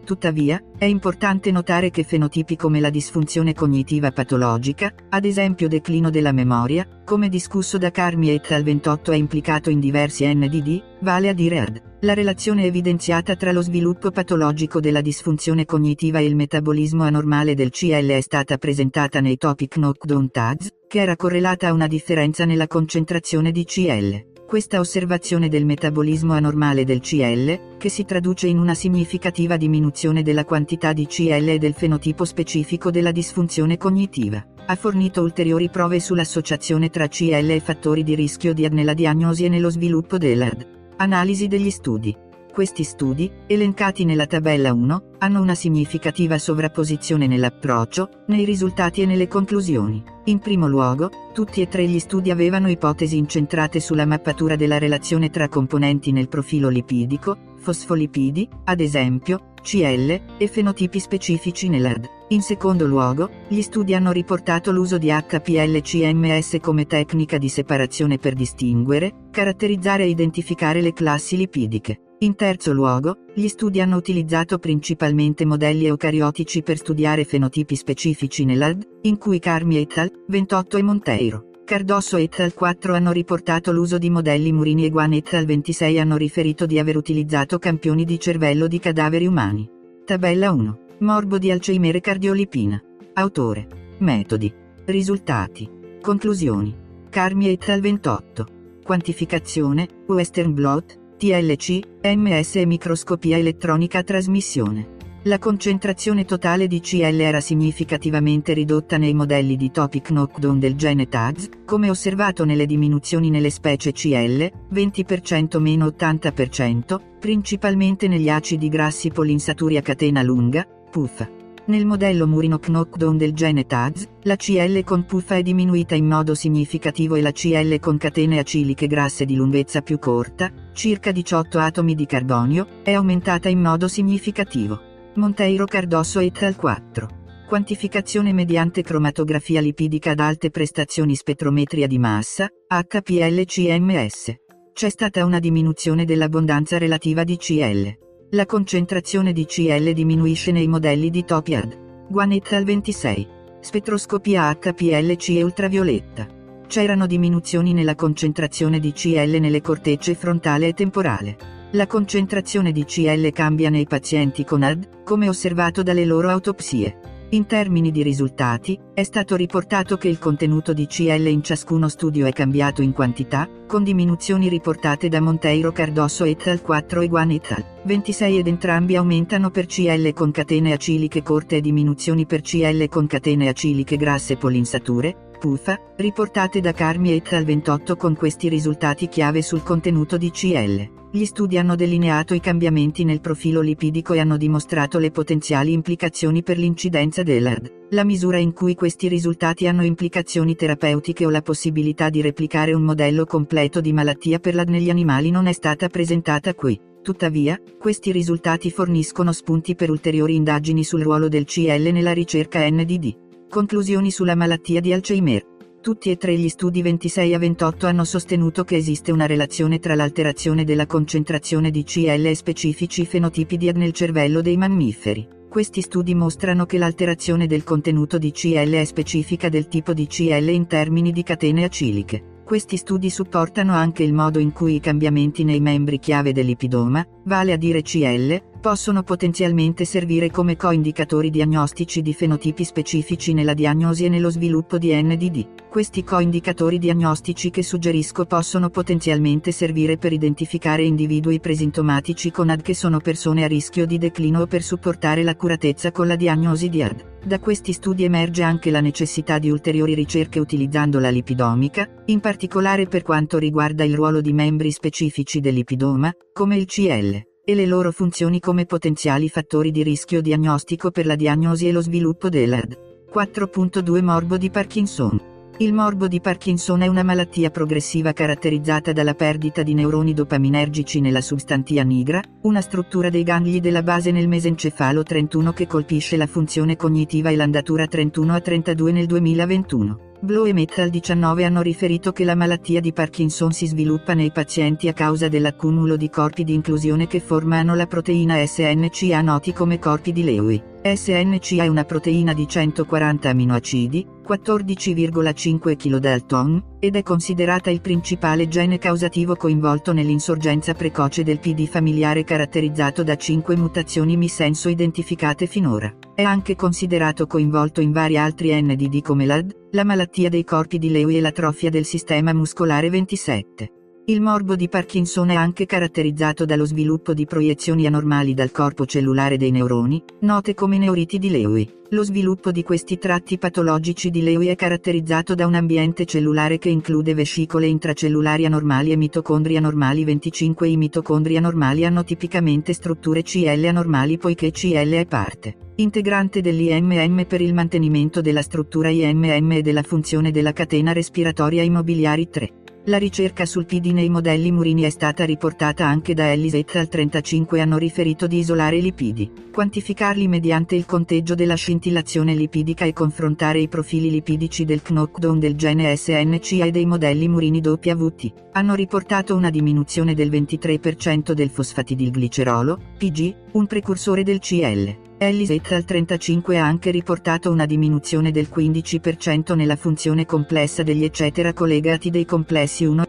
Tuttavia, è importante notare che fenotipi come la disfunzione cognitiva patologica, ad esempio declino della memoria, come discusso da Carmi et al 28 è implicato in diversi NDD, vale a dire ad la relazione evidenziata tra lo sviluppo patologico della disfunzione cognitiva e il metabolismo anormale del CL è stata presentata nei topic knockdown tags, che era correlata a una differenza nella concentrazione di CL. Questa osservazione del metabolismo anormale del CL, che si traduce in una significativa diminuzione della quantità di CL e del fenotipo specifico della disfunzione cognitiva, ha fornito ulteriori prove sull'associazione tra CL e fattori di rischio di nella diagnosi e nello sviluppo dell'AD. Analisi degli studi. Questi studi, elencati nella tabella 1, hanno una significativa sovrapposizione nell'approccio, nei risultati e nelle conclusioni. In primo luogo, tutti e tre gli studi avevano ipotesi incentrate sulla mappatura della relazione tra componenti nel profilo lipidico, fosfolipidi, ad esempio, CL, e fenotipi specifici nell'AD. In secondo luogo, gli studi hanno riportato l'uso di HPLCMS come tecnica di separazione per distinguere, caratterizzare e identificare le classi lipidiche. In terzo luogo, gli studi hanno utilizzato principalmente modelli eucariotici per studiare fenotipi specifici nell'AD, in cui Carmi et al. 28 e Monteiro. Cardosso et al. 4 hanno riportato l'uso di modelli Murini e Guan et al. 26 hanno riferito di aver utilizzato campioni di cervello di cadaveri umani. Tabella 1. Morbo di Alzheimer e cardiolipina. Autore. Metodi. Risultati. Conclusioni. Carmi et al. 28. Quantificazione, Western Blot, TLC, MS e microscopia elettronica a trasmissione. La concentrazione totale di CL era significativamente ridotta nei modelli di topic knockdown del gene TAGS, come osservato nelle diminuzioni nelle specie CL, 20% meno 80%, principalmente negli acidi grassi polinsaturi a catena lunga, PUF. Nel modello Murino knockdown del gene TAGS, la CL con PUF è diminuita in modo significativo e la CL con catene aciliche grasse di lunghezza più corta, circa 18 atomi di carbonio, è aumentata in modo significativo. Monteiro Cardosso et al 4. Quantificazione mediante cromatografia lipidica ad alte prestazioni spettrometria di massa, HPLCMS. C'è stata una diminuzione dell'abbondanza relativa di CL. La concentrazione di CL diminuisce nei modelli di Topiad. Guan et al 26. Spettroscopia HPLC e ultravioletta. C'erano diminuzioni nella concentrazione di CL nelle cortecce frontale e temporale. La concentrazione di CL cambia nei pazienti con AD, come osservato dalle loro autopsie. In termini di risultati, è stato riportato che il contenuto di CL in ciascuno studio è cambiato in quantità, con diminuzioni riportate da Monteiro Cardosso et al 4 e Guan et al 26 ed entrambi aumentano per CL con catene aciliche corte e diminuzioni per CL con catene aciliche grasse polinsature, PUFA, riportate da Carmi et al 28 con questi risultati chiave sul contenuto di CL. Gli studi hanno delineato i cambiamenti nel profilo lipidico e hanno dimostrato le potenziali implicazioni per l'incidenza dell'AD. La misura in cui questi risultati hanno implicazioni terapeutiche o la possibilità di replicare un modello completo di malattia per l'AD negli animali non è stata presentata qui. Tuttavia, questi risultati forniscono spunti per ulteriori indagini sul ruolo del CL nella ricerca NDD. Conclusioni sulla malattia di Alzheimer. Tutti e tre gli studi 26 a 28 hanno sostenuto che esiste una relazione tra l'alterazione della concentrazione di CL e specifici fenotipi di AD nel cervello dei mammiferi. Questi studi mostrano che l'alterazione del contenuto di CL è specifica del tipo di CL in termini di catene aciliche. Questi studi supportano anche il modo in cui i cambiamenti nei membri chiave dell'ipidoma, vale a dire CL, possono potenzialmente servire come coindicatori diagnostici di fenotipi specifici nella diagnosi e nello sviluppo di NDD. Questi coindicatori diagnostici che suggerisco possono potenzialmente servire per identificare individui presintomatici con AD che sono persone a rischio di declino o per supportare l'accuratezza con la diagnosi di AD. Da questi studi emerge anche la necessità di ulteriori ricerche utilizzando la lipidomica, in particolare per quanto riguarda il ruolo di membri specifici dell'ipidoma, come il CL e le loro funzioni come potenziali fattori di rischio diagnostico per la diagnosi e lo sviluppo dell'AD. 4.2 Morbo di Parkinson. Il morbo di Parkinson è una malattia progressiva caratterizzata dalla perdita di neuroni dopaminergici nella substantia nigra, una struttura dei gangli della base nel mesencefalo 31 che colpisce la funzione cognitiva e l'andatura 31 a 32 nel 2021. Blow e Metal 19 hanno riferito che la malattia di Parkinson si sviluppa nei pazienti a causa dell'accumulo di corpi di inclusione che formano la proteina SNCA noti come corpi di Lewy. SNCA è una proteina di 140 aminoacidi, 14,5 kDalton, ed è considerata il principale gene causativo coinvolto nell'insorgenza precoce del PD familiare caratterizzato da 5 mutazioni missenso identificate finora. È anche considerato coinvolto in vari altri NDD come l'AD, la malattia dei corpi di Lewy e l'atrofia del sistema muscolare 27. Il morbo di Parkinson è anche caratterizzato dallo sviluppo di proiezioni anormali dal corpo cellulare dei neuroni, note come neuriti di Lewy. Lo sviluppo di questi tratti patologici di Lewy è caratterizzato da un ambiente cellulare che include vescicole intracellulari anormali e mitocondri anormali 25 I mitocondri anormali hanno tipicamente strutture CL anormali poiché CL è parte integrante dell'IMM per il mantenimento della struttura IMM e della funzione della catena respiratoria immobiliari 3. La ricerca sul PD nei modelli murini è stata riportata anche da Ellis et al 35 hanno riferito di isolare i lipidi, quantificarli mediante il conteggio della scintillazione lipidica e confrontare i profili lipidici del knockdown del gene SNCA e dei modelli murini WT. Hanno riportato una diminuzione del 23% del fosfatidilglicerolo, PG, un precursore del CL. Ellis et al 35 ha anche riportato una diminuzione del 15% nella funzione complessa degli eccetera collegati dei complessi 1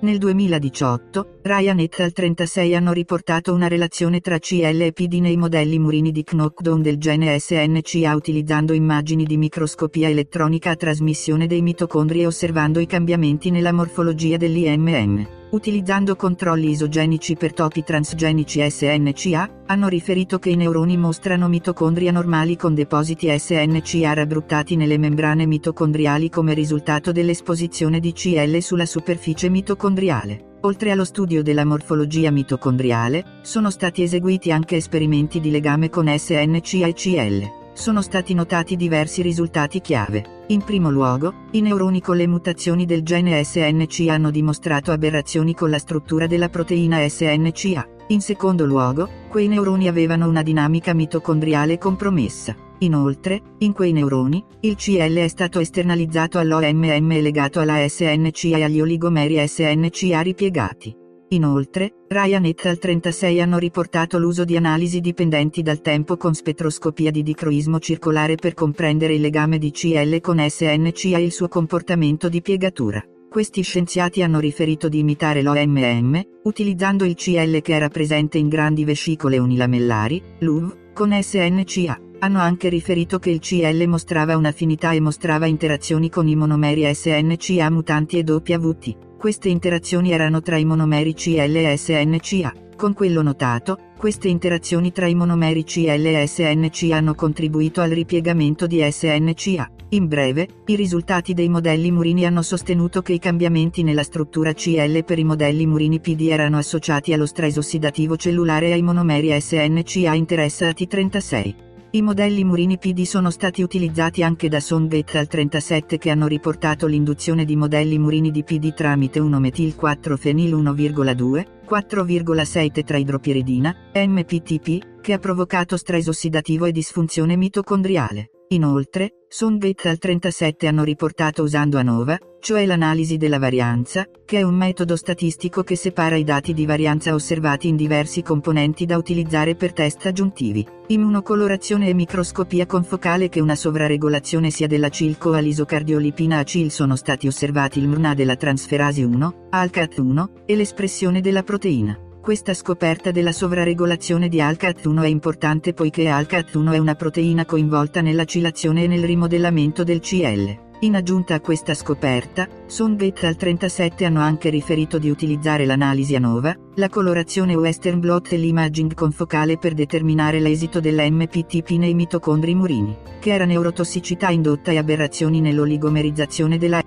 nel 2018, Ryan et al 36 hanno riportato una relazione tra CL e PD nei modelli murini di knockdown del gene SNCA utilizzando immagini di microscopia elettronica a trasmissione dei mitocondri e osservando i cambiamenti nella morfologia dell'IMM. Utilizzando controlli isogenici per topi transgenici SNCA, hanno riferito che i neuroni mostrano mitocondri anormali con depositi SNCA rabbruttati nelle membrane mitocondriali come risultato dell'esposizione di CL sulla superficie mitocondriale. Oltre allo studio della morfologia mitocondriale, sono stati eseguiti anche esperimenti di legame con SNCA e CL sono stati notati diversi risultati chiave. In primo luogo, i neuroni con le mutazioni del gene SNC hanno dimostrato aberrazioni con la struttura della proteina SNCA. In secondo luogo, quei neuroni avevano una dinamica mitocondriale compromessa. Inoltre, in quei neuroni, il CL è stato esternalizzato all'OMM e legato alla SNCA e agli oligomeri SNCA ripiegati. Inoltre, Ryan et al 36 hanno riportato l'uso di analisi dipendenti dal tempo con spettroscopia di dicroismo circolare per comprendere il legame di CL con SNCA e il suo comportamento di piegatura. Questi scienziati hanno riferito di imitare l'OMM, utilizzando il CL che era presente in grandi vescicole unilamellari, LUV, con SNCA. Hanno anche riferito che il CL mostrava un'affinità e mostrava interazioni con i monomeri SNCA mutanti e WT. Queste interazioni erano tra i monomeri CL e SNCA. Con quello notato, queste interazioni tra i monomeri CL e SNCA hanno contribuito al ripiegamento di SNCA. In breve, i risultati dei modelli Murini hanno sostenuto che i cambiamenti nella struttura CL per i modelli Murini PD erano associati allo stress ossidativo cellulare e ai monomeri SNCA interessati 36. I modelli Murini PD sono stati utilizzati anche da Song et al 37 che hanno riportato l'induzione di modelli Murini di PD tramite 1-metil-4-fenil 1,2, 4,6 tetraidropiridina, MPTP, che ha provocato stress ossidativo e disfunzione mitocondriale. Inoltre, Songate al 37 hanno riportato usando ANOVA, cioè l'analisi della varianza, che è un metodo statistico che separa i dati di varianza osservati in diversi componenti da utilizzare per test aggiuntivi. Immunocolorazione e microscopia confocale che una sovraregolazione sia della CIL-coalisocardiolipina ACIL sono stati osservati il MRNA della transferasi 1, ALCAT1, e l'espressione della proteina. Questa scoperta della sovraregolazione di ALCAT1 è importante poiché ALCAT1 è una proteina coinvolta nell'acilazione e nel rimodellamento del CL. In aggiunta a questa scoperta, Song et al 37 hanno anche riferito di utilizzare l'analisi ANOVA, la colorazione Western blot e l'imaging confocale per determinare l'esito dell'MPTP nei mitocondri murini, che era neurotossicità indotta e aberrazioni nell'oligomerizzazione della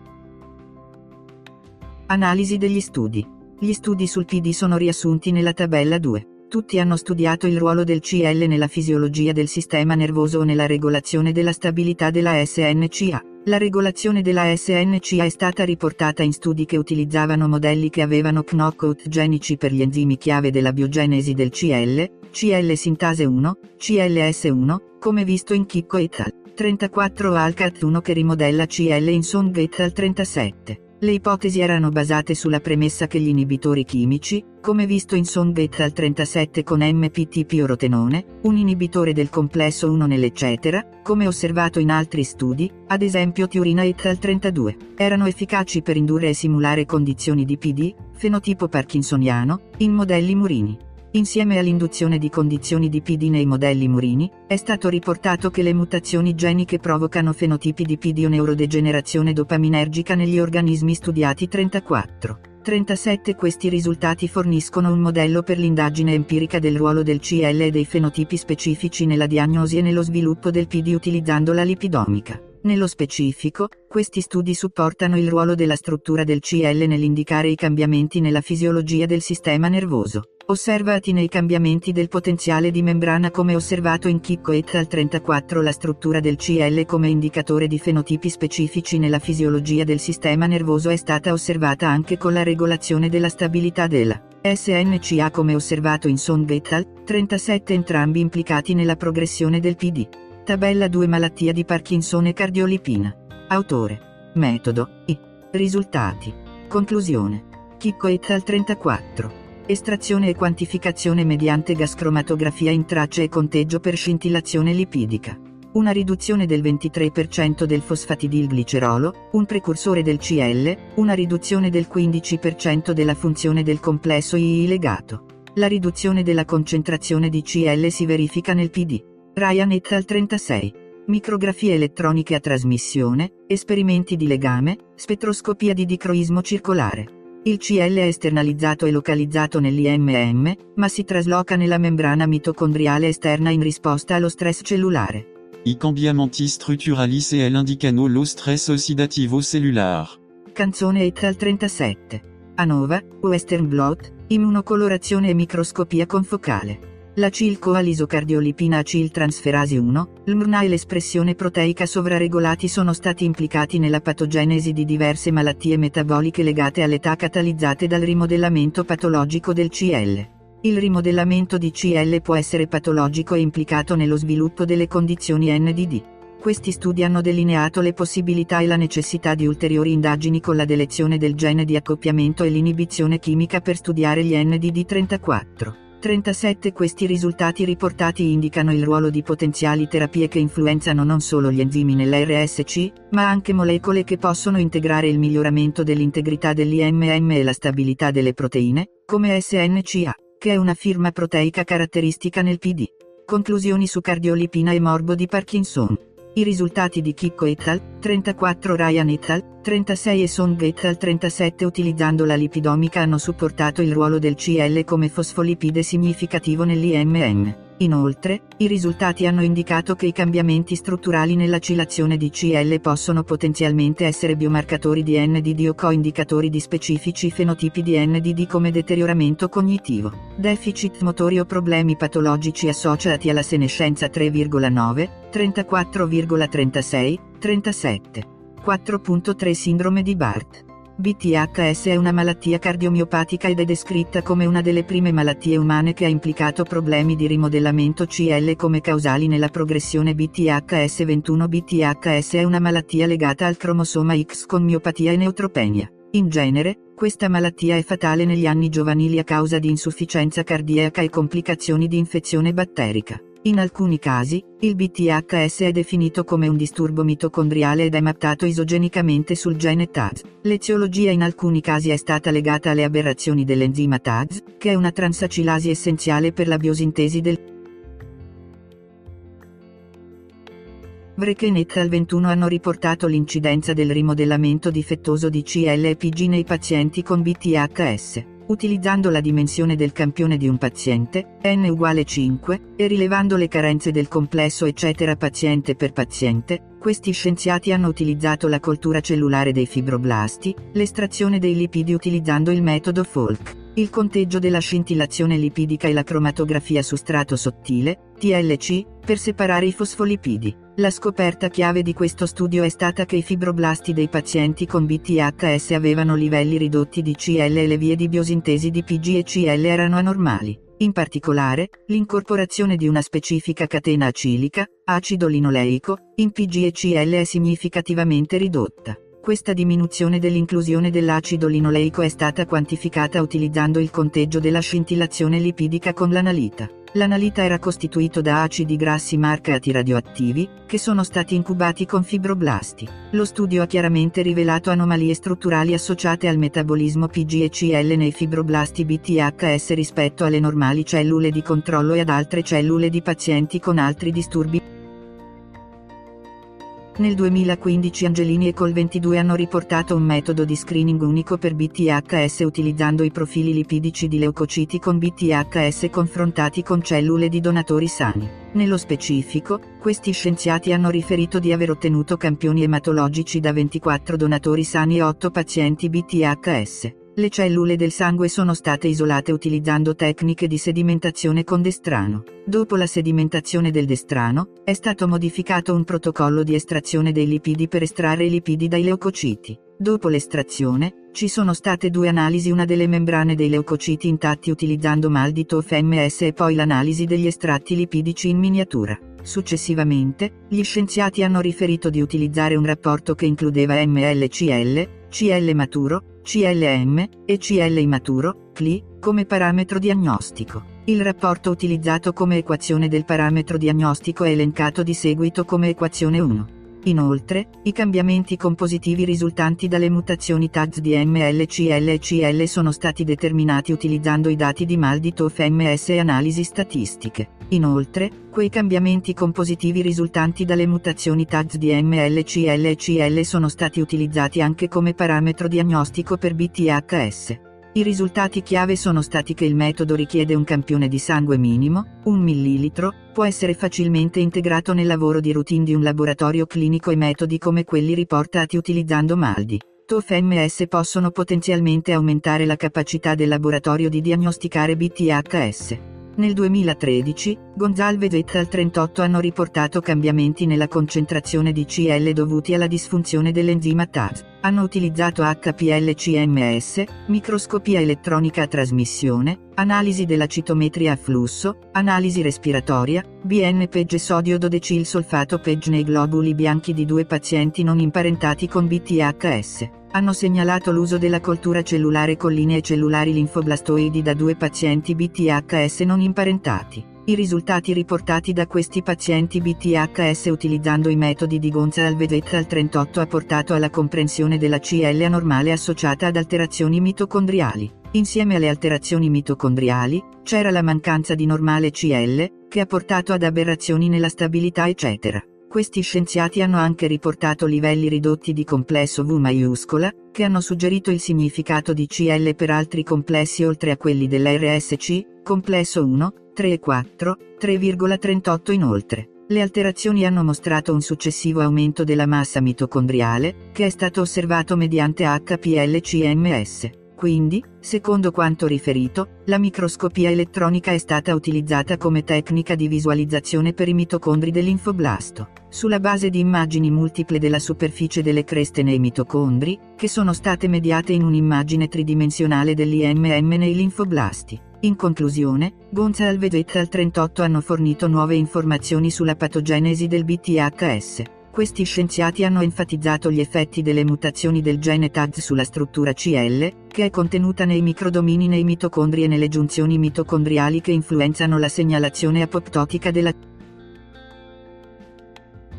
Analisi degli studi gli studi sul PD sono riassunti nella tabella 2. Tutti hanno studiato il ruolo del CL nella fisiologia del sistema nervoso o nella regolazione della stabilità della SNCA. La regolazione della SNCA è stata riportata in studi che utilizzavano modelli che avevano knockout genici per gli enzimi chiave della biogenesi del CL, CL sintase 1, CLS1, come visto in Chicco et al. 34 Alcat 1 che rimodella CL in Song et al 37. Le ipotesi erano basate sulla premessa che gli inibitori chimici, come visto in Song et al 37 con MPT-piorotenone, un inibitore del complesso 1 nell'eccetera, come osservato in altri studi, ad esempio Tiurina et al 32, erano efficaci per indurre e simulare condizioni di PD, fenotipo parkinsoniano, in modelli murini. Insieme all'induzione di condizioni di PD nei modelli murini, è stato riportato che le mutazioni geniche provocano fenotipi di PD o neurodegenerazione dopaminergica negli organismi studiati 34. 37 Questi risultati forniscono un modello per l'indagine empirica del ruolo del CL e dei fenotipi specifici nella diagnosi e nello sviluppo del PD utilizzando la lipidomica. Nello specifico, questi studi supportano il ruolo della struttura del CL nell'indicare i cambiamenti nella fisiologia del sistema nervoso. Osservati nei cambiamenti del potenziale di membrana come osservato in Chicco et al 34 la struttura del CL come indicatore di fenotipi specifici nella fisiologia del sistema nervoso è stata osservata anche con la regolazione della stabilità della SNCA come osservato in Song et al 37 entrambi implicati nella progressione del PD. Tabella 2 Malattia di Parkinson e cardiolipina. Autore. Metodo. I. Risultati. Conclusione. Chicco et al 34. Estrazione e quantificazione mediante gascromatografia in tracce e conteggio per scintillazione lipidica. Una riduzione del 23% del fosfatidilglicerolo, un precursore del CL, una riduzione del 15% della funzione del complesso II legato. La riduzione della concentrazione di CL si verifica nel PD. Ryan et al 36. Micrografie elettroniche a trasmissione, esperimenti di legame, spettroscopia di dicroismo circolare. Il CL è esternalizzato e localizzato nell'IMM, ma si trasloca nella membrana mitocondriale esterna in risposta allo stress cellulare. I cambiamenti strutturali CL indicano lo stress ossidativo cellular. Canzone et al 37. Anova, Western Blot, immunocolorazione e microscopia confocale. L'acilcoalisocardiolipina aciltransferasi 1, l'MRNA e l'espressione proteica sovraregolati sono stati implicati nella patogenesi di diverse malattie metaboliche legate all'età catalizzate dal rimodellamento patologico del CL. Il rimodellamento di CL può essere patologico e implicato nello sviluppo delle condizioni NDD. Questi studi hanno delineato le possibilità e la necessità di ulteriori indagini con la delezione del gene di accoppiamento e l'inibizione chimica per studiare gli NDD 34. 37 Questi risultati riportati indicano il ruolo di potenziali terapie che influenzano non solo gli enzimi nell'RSC, ma anche molecole che possono integrare il miglioramento dell'integrità dell'IMM e la stabilità delle proteine, come SNCA, che è una firma proteica caratteristica nel PD. Conclusioni su cardiolipina e morbo di Parkinson. I risultati di Kikko et al. 34 Ryan et al. 36 e Song et al. 37 utilizzando la lipidomica hanno supportato il ruolo del CL come fosfolipide significativo nell'IMM. Inoltre, i risultati hanno indicato che i cambiamenti strutturali nell'acilazione di CL possono potenzialmente essere biomarcatori di NDD o coindicatori di specifici fenotipi di NDD come deterioramento cognitivo, deficit motori o problemi patologici associati alla senescenza 3,9, 34,36, 37. 4.3 Sindrome di Barth. BTHS è una malattia cardiomiopatica ed è descritta come una delle prime malattie umane che ha implicato problemi di rimodellamento CL come causali nella progressione BTHS21. BTHS è una malattia legata al cromosoma X con miopatia e neutropenia. In genere, questa malattia è fatale negli anni giovanili a causa di insufficienza cardiaca e complicazioni di infezione batterica. In alcuni casi, il BTHS è definito come un disturbo mitocondriale ed è mappato isogenicamente sul gene TAZ. L'eziologia in alcuni casi è stata legata alle aberrazioni dell'enzima TAZ, che è una transacilasi essenziale per la biosintesi del Vreken et al 21 hanno riportato l'incidenza del rimodellamento difettoso di CL e PG nei pazienti con BTHS utilizzando la dimensione del campione di un paziente, n uguale 5, e rilevando le carenze del complesso eccetera paziente per paziente, questi scienziati hanno utilizzato la coltura cellulare dei fibroblasti, l'estrazione dei lipidi utilizzando il metodo Folk, il conteggio della scintillazione lipidica e la cromatografia su strato sottile, TLC, per separare i fosfolipidi. La scoperta chiave di questo studio è stata che i fibroblasti dei pazienti con BTHS avevano livelli ridotti di CL e le vie di biosintesi di PG e CL erano anormali. In particolare, l'incorporazione di una specifica catena acilica, acido linoleico, in PGECL è significativamente ridotta. Questa diminuzione dell'inclusione dell'acido linoleico è stata quantificata utilizzando il conteggio della scintillazione lipidica con l'analita. L'analita era costituito da acidi grassi marcati radioattivi, che sono stati incubati con fibroblasti. Lo studio ha chiaramente rivelato anomalie strutturali associate al metabolismo PGECL nei fibroblasti BTHS rispetto alle normali cellule di controllo e ad altre cellule di pazienti con altri disturbi. Nel 2015 Angelini e Col 22 hanno riportato un metodo di screening unico per BTHS utilizzando i profili lipidici di leucociti con BTHS confrontati con cellule di donatori sani. Nello specifico, questi scienziati hanno riferito di aver ottenuto campioni ematologici da 24 donatori sani e 8 pazienti BTHS. Le cellule del sangue sono state isolate utilizzando tecniche di sedimentazione con destrano. Dopo la sedimentazione del destrano, è stato modificato un protocollo di estrazione dei lipidi per estrarre i lipidi dai leucociti. Dopo l'estrazione, ci sono state due analisi una delle membrane dei leucociti intatti utilizzando mal di TOF-MS e poi l'analisi degli estratti lipidici in miniatura. Successivamente, gli scienziati hanno riferito di utilizzare un rapporto che includeva MLCL, CL maturo, CLM, e CL immaturo, CLI, come parametro diagnostico. Il rapporto utilizzato come equazione del parametro diagnostico è elencato di seguito come equazione 1. Inoltre, i cambiamenti compositivi risultanti dalle mutazioni TAGS di MLCL e CL sono stati determinati utilizzando i dati di mal di TOF-MS e analisi statistiche. Inoltre, quei cambiamenti compositivi risultanti dalle mutazioni TAGS di MLCL e CL sono stati utilizzati anche come parametro diagnostico per BTHS. I risultati chiave sono stati che il metodo richiede un campione di sangue minimo, un millilitro, può essere facilmente integrato nel lavoro di routine di un laboratorio clinico e metodi come quelli riportati utilizzando Maldi. TOF-MS possono potenzialmente aumentare la capacità del laboratorio di diagnosticare BTHS. Nel 2013, Gonzalez et al 38 hanno riportato cambiamenti nella concentrazione di CL dovuti alla disfunzione dell'enzima TAS. Hanno utilizzato HPLCMS, microscopia elettronica a trasmissione, analisi della citometria a flusso, analisi respiratoria, BN PEG sodio dodecil solfato PEG nei globuli bianchi di due pazienti non imparentati con BTHS hanno segnalato l'uso della coltura cellulare con linee cellulari linfoblastoidi da due pazienti BTHS non imparentati. I risultati riportati da questi pazienti BTHS utilizzando i metodi di Gonzalez et al 38 ha portato alla comprensione della CL anormale associata ad alterazioni mitocondriali. Insieme alle alterazioni mitocondriali, c'era la mancanza di normale CL, che ha portato ad aberrazioni nella stabilità eccetera. Questi scienziati hanno anche riportato livelli ridotti di complesso V maiuscola, che hanno suggerito il significato di CL per altri complessi oltre a quelli della RSC, complesso 1, 3 e 4, 3,38 inoltre. Le alterazioni hanno mostrato un successivo aumento della massa mitocondriale, che è stato osservato mediante HPLCMS. Quindi, secondo quanto riferito, la microscopia elettronica è stata utilizzata come tecnica di visualizzazione per i mitocondri dell'infoblasto. Sulla base di immagini multiple della superficie delle creste nei mitocondri, che sono state mediate in un'immagine tridimensionale dell'IMM nei linfoblasti. In conclusione, Gonzalez et al 38 hanno fornito nuove informazioni sulla patogenesi del BTHS. Questi scienziati hanno enfatizzato gli effetti delle mutazioni del gene TAGS sulla struttura CL, che è contenuta nei microdomini nei mitocondri e nelle giunzioni mitocondriali che influenzano la segnalazione apoptotica della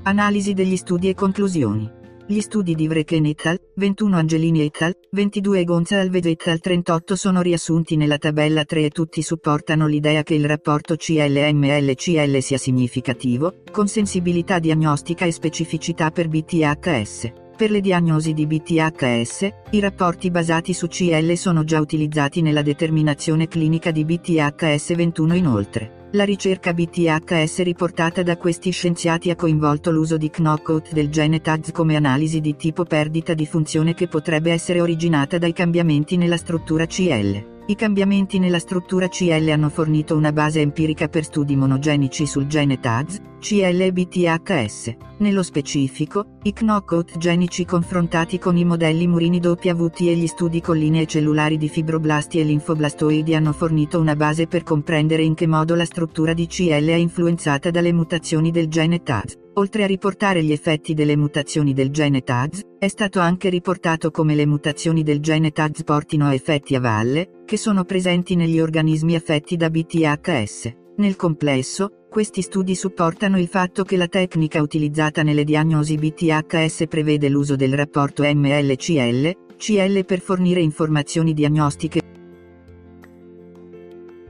Analisi degli studi e conclusioni. Gli studi di Vreken et al. 21 Angelini et al. 22 Gonzalez et al. 38 sono riassunti nella tabella 3 e tutti supportano l'idea che il rapporto CL-ML-CL sia significativo, con sensibilità diagnostica e specificità per BTHS. Per le diagnosi di BTHS, i rapporti basati su CL sono già utilizzati nella determinazione clinica di BTHS 21 inoltre. La ricerca BTHS riportata da questi scienziati ha coinvolto l'uso di knockout del gene TAGS come analisi di tipo perdita di funzione che potrebbe essere originata dai cambiamenti nella struttura CL. I cambiamenti nella struttura CL hanno fornito una base empirica per studi monogenici sul gene TAZ, CL e BTHS. Nello specifico, i knockout genici confrontati con i modelli Murini WT e gli studi con linee cellulari di fibroblasti e linfoblastoidi hanno fornito una base per comprendere in che modo la struttura di CL è influenzata dalle mutazioni del gene TAZ. Oltre a riportare gli effetti delle mutazioni del gene TAZ, è stato anche riportato come le mutazioni del gene TAZ portino a effetti a valle, che sono presenti negli organismi affetti da BTHS. Nel complesso, questi studi supportano il fatto che la tecnica utilizzata nelle diagnosi BTHS prevede l'uso del rapporto MLCL, CL per fornire informazioni diagnostiche.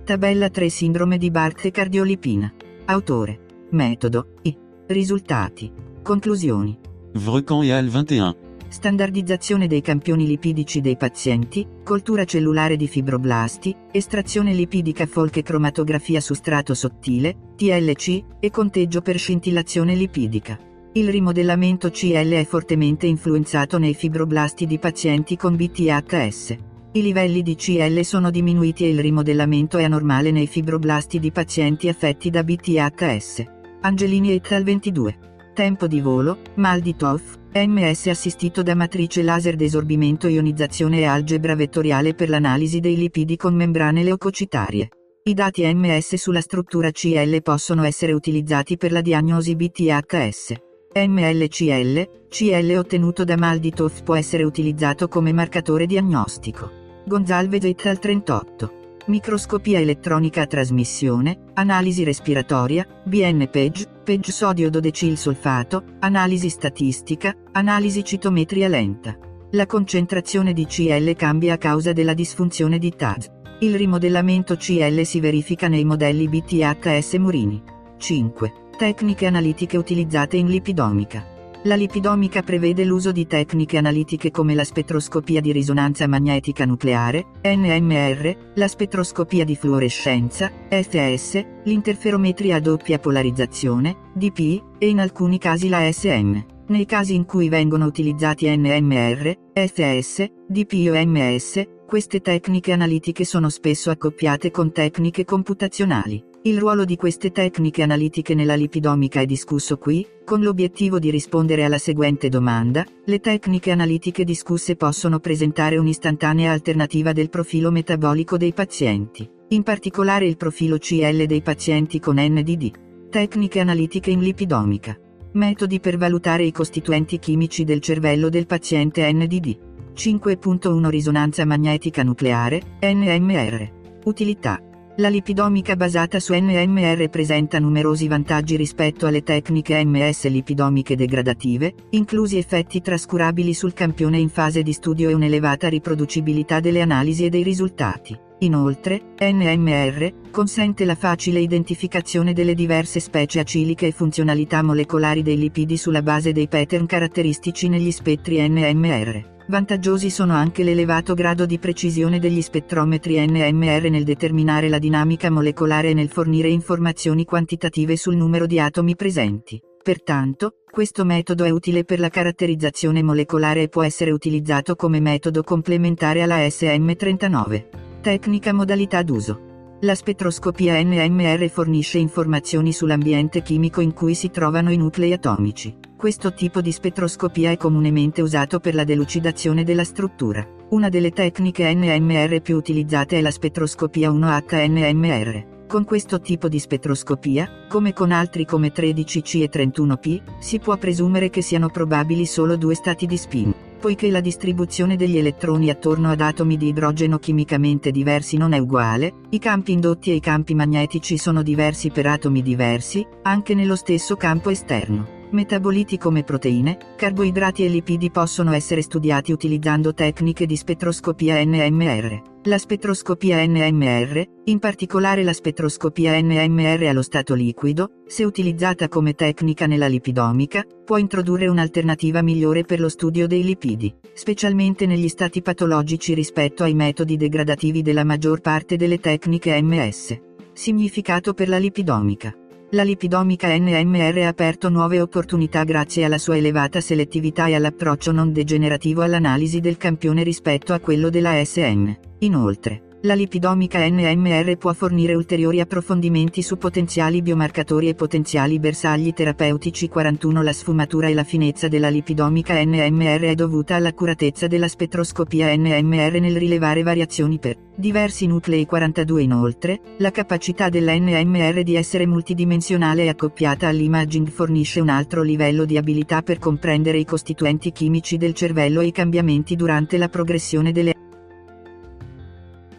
Tabella 3 Sindrome di Barth e cardiolipina. Autore. Metodo. I. Risultati. Conclusioni. Vrecan et Al 21. Standardizzazione dei campioni lipidici dei pazienti, coltura cellulare di fibroblasti, estrazione lipidica Folche cromatografia su strato sottile, TLC, e conteggio per scintillazione lipidica. Il rimodellamento CL è fortemente influenzato nei fibroblasti di pazienti con BTHS. I livelli di CL sono diminuiti e il rimodellamento è anormale nei fibroblasti di pazienti affetti da BTHS. Angelini et al 22. Tempo di volo, mal di TOF, MS assistito da matrice laser desorbimento ionizzazione e algebra vettoriale per l'analisi dei lipidi con membrane leucocitarie. I dati MS sulla struttura CL possono essere utilizzati per la diagnosi BTHS. MLCL, CL ottenuto da mal di TOF può essere utilizzato come marcatore diagnostico. Gonzalez et al 38. Microscopia elettronica a trasmissione, analisi respiratoria, BN PEG, PEG sodio dodecil solfato, analisi statistica, analisi citometria lenta. La concentrazione di CL cambia a causa della disfunzione di TAZ. Il rimodellamento CL si verifica nei modelli BTHS Murini. 5. Tecniche analitiche utilizzate in lipidomica. La lipidomica prevede l'uso di tecniche analitiche come la spettroscopia di risonanza magnetica nucleare, NMR, la spettroscopia di fluorescenza, FS, l'interferometria a doppia polarizzazione, DP, e in alcuni casi la SM. Nei casi in cui vengono utilizzati NMR, FS, DP o MS, queste tecniche analitiche sono spesso accoppiate con tecniche computazionali. Il ruolo di queste tecniche analitiche nella lipidomica è discusso qui, con l'obiettivo di rispondere alla seguente domanda, le tecniche analitiche discusse possono presentare un'istantanea alternativa del profilo metabolico dei pazienti, in particolare il profilo CL dei pazienti con NDD. Tecniche analitiche in lipidomica. Metodi per valutare i costituenti chimici del cervello del paziente NDD. 5.1 Risonanza magnetica nucleare, NMR. Utilità. La lipidomica basata su NMR presenta numerosi vantaggi rispetto alle tecniche MS lipidomiche degradative, inclusi effetti trascurabili sul campione in fase di studio e un'elevata riproducibilità delle analisi e dei risultati. Inoltre, NMR consente la facile identificazione delle diverse specie aciliche e funzionalità molecolari dei lipidi sulla base dei pattern caratteristici negli spettri NMR. Vantaggiosi sono anche l'elevato grado di precisione degli spettrometri NMR nel determinare la dinamica molecolare e nel fornire informazioni quantitative sul numero di atomi presenti. Pertanto, questo metodo è utile per la caratterizzazione molecolare e può essere utilizzato come metodo complementare alla SM39. Tecnica modalità d'uso. La spettroscopia NMR fornisce informazioni sull'ambiente chimico in cui si trovano i nuclei atomici. Questo tipo di spettroscopia è comunemente usato per la delucidazione della struttura. Una delle tecniche NMR più utilizzate è la spettroscopia 1H-NMR. Con questo tipo di spettroscopia, come con altri come 13C e 31P, si può presumere che siano probabili solo due stati di spin. Poiché la distribuzione degli elettroni attorno ad atomi di idrogeno chimicamente diversi non è uguale, i campi indotti e i campi magnetici sono diversi per atomi diversi, anche nello stesso campo esterno. Metaboliti come proteine, carboidrati e lipidi possono essere studiati utilizzando tecniche di spettroscopia NMR. La spettroscopia NMR, in particolare la spettroscopia NMR allo stato liquido, se utilizzata come tecnica nella lipidomica, può introdurre un'alternativa migliore per lo studio dei lipidi, specialmente negli stati patologici rispetto ai metodi degradativi della maggior parte delle tecniche MS. Significato per la lipidomica. La lipidomica NMR ha aperto nuove opportunità grazie alla sua elevata selettività e all'approccio non degenerativo all'analisi del campione rispetto a quello della SM. Inoltre, La lipidomica NMR può fornire ulteriori approfondimenti su potenziali biomarcatori e potenziali bersagli terapeutici. 41 La sfumatura e la finezza della lipidomica NMR è dovuta all'accuratezza della spettroscopia NMR nel rilevare variazioni per diversi nuclei. 42 Inoltre, la capacità della NMR di essere multidimensionale e accoppiata all'imaging fornisce un altro livello di abilità per comprendere i costituenti chimici del cervello e i cambiamenti durante la progressione delle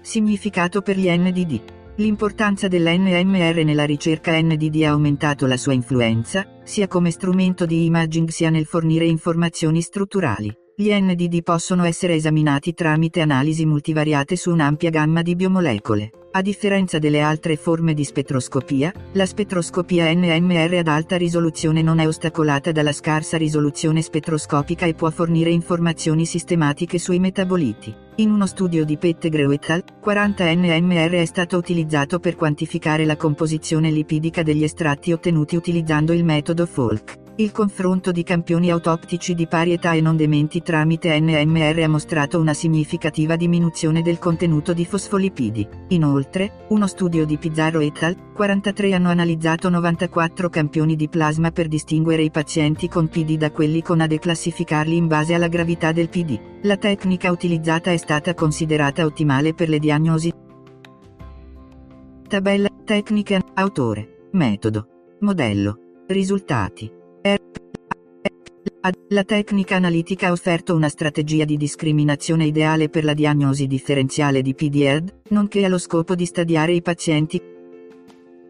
Significato per gli NDD. L'importanza dell'NMR nella ricerca NDD ha aumentato la sua influenza, sia come strumento di imaging sia nel fornire informazioni strutturali. Gli NDD possono essere esaminati tramite analisi multivariate su un'ampia gamma di biomolecole. A differenza delle altre forme di spettroscopia, la spettroscopia NMR ad alta risoluzione non è ostacolata dalla scarsa risoluzione spettroscopica e può fornire informazioni sistematiche sui metaboliti. In uno studio di Pettegrew et al., 40 NMR è stato utilizzato per quantificare la composizione lipidica degli estratti ottenuti utilizzando il metodo Folk. Il confronto di campioni autoptici di pari età e non dementi tramite NMR ha mostrato una significativa diminuzione del contenuto di fosfolipidi. Inoltre, uno studio di Pizzarro et al. 43 hanno analizzato 94 campioni di plasma per distinguere i pazienti con PD da quelli con AD e classificarli in base alla gravità del PD. La tecnica utilizzata è stata considerata ottimale per le diagnosi. Tabella, tecniche, autore, metodo, modello, risultati. La tecnica analitica ha offerto una strategia di discriminazione ideale per la diagnosi differenziale di PDED, nonché allo scopo di stadiare i pazienti.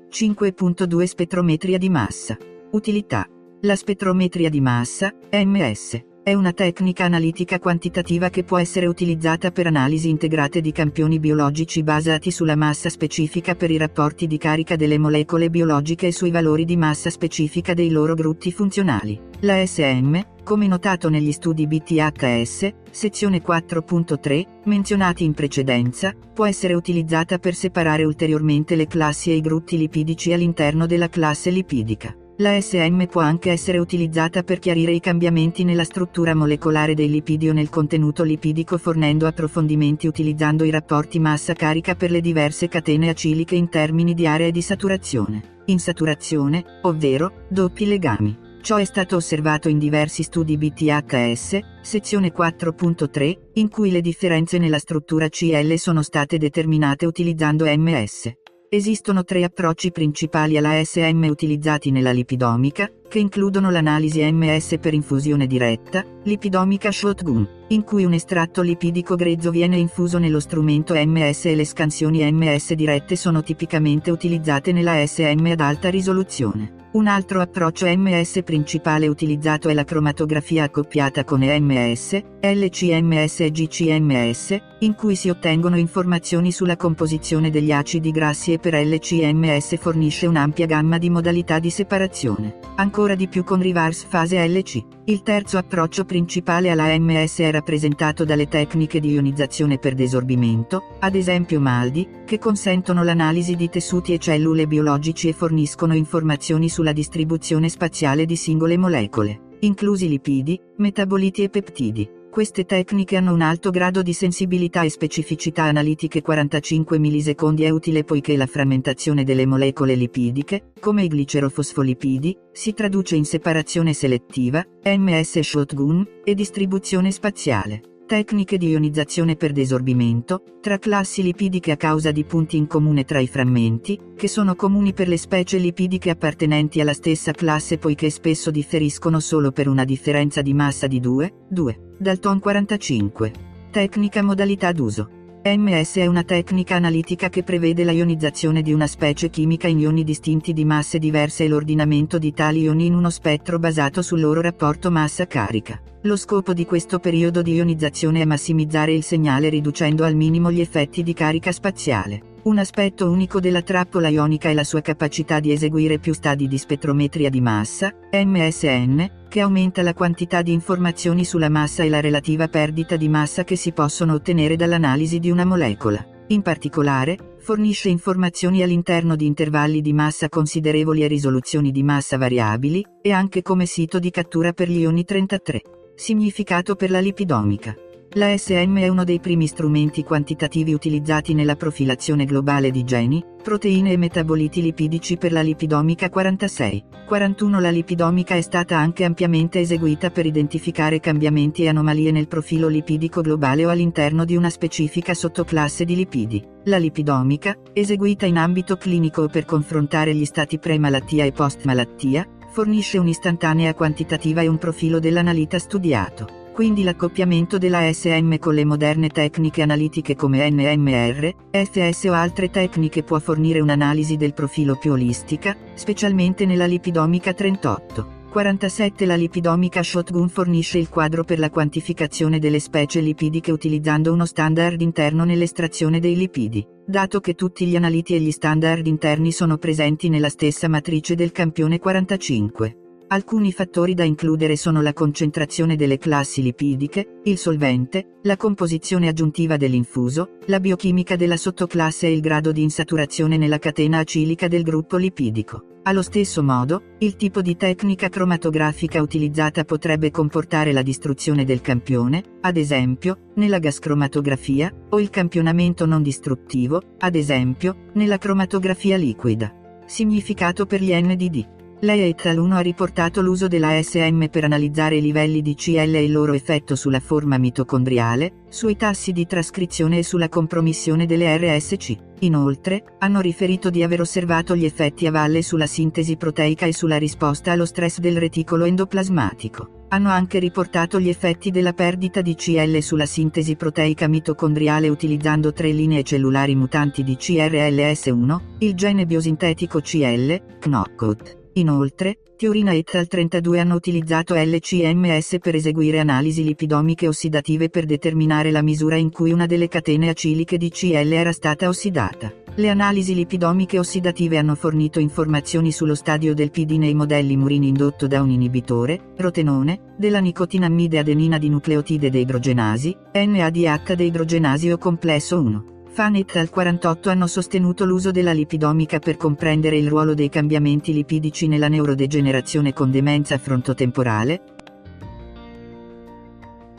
5.2 Spettrometria di massa. Utilità. La spettrometria di massa, MS, è una tecnica analitica quantitativa che può essere utilizzata per analisi integrate di campioni biologici basati sulla massa specifica per i rapporti di carica delle molecole biologiche e sui valori di massa specifica dei loro gruppi funzionali. La SM, come notato negli studi BTHS, sezione 4.3, menzionati in precedenza, può essere utilizzata per separare ulteriormente le classi e i gruppi lipidici all'interno della classe lipidica. La SM può anche essere utilizzata per chiarire i cambiamenti nella struttura molecolare dei lipidi o nel contenuto lipidico fornendo approfondimenti utilizzando i rapporti massa-carica per le diverse catene aciliche in termini di area di saturazione, insaturazione, ovvero, doppi legami. Ciò è stato osservato in diversi studi BTHS, sezione 4.3, in cui le differenze nella struttura CL sono state determinate utilizzando MS. Esistono tre approcci principali alla SM utilizzati nella lipidomica, che includono l'analisi MS per infusione diretta, lipidomica shotgun, in cui un estratto lipidico grezzo viene infuso nello strumento MS e le scansioni MS dirette sono tipicamente utilizzate nella SM ad alta risoluzione. Un altro approccio MS principale utilizzato è la cromatografia accoppiata con EMS, LCMS e GCMS, in cui si ottengono informazioni sulla composizione degli acidi grassi e per LCMS fornisce un'ampia gamma di modalità di separazione. Ancora di più con reverse fase LC. Il terzo approccio principale alla MS è rappresentato dalle tecniche di ionizzazione per desorbimento, ad esempio MALDI, che consentono l'analisi di tessuti e cellule biologici e forniscono informazioni sulla distribuzione spaziale di singole molecole, inclusi lipidi, metaboliti e peptidi. Queste tecniche hanno un alto grado di sensibilità e specificità analitiche 45 millisecondi è utile poiché la frammentazione delle molecole lipidiche, come i glicerofosfolipidi, si traduce in separazione selettiva, MS shotgun, e distribuzione spaziale. Tecniche di ionizzazione per desorbimento, tra classi lipidiche a causa di punti in comune tra i frammenti, che sono comuni per le specie lipidiche appartenenti alla stessa classe poiché spesso differiscono solo per una differenza di massa di 2, 2. Dalton 45. Tecnica modalità d'uso. MS è una tecnica analitica che prevede la ionizzazione di una specie chimica in ioni distinti di masse diverse e l'ordinamento di tali ioni in uno spettro basato sul loro rapporto massa-carica. Lo scopo di questo periodo di ionizzazione è massimizzare il segnale riducendo al minimo gli effetti di carica spaziale. Un aspetto unico della trappola ionica è la sua capacità di eseguire più stadi di spettrometria di massa, MSN, che aumenta la quantità di informazioni sulla massa e la relativa perdita di massa che si possono ottenere dall'analisi di una molecola. In particolare, fornisce informazioni all'interno di intervalli di massa considerevoli e risoluzioni di massa variabili, e anche come sito di cattura per gli ioni 33. Significato per la lipidomica. La SM è uno dei primi strumenti quantitativi utilizzati nella profilazione globale di geni, proteine e metaboliti lipidici per la lipidomica 46. 41 La lipidomica è stata anche ampiamente eseguita per identificare cambiamenti e anomalie nel profilo lipidico globale o all'interno di una specifica sottoclasse di lipidi. La lipidomica, eseguita in ambito clinico o per confrontare gli stati pre-malattia e post-malattia, fornisce un'istantanea quantitativa e un profilo dell'analita studiato. Quindi l'accoppiamento della SM con le moderne tecniche analitiche come NMR, FS o altre tecniche può fornire un'analisi del profilo più olistica, specialmente nella lipidomica 38. 47 La lipidomica shotgun fornisce il quadro per la quantificazione delle specie lipidiche utilizzando uno standard interno nell'estrazione dei lipidi, dato che tutti gli analiti e gli standard interni sono presenti nella stessa matrice del campione 45. Alcuni fattori da includere sono la concentrazione delle classi lipidiche, il solvente, la composizione aggiuntiva dell'infuso, la biochimica della sottoclasse e il grado di insaturazione nella catena acilica del gruppo lipidico. Allo stesso modo, il tipo di tecnica cromatografica utilizzata potrebbe comportare la distruzione del campione, ad esempio, nella gascromatografia, o il campionamento non distruttivo, ad esempio, nella cromatografia liquida. Significato per gli NDD. Lei et al 1 ha riportato l'uso della SM per analizzare i livelli di CL e il loro effetto sulla forma mitocondriale, sui tassi di trascrizione e sulla compromissione delle RSC. Inoltre, hanno riferito di aver osservato gli effetti a valle sulla sintesi proteica e sulla risposta allo stress del reticolo endoplasmatico. Hanno anche riportato gli effetti della perdita di CL sulla sintesi proteica mitocondriale utilizzando tre linee cellulari mutanti di CRLS1, il gene biosintetico CL, knockout. Inoltre, Tiurina et al 32 hanno utilizzato LCMS per eseguire analisi lipidomiche ossidative per determinare la misura in cui una delle catene aciliche di CL era stata ossidata. Le analisi lipidomiche ossidative hanno fornito informazioni sullo stadio del PD nei modelli murini indotto da un inibitore, rotenone, della nicotinamide adenina di nucleotide deidrogenasi, NADH deidrogenasi o complesso 1. Fan et al 48 hanno sostenuto l'uso della lipidomica per comprendere il ruolo dei cambiamenti lipidici nella neurodegenerazione con demenza frontotemporale.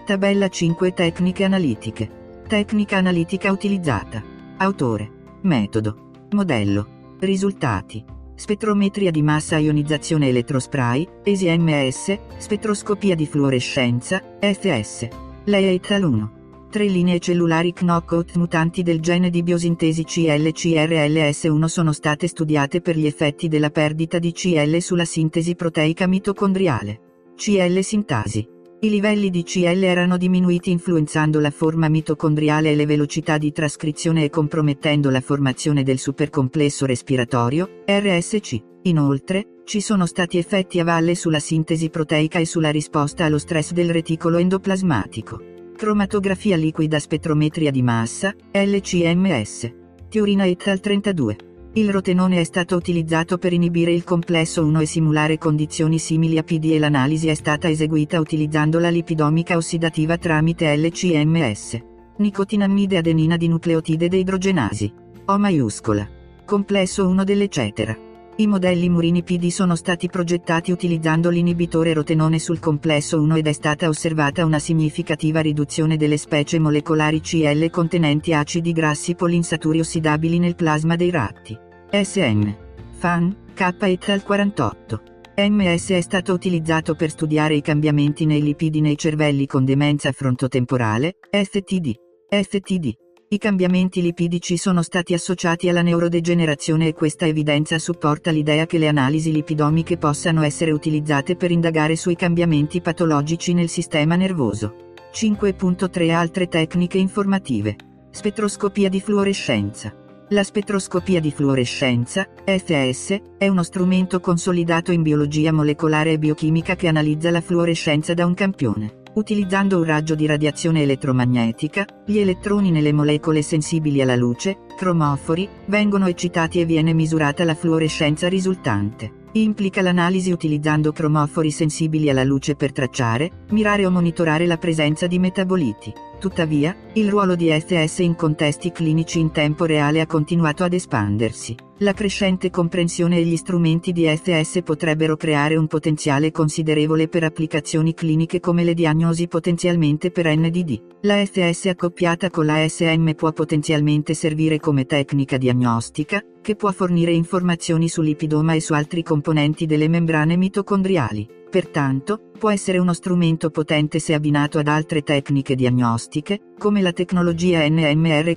Tabella 5 Tecniche analitiche. Tecnica analitica utilizzata. Autore. Metodo. Modello. Risultati. Spettrometria di massa ionizzazione elettrospray, ESI-MS, spettroscopia di fluorescenza, FS. Lei et al 1 tre linee cellulari knockout mutanti del gene di biosintesi CL-CRLS1 sono state studiate per gli effetti della perdita di CL sulla sintesi proteica mitocondriale. CL sintasi. I livelli di CL erano diminuiti influenzando la forma mitocondriale e le velocità di trascrizione e compromettendo la formazione del supercomplesso respiratorio, RSC. Inoltre, ci sono stati effetti a valle sulla sintesi proteica e sulla risposta allo stress del reticolo endoplasmatico. Cromatografia liquida spettrometria di massa, LCMS. Tiurina et al 32. Il rotenone è stato utilizzato per inibire il complesso 1 e simulare condizioni simili a PD e l'analisi è stata eseguita utilizzando la lipidomica ossidativa tramite LCMS. Nicotinamide adenina di nucleotide deidrogenasi. O maiuscola. Complesso 1 dell'eccetera. I modelli Murini PD sono stati progettati utilizzando l'inibitore rotenone sul complesso 1 ed è stata osservata una significativa riduzione delle specie molecolari CL contenenti acidi grassi polinsaturi ossidabili nel plasma dei ratti. SN. FAN, K et al 48. MS è stato utilizzato per studiare i cambiamenti nei lipidi nei cervelli con demenza frontotemporale, FTD. FTD. I cambiamenti lipidici sono stati associati alla neurodegenerazione e questa evidenza supporta l'idea che le analisi lipidomiche possano essere utilizzate per indagare sui cambiamenti patologici nel sistema nervoso. 5.3 Altre tecniche informative. Spettroscopia di fluorescenza. La spettroscopia di fluorescenza, FS, è uno strumento consolidato in biologia molecolare e biochimica che analizza la fluorescenza da un campione. Utilizzando un raggio di radiazione elettromagnetica, gli elettroni nelle molecole sensibili alla luce, cromofori, vengono eccitati e viene misurata la fluorescenza risultante. Implica l'analisi utilizzando cromofori sensibili alla luce per tracciare, mirare o monitorare la presenza di metaboliti. Tuttavia, il ruolo di SS in contesti clinici in tempo reale ha continuato ad espandersi. La crescente comprensione e gli strumenti di SS potrebbero creare un potenziale considerevole per applicazioni cliniche come le diagnosi potenzialmente per NDD. La SS accoppiata con la SM può potenzialmente servire come tecnica diagnostica, che può fornire informazioni su lipidoma e su altri componenti delle membrane mitocondriali. Pertanto, può essere uno strumento potente se abbinato ad altre tecniche diagnostiche, come la tecnologia NMR.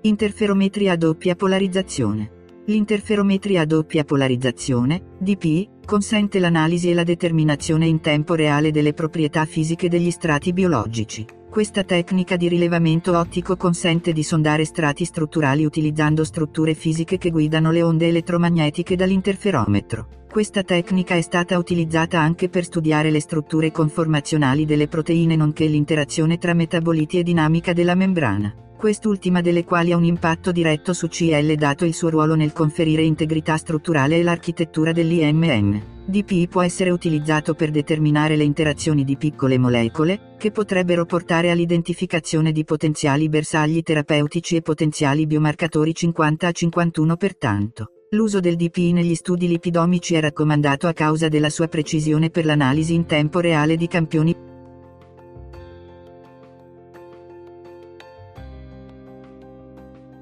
Interferometria a doppia polarizzazione. L'interferometria a doppia polarizzazione, DP, consente l'analisi e la determinazione in tempo reale delle proprietà fisiche degli strati biologici. Questa tecnica di rilevamento ottico consente di sondare strati strutturali utilizzando strutture fisiche che guidano le onde elettromagnetiche dall'interferometro. Questa tecnica è stata utilizzata anche per studiare le strutture conformazionali delle proteine nonché l'interazione tra metaboliti e dinamica della membrana quest'ultima delle quali ha un impatto diretto su CL dato il suo ruolo nel conferire integrità strutturale e l'architettura dell'IMM. DPI può essere utilizzato per determinare le interazioni di piccole molecole, che potrebbero portare all'identificazione di potenziali bersagli terapeutici e potenziali biomarcatori 50 a 51 pertanto. L'uso del DPI negli studi lipidomici è raccomandato a causa della sua precisione per l'analisi in tempo reale di campioni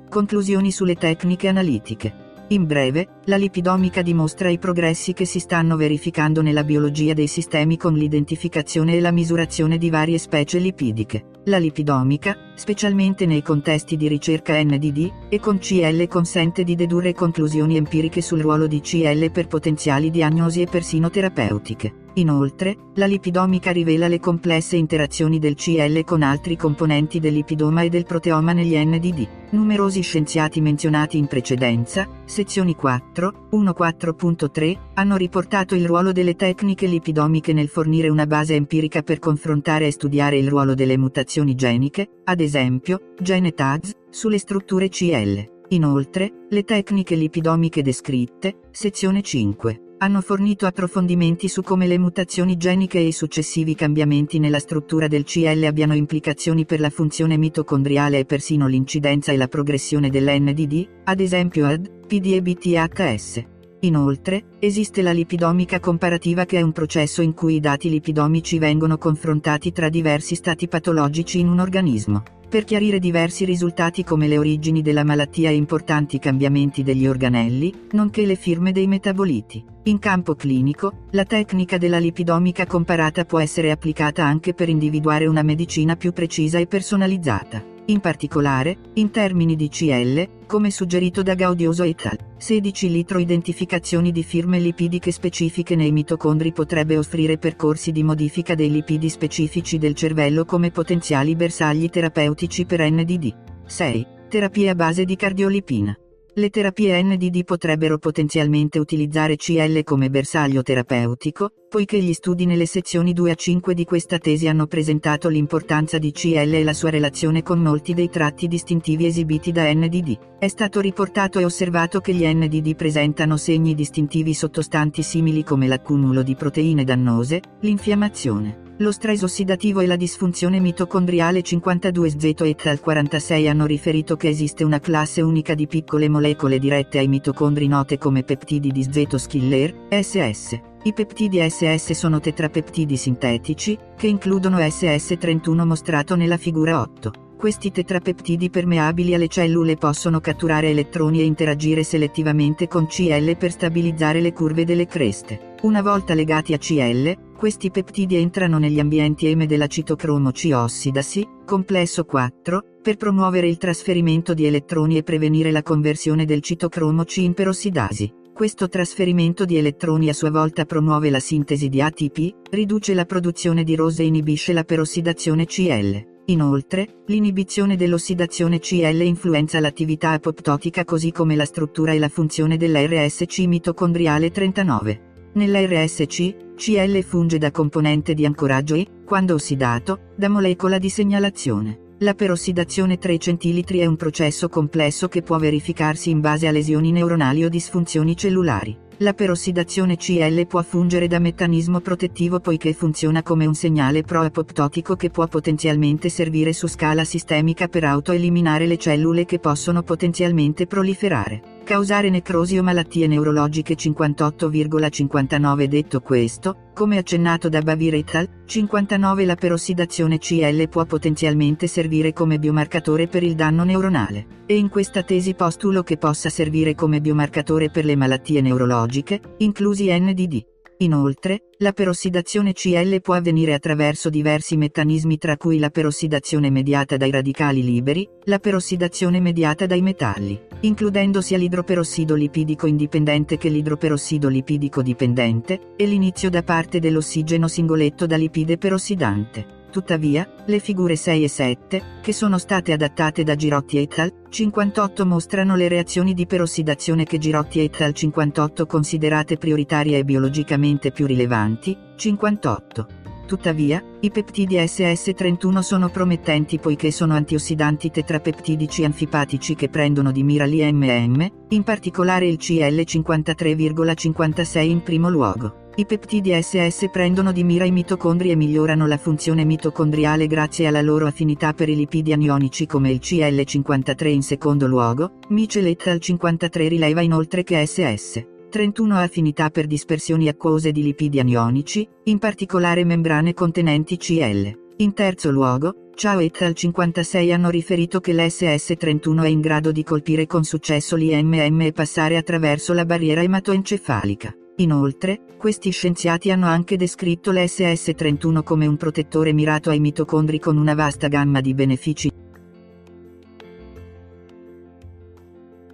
Conclusioni sulle tecniche analitiche. In breve, la lipidomica dimostra i progressi che si stanno verificando nella biologia dei sistemi con l'identificazione e la misurazione di varie specie lipidiche. La lipidomica, specialmente nei contesti di ricerca NDD, e con CL consente di dedurre conclusioni empiriche sul ruolo di CL per potenziali diagnosi e persino terapeutiche. Inoltre, la lipidomica rivela le complesse interazioni del CL con altri componenti del lipidoma e del proteoma negli NDD. Numerosi scienziati menzionati in precedenza, sezioni 4, 1.4.3, hanno riportato il ruolo delle tecniche lipidomiche nel fornire una base empirica per confrontare e studiare il ruolo delle mutazioni geniche, ad esempio, gene TAGS, sulle strutture CL. Inoltre, le tecniche lipidomiche descritte, sezione 5 hanno fornito approfondimenti su come le mutazioni geniche e i successivi cambiamenti nella struttura del CL abbiano implicazioni per la funzione mitocondriale e persino l'incidenza e la progressione dell'NDD, ad esempio AD, PD e BTHS. Inoltre, esiste la lipidomica comparativa che è un processo in cui i dati lipidomici vengono confrontati tra diversi stati patologici in un organismo per chiarire diversi risultati come le origini della malattia e importanti cambiamenti degli organelli, nonché le firme dei metaboliti. In campo clinico, la tecnica della lipidomica comparata può essere applicata anche per individuare una medicina più precisa e personalizzata in particolare, in termini di CL, come suggerito da Gaudioso et al. 16 litro identificazioni di firme lipidiche specifiche nei mitocondri potrebbe offrire percorsi di modifica dei lipidi specifici del cervello come potenziali bersagli terapeutici per NDD. 6. Terapie a base di cardiolipina. Le terapie NDD potrebbero potenzialmente utilizzare CL come bersaglio terapeutico, poiché gli studi nelle sezioni 2 a 5 di questa tesi hanno presentato l'importanza di CL e la sua relazione con molti dei tratti distintivi esibiti da NDD. È stato riportato e osservato che gli NDD presentano segni distintivi sottostanti simili come l'accumulo di proteine dannose, l'infiammazione lo stress ossidativo e la disfunzione mitocondriale 52Z et al 46 hanno riferito che esiste una classe unica di piccole molecole dirette ai mitocondri note come peptidi di Z-Skiller, SS. I peptidi SS sono tetrapeptidi sintetici, che includono SS31 mostrato nella figura 8. Questi tetrapeptidi permeabili alle cellule possono catturare elettroni e interagire selettivamente con CL per stabilizzare le curve delle creste. Una volta legati a CL, questi peptidi entrano negli ambienti M della citocromo C-ossidasi, complesso 4, per promuovere il trasferimento di elettroni e prevenire la conversione del citocromo C in perossidasi. Questo trasferimento di elettroni a sua volta promuove la sintesi di ATP, riduce la produzione di rose e inibisce la perossidazione CL. Inoltre, l'inibizione dell'ossidazione CL influenza l'attività apoptotica così come la struttura e la funzione dell'RSC mitocondriale 39. Nella RSC, Cl funge da componente di ancoraggio e, quando ossidato, da molecola di segnalazione. La perossidazione 3 centilitri è un processo complesso che può verificarsi in base a lesioni neuronali o disfunzioni cellulari. La perossidazione CL può fungere da meccanismo protettivo poiché funziona come un segnale pro-apoptotico che può potenzialmente servire su scala sistemica per autoeliminare le cellule che possono potenzialmente proliferare causare necrosi o malattie neurologiche 58,59 Detto questo, come accennato da Bavir et al. 59 la perossidazione CL può potenzialmente servire come biomarcatore per il danno neuronale, e in questa tesi postulo che possa servire come biomarcatore per le malattie neurologiche, inclusi NDD. Inoltre, la perossidazione CL può avvenire attraverso diversi meccanismi tra cui la perossidazione mediata dai radicali liberi, la perossidazione mediata dai metalli, includendo sia l'idroperossido lipidico indipendente che l'idroperossido lipidico dipendente, e l'inizio da parte dell'ossigeno singoletto da lipide perossidante. Tuttavia, le figure 6 e 7, che sono state adattate da Girotti et al. 58 mostrano le reazioni di perossidazione che Girotti et al. 58 considerate prioritarie e biologicamente più rilevanti, 58. Tuttavia, i peptidi SS31 sono promettenti poiché sono antiossidanti tetrapeptidici anfipatici che prendono di mira l'IMM, in particolare il CL53,56 in primo luogo. I peptidi SS prendono di mira i mitocondri e migliorano la funzione mitocondriale grazie alla loro affinità per i lipidi anionici come il CL53 in secondo luogo, Michelet al 53 rileva inoltre che SS 31 ha affinità per dispersioni acquose di lipidi anionici, in particolare membrane contenenti CL. In terzo luogo, Ciao et al 56 hanno riferito che l'SS31 è in grado di colpire con successo l'IMM e passare attraverso la barriera ematoencefalica. Inoltre, questi scienziati hanno anche descritto l'SS31 come un protettore mirato ai mitocondri con una vasta gamma di benefici.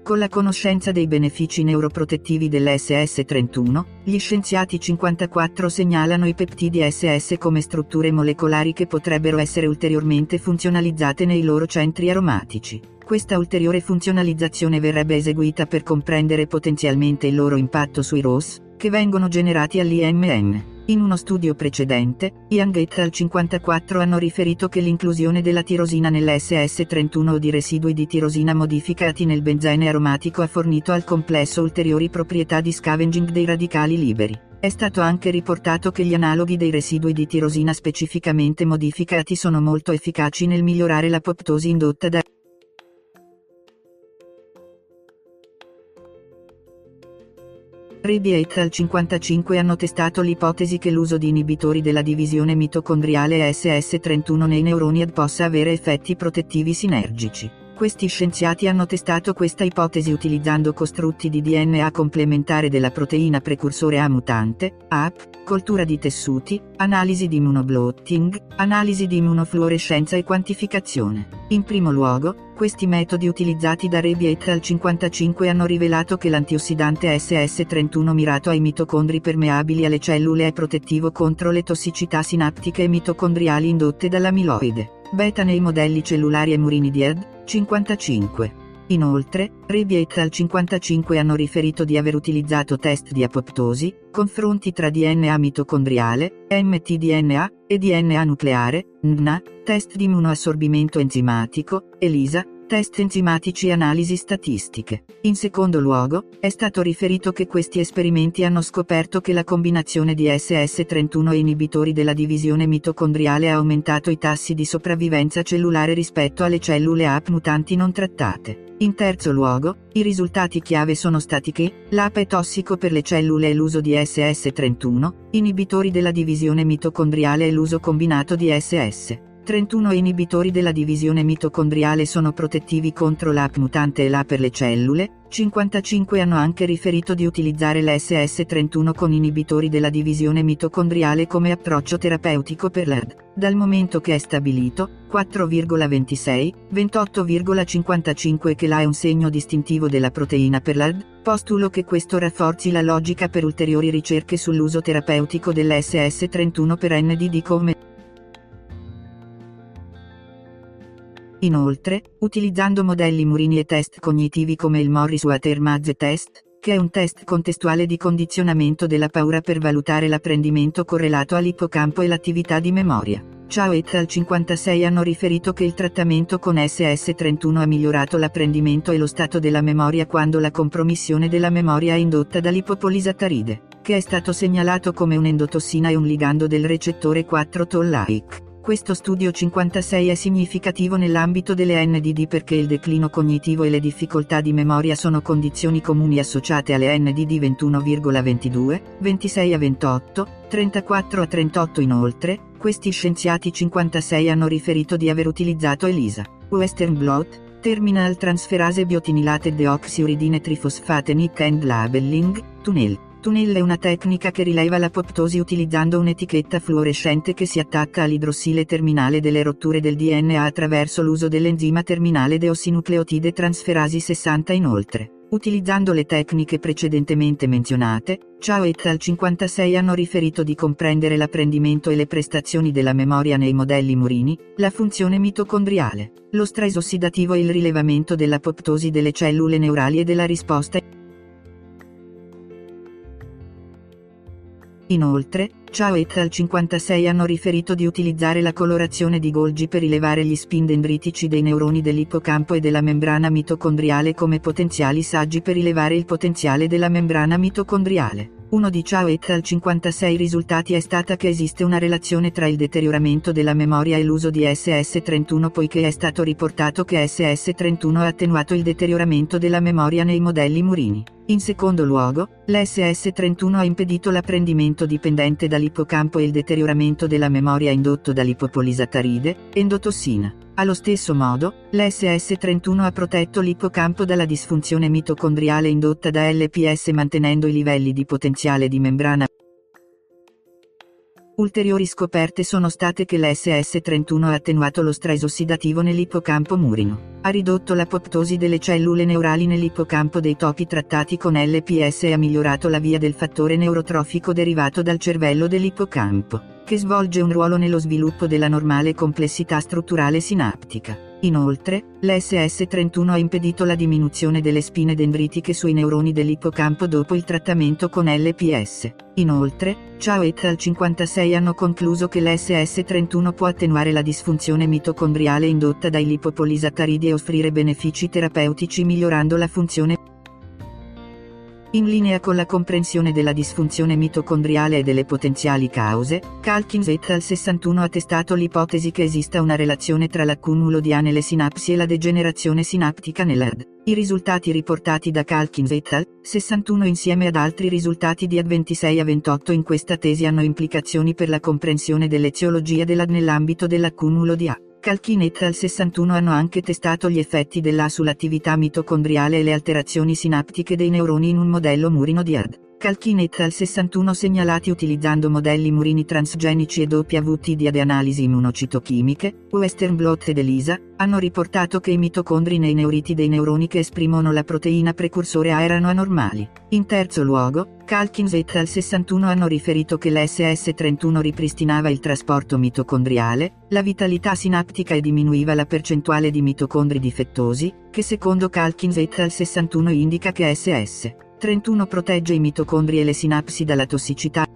Con la conoscenza dei benefici neuroprotettivi dell'SS31, gli scienziati 54 segnalano i peptidi SS come strutture molecolari che potrebbero essere ulteriormente funzionalizzate nei loro centri aromatici. Questa ulteriore funzionalizzazione verrebbe eseguita per comprendere potenzialmente il loro impatto sui ROS, che vengono generati all'IMN. In uno studio precedente, Young et al 54 hanno riferito che l'inclusione della tirosina nell'SS31 o di residui di tirosina modificati nel benzene aromatico ha fornito al complesso ulteriori proprietà di scavenging dei radicali liberi. È stato anche riportato che gli analoghi dei residui di tirosina specificamente modificati sono molto efficaci nel migliorare l'apoptosi indotta da Rebi et al 55 hanno testato l'ipotesi che l'uso di inibitori della divisione mitocondriale SS31 nei neuroni AD possa avere effetti protettivi sinergici. Questi scienziati hanno testato questa ipotesi utilizzando costrutti di DNA complementare della proteina precursore A mutante, AP, coltura di tessuti, analisi di immunoblotting, analisi di immunofluorescenza e quantificazione. In primo luogo, questi metodi utilizzati da Rebi et al 55 hanno rivelato che l'antiossidante SS31 mirato ai mitocondri permeabili alle cellule è protettivo contro le tossicità sinaptiche e mitocondriali indotte dall'amiloide beta nei modelli cellulari e murini di ED, 55. Inoltre, Rebi et al 55 hanno riferito di aver utilizzato test di apoptosi, confronti tra DNA mitocondriale, mtDNA, e DNA nucleare, NA, test di immunoassorbimento enzimatico, ELISA, test enzimatici e analisi statistiche. In secondo luogo, è stato riferito che questi esperimenti hanno scoperto che la combinazione di SS31 e inibitori della divisione mitocondriale ha aumentato i tassi di sopravvivenza cellulare rispetto alle cellule AP mutanti non trattate. In terzo luogo, i risultati chiave sono stati che, l'AP è tossico per le cellule e l'uso di SS31, inibitori della divisione mitocondriale e l'uso combinato di SS. 31 inibitori della divisione mitocondriale sono protettivi contro l'AP mutante e l'A per le cellule, 55 hanno anche riferito di utilizzare l'SS31 con inibitori della divisione mitocondriale come approccio terapeutico per l'AD, dal momento che è stabilito, 4,26, 28,55 che l'A è un segno distintivo della proteina per l'AD, postulo che questo rafforzi la logica per ulteriori ricerche sull'uso terapeutico dell'SS31 per NDD come Inoltre, utilizzando modelli murini e test cognitivi come il Morris-Watermaze test, che è un test contestuale di condizionamento della paura per valutare l'apprendimento correlato all'ippocampo e l'attività di memoria. Ciao et al 56 hanno riferito che il trattamento con SS31 ha migliorato l'apprendimento e lo stato della memoria quando la compromissione della memoria è indotta dall'ipopolisattaride, che è stato segnalato come un'endotossina e un ligando del recettore 4-toll-like. Questo studio 56 è significativo nell'ambito delle NDD perché il declino cognitivo e le difficoltà di memoria sono condizioni comuni associate alle NDD 21,22, 26 a 28, 34 a 38 inoltre, questi scienziati 56 hanno riferito di aver utilizzato ELISA, Western Blot, Terminal Transferase Biotinilate Deoxyuridine Trifosfate Nick and Labeling, Tunnel. Tunnel è una tecnica che rileva l'apoptosi utilizzando un'etichetta fluorescente che si attacca all'idrossile terminale delle rotture del DNA attraverso l'uso dell'enzima terminale deossinucleotide transferasi 60 inoltre. Utilizzando le tecniche precedentemente menzionate, Ciao et al 56 hanno riferito di comprendere l'apprendimento e le prestazioni della memoria nei modelli murini, la funzione mitocondriale, lo stress ossidativo e il rilevamento dell'apoptosi delle cellule neurali e della risposta Inoltre, Ciao et al 56 hanno riferito di utilizzare la colorazione di Golgi per rilevare gli spin dendritici dei neuroni dell'ippocampo e della membrana mitocondriale come potenziali saggi per rilevare il potenziale della membrana mitocondriale. Uno di Ciao et al 56 risultati è stata che esiste una relazione tra il deterioramento della memoria e l'uso di SS31 poiché è stato riportato che SS31 ha attenuato il deterioramento della memoria nei modelli murini. In secondo luogo, l'SS31 ha impedito l'apprendimento dipendente dall'ippocampo e il deterioramento della memoria indotto dall'ipopolisattaride, endotossina. Allo stesso modo, l'SS31 ha protetto l'ippocampo dalla disfunzione mitocondriale indotta da LPS mantenendo i livelli di potenziale di membrana Ulteriori scoperte sono state che l'SS31 ha attenuato lo stress ossidativo nell'ippocampo murino, ha ridotto l'apoptosi delle cellule neurali nell'ippocampo dei topi trattati con LPS e ha migliorato la via del fattore neurotrofico derivato dal cervello dell'ippocampo, che svolge un ruolo nello sviluppo della normale complessità strutturale sinaptica. Inoltre, l'SS31 ha impedito la diminuzione delle spine dendritiche sui neuroni dell'ippocampo dopo il trattamento con LPS. Inoltre, Ciao et al 56 hanno concluso che l'SS31 può attenuare la disfunzione mitocondriale indotta dai lipopolisattaridi e offrire benefici terapeutici migliorando la funzione in linea con la comprensione della disfunzione mitocondriale e delle potenziali cause, Calkins et al 61 ha testato l'ipotesi che esista una relazione tra l'accumulo di A nelle sinapsi e la degenerazione sinaptica nell'AD. I risultati riportati da Calkins et al. 61 insieme ad altri risultati di AD26 a 28 in questa tesi hanno implicazioni per la comprensione dell'eziologia dell'AD nell'ambito dell'accumulo di A. Calkin et al 61 hanno anche testato gli effetti dell'A sull'attività mitocondriale e le alterazioni sinaptiche dei neuroni in un modello murino di ARD. Calkin et al 61 segnalati utilizzando modelli murini transgenici e WT di analisi immunocitochimiche, Western Blot ed ELISA, hanno riportato che i mitocondri nei neuriti dei neuroni che esprimono la proteina precursore A erano anormali. In terzo luogo, Calkins et al 61 hanno riferito che l'SS31 ripristinava il trasporto mitocondriale, la vitalità sinaptica e diminuiva la percentuale di mitocondri difettosi, che secondo Calkins et al 61 indica che SS 31 protegge i mitocondri e le sinapsi dalla tossicità.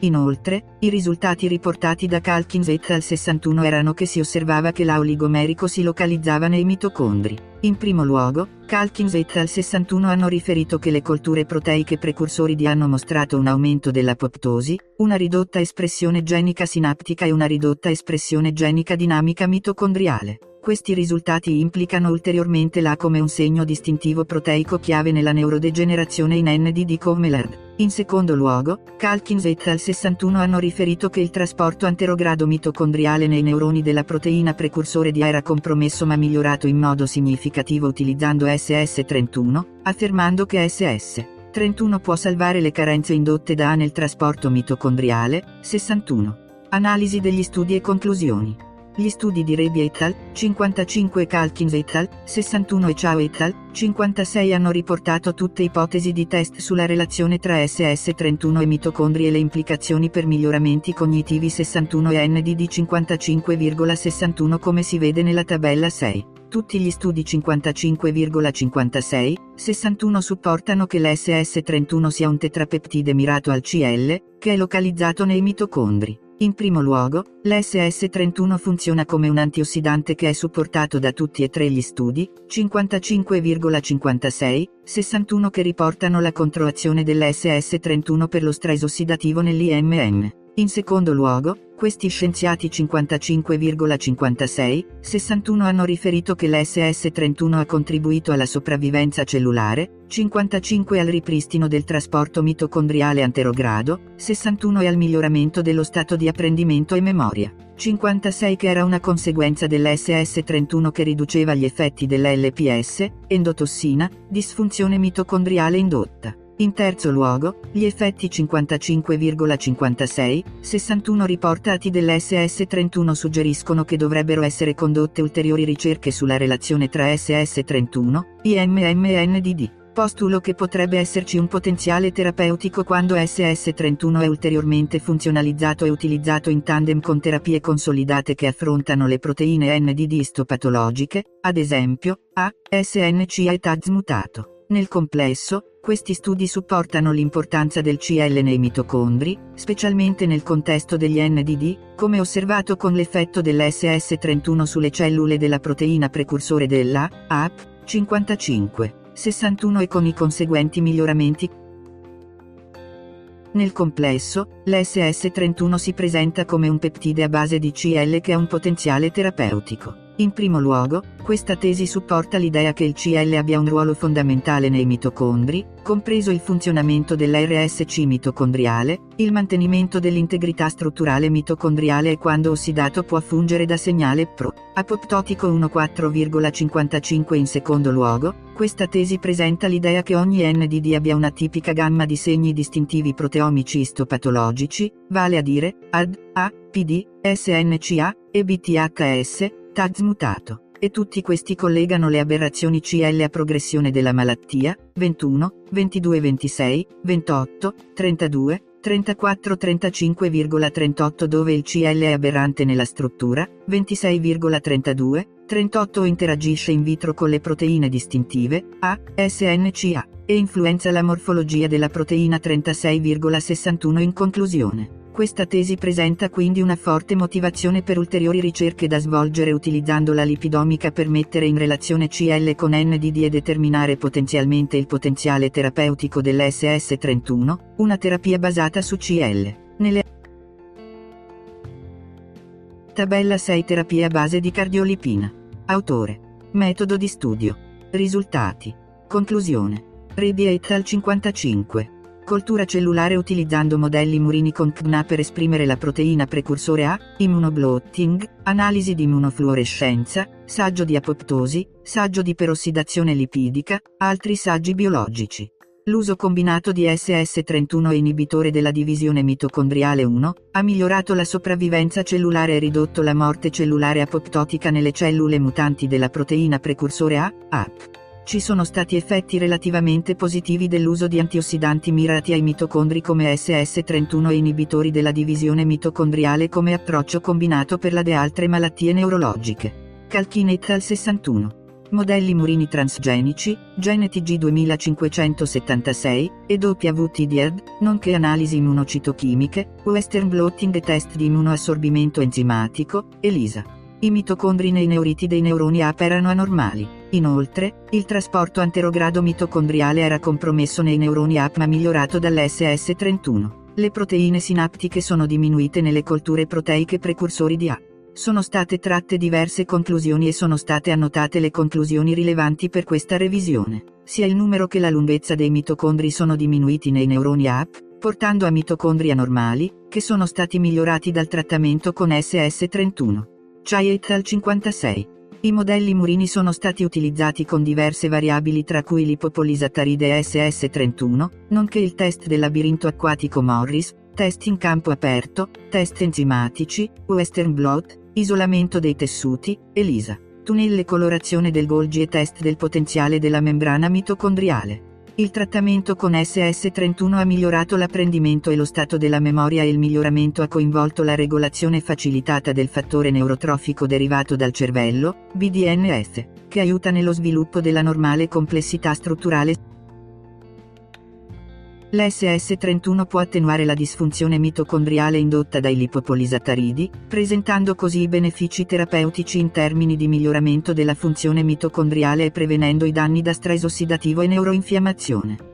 Inoltre, i risultati riportati da Calkins et al 61 erano che si osservava che l'auligomerico si localizzava nei mitocondri. In primo luogo, Calkins et al 61 hanno riferito che le colture proteiche precursori di hanno mostrato un aumento dell'apoptosi, una ridotta espressione genica sinaptica e una ridotta espressione genica dinamica mitocondriale. Questi risultati implicano ulteriormente l'A come un segno distintivo proteico chiave nella neurodegenerazione in NDD come l'ERD. In secondo luogo, Calkins et al 61 hanno riferito che il trasporto anterogrado mitocondriale nei neuroni della proteina precursore di A era compromesso ma migliorato in modo significativo utilizzando SS31, affermando che SS31 può salvare le carenze indotte da A nel trasporto mitocondriale. 61. Analisi degli studi e conclusioni. Gli studi di Rebi et al. 55 e Calkins et al. 61 e Chao et al. 56 hanno riportato tutte ipotesi di test sulla relazione tra SS31 e mitocondri e le implicazioni per miglioramenti cognitivi 61 e NDD 55,61 come si vede nella tabella 6. Tutti gli studi 55,56, 61 supportano che l'SS31 sia un tetrapeptide mirato al CL, che è localizzato nei mitocondri. In primo luogo, l'SS31 funziona come un antiossidante che è supportato da tutti e tre gli studi, 55,56, 61 che riportano la controazione dell'SS31 per lo stress ossidativo nell'IMN. In secondo luogo, questi scienziati 55,56, 61 hanno riferito che l'SS31 ha contribuito alla sopravvivenza cellulare, 55 al ripristino del trasporto mitocondriale anterogrado, 61 e al miglioramento dello stato di apprendimento e memoria, 56 che era una conseguenza dell'SS31 che riduceva gli effetti dell'LPS, endotossina, disfunzione mitocondriale indotta. In terzo luogo, gli effetti 55,56, 61 riportati dell'SS31 suggeriscono che dovrebbero essere condotte ulteriori ricerche sulla relazione tra SS31, IMM e NDD. Postulo che potrebbe esserci un potenziale terapeutico quando SS31 è ulteriormente funzionalizzato e utilizzato in tandem con terapie consolidate che affrontano le proteine NDD istopatologiche, ad esempio, A, SNCA e TAZ mutato. Nel complesso, questi studi supportano l'importanza del CL nei mitocondri, specialmente nel contesto degli NDD, come osservato con l'effetto dell'SS31 sulle cellule della proteina precursore della AP 55, 61 e con i conseguenti miglioramenti. Nel complesso, l'SS31 si presenta come un peptide a base di CL che ha un potenziale terapeutico. In primo luogo, questa tesi supporta l'idea che il CL abbia un ruolo fondamentale nei mitocondri, compreso il funzionamento dell'RSC mitocondriale, il mantenimento dell'integrità strutturale mitocondriale e quando ossidato può fungere da segnale pro-apoptotico 1,4,55 in secondo luogo, questa tesi presenta l'idea che ogni NDD abbia una tipica gamma di segni distintivi proteomici istopatologici, vale a dire, AD, A, PD, SNCA, e BTHS, TAGS mutato. E tutti questi collegano le aberrazioni CL a progressione della malattia, 21, 22 26, 28, 32, 34 35,38 dove il CL è aberrante nella struttura, 26,32, 38 interagisce in vitro con le proteine distintive, A, SNCA, e influenza la morfologia della proteina 36,61 in conclusione. Questa tesi presenta quindi una forte motivazione per ulteriori ricerche da svolgere utilizzando la lipidomica per mettere in relazione CL con NDD e determinare potenzialmente il potenziale terapeutico dell'SS31, una terapia basata su CL. Nelle Tabella 6 Terapia base di cardiolipina. Autore. Metodo di studio. Risultati. Conclusione. Rebi et al 55. Coltura cellulare utilizzando modelli murini con CNA per esprimere la proteina precursore A, immunoblotting, analisi di immunofluorescenza, saggio di apoptosi, saggio di perossidazione lipidica, altri saggi biologici. L'uso combinato di SS31 e inibitore della divisione mitocondriale 1 ha migliorato la sopravvivenza cellulare e ridotto la morte cellulare apoptotica nelle cellule mutanti della proteina precursore A, AP. Ci sono stati effetti relativamente positivi dell'uso di antiossidanti mirati ai mitocondri come SS31 e inibitori della divisione mitocondriale come approccio combinato per la de altre malattie neurologiche. Calchinet al 61. Modelli murini transgenici, GeneTG 2576, e WTDED, nonché analisi immunocitochimiche, Western blotting e test di immunoassorbimento enzimatico, ELISA. I mitocondri nei neuriti dei neuroni AP erano anormali. Inoltre, il trasporto anterogrado mitocondriale era compromesso nei neuroni AP ma migliorato dall'SS31. Le proteine sinaptiche sono diminuite nelle colture proteiche precursori di A. Sono state tratte diverse conclusioni e sono state annotate le conclusioni rilevanti per questa revisione. Sia il numero che la lunghezza dei mitocondri sono diminuiti nei neuroni AP, portando a mitocondri anormali, che sono stati migliorati dal trattamento con SS31. Chai et al 56. I modelli murini sono stati utilizzati con diverse variabili tra cui l'ipopolisattaride SS31, nonché il test del labirinto acquatico Morris, test in campo aperto, test enzimatici, Western blot, isolamento dei tessuti, ELISA, tunnelle colorazione del Golgi e test del potenziale della membrana mitocondriale. Il trattamento con SS31 ha migliorato l'apprendimento e lo stato della memoria e il miglioramento ha coinvolto la regolazione facilitata del fattore neurotrofico derivato dal cervello, BDNF, che aiuta nello sviluppo della normale complessità strutturale L'SS31 può attenuare la disfunzione mitocondriale indotta dai lipopolisattaridi, presentando così i benefici terapeutici in termini di miglioramento della funzione mitocondriale e prevenendo i danni da stress ossidativo e neuroinfiammazione.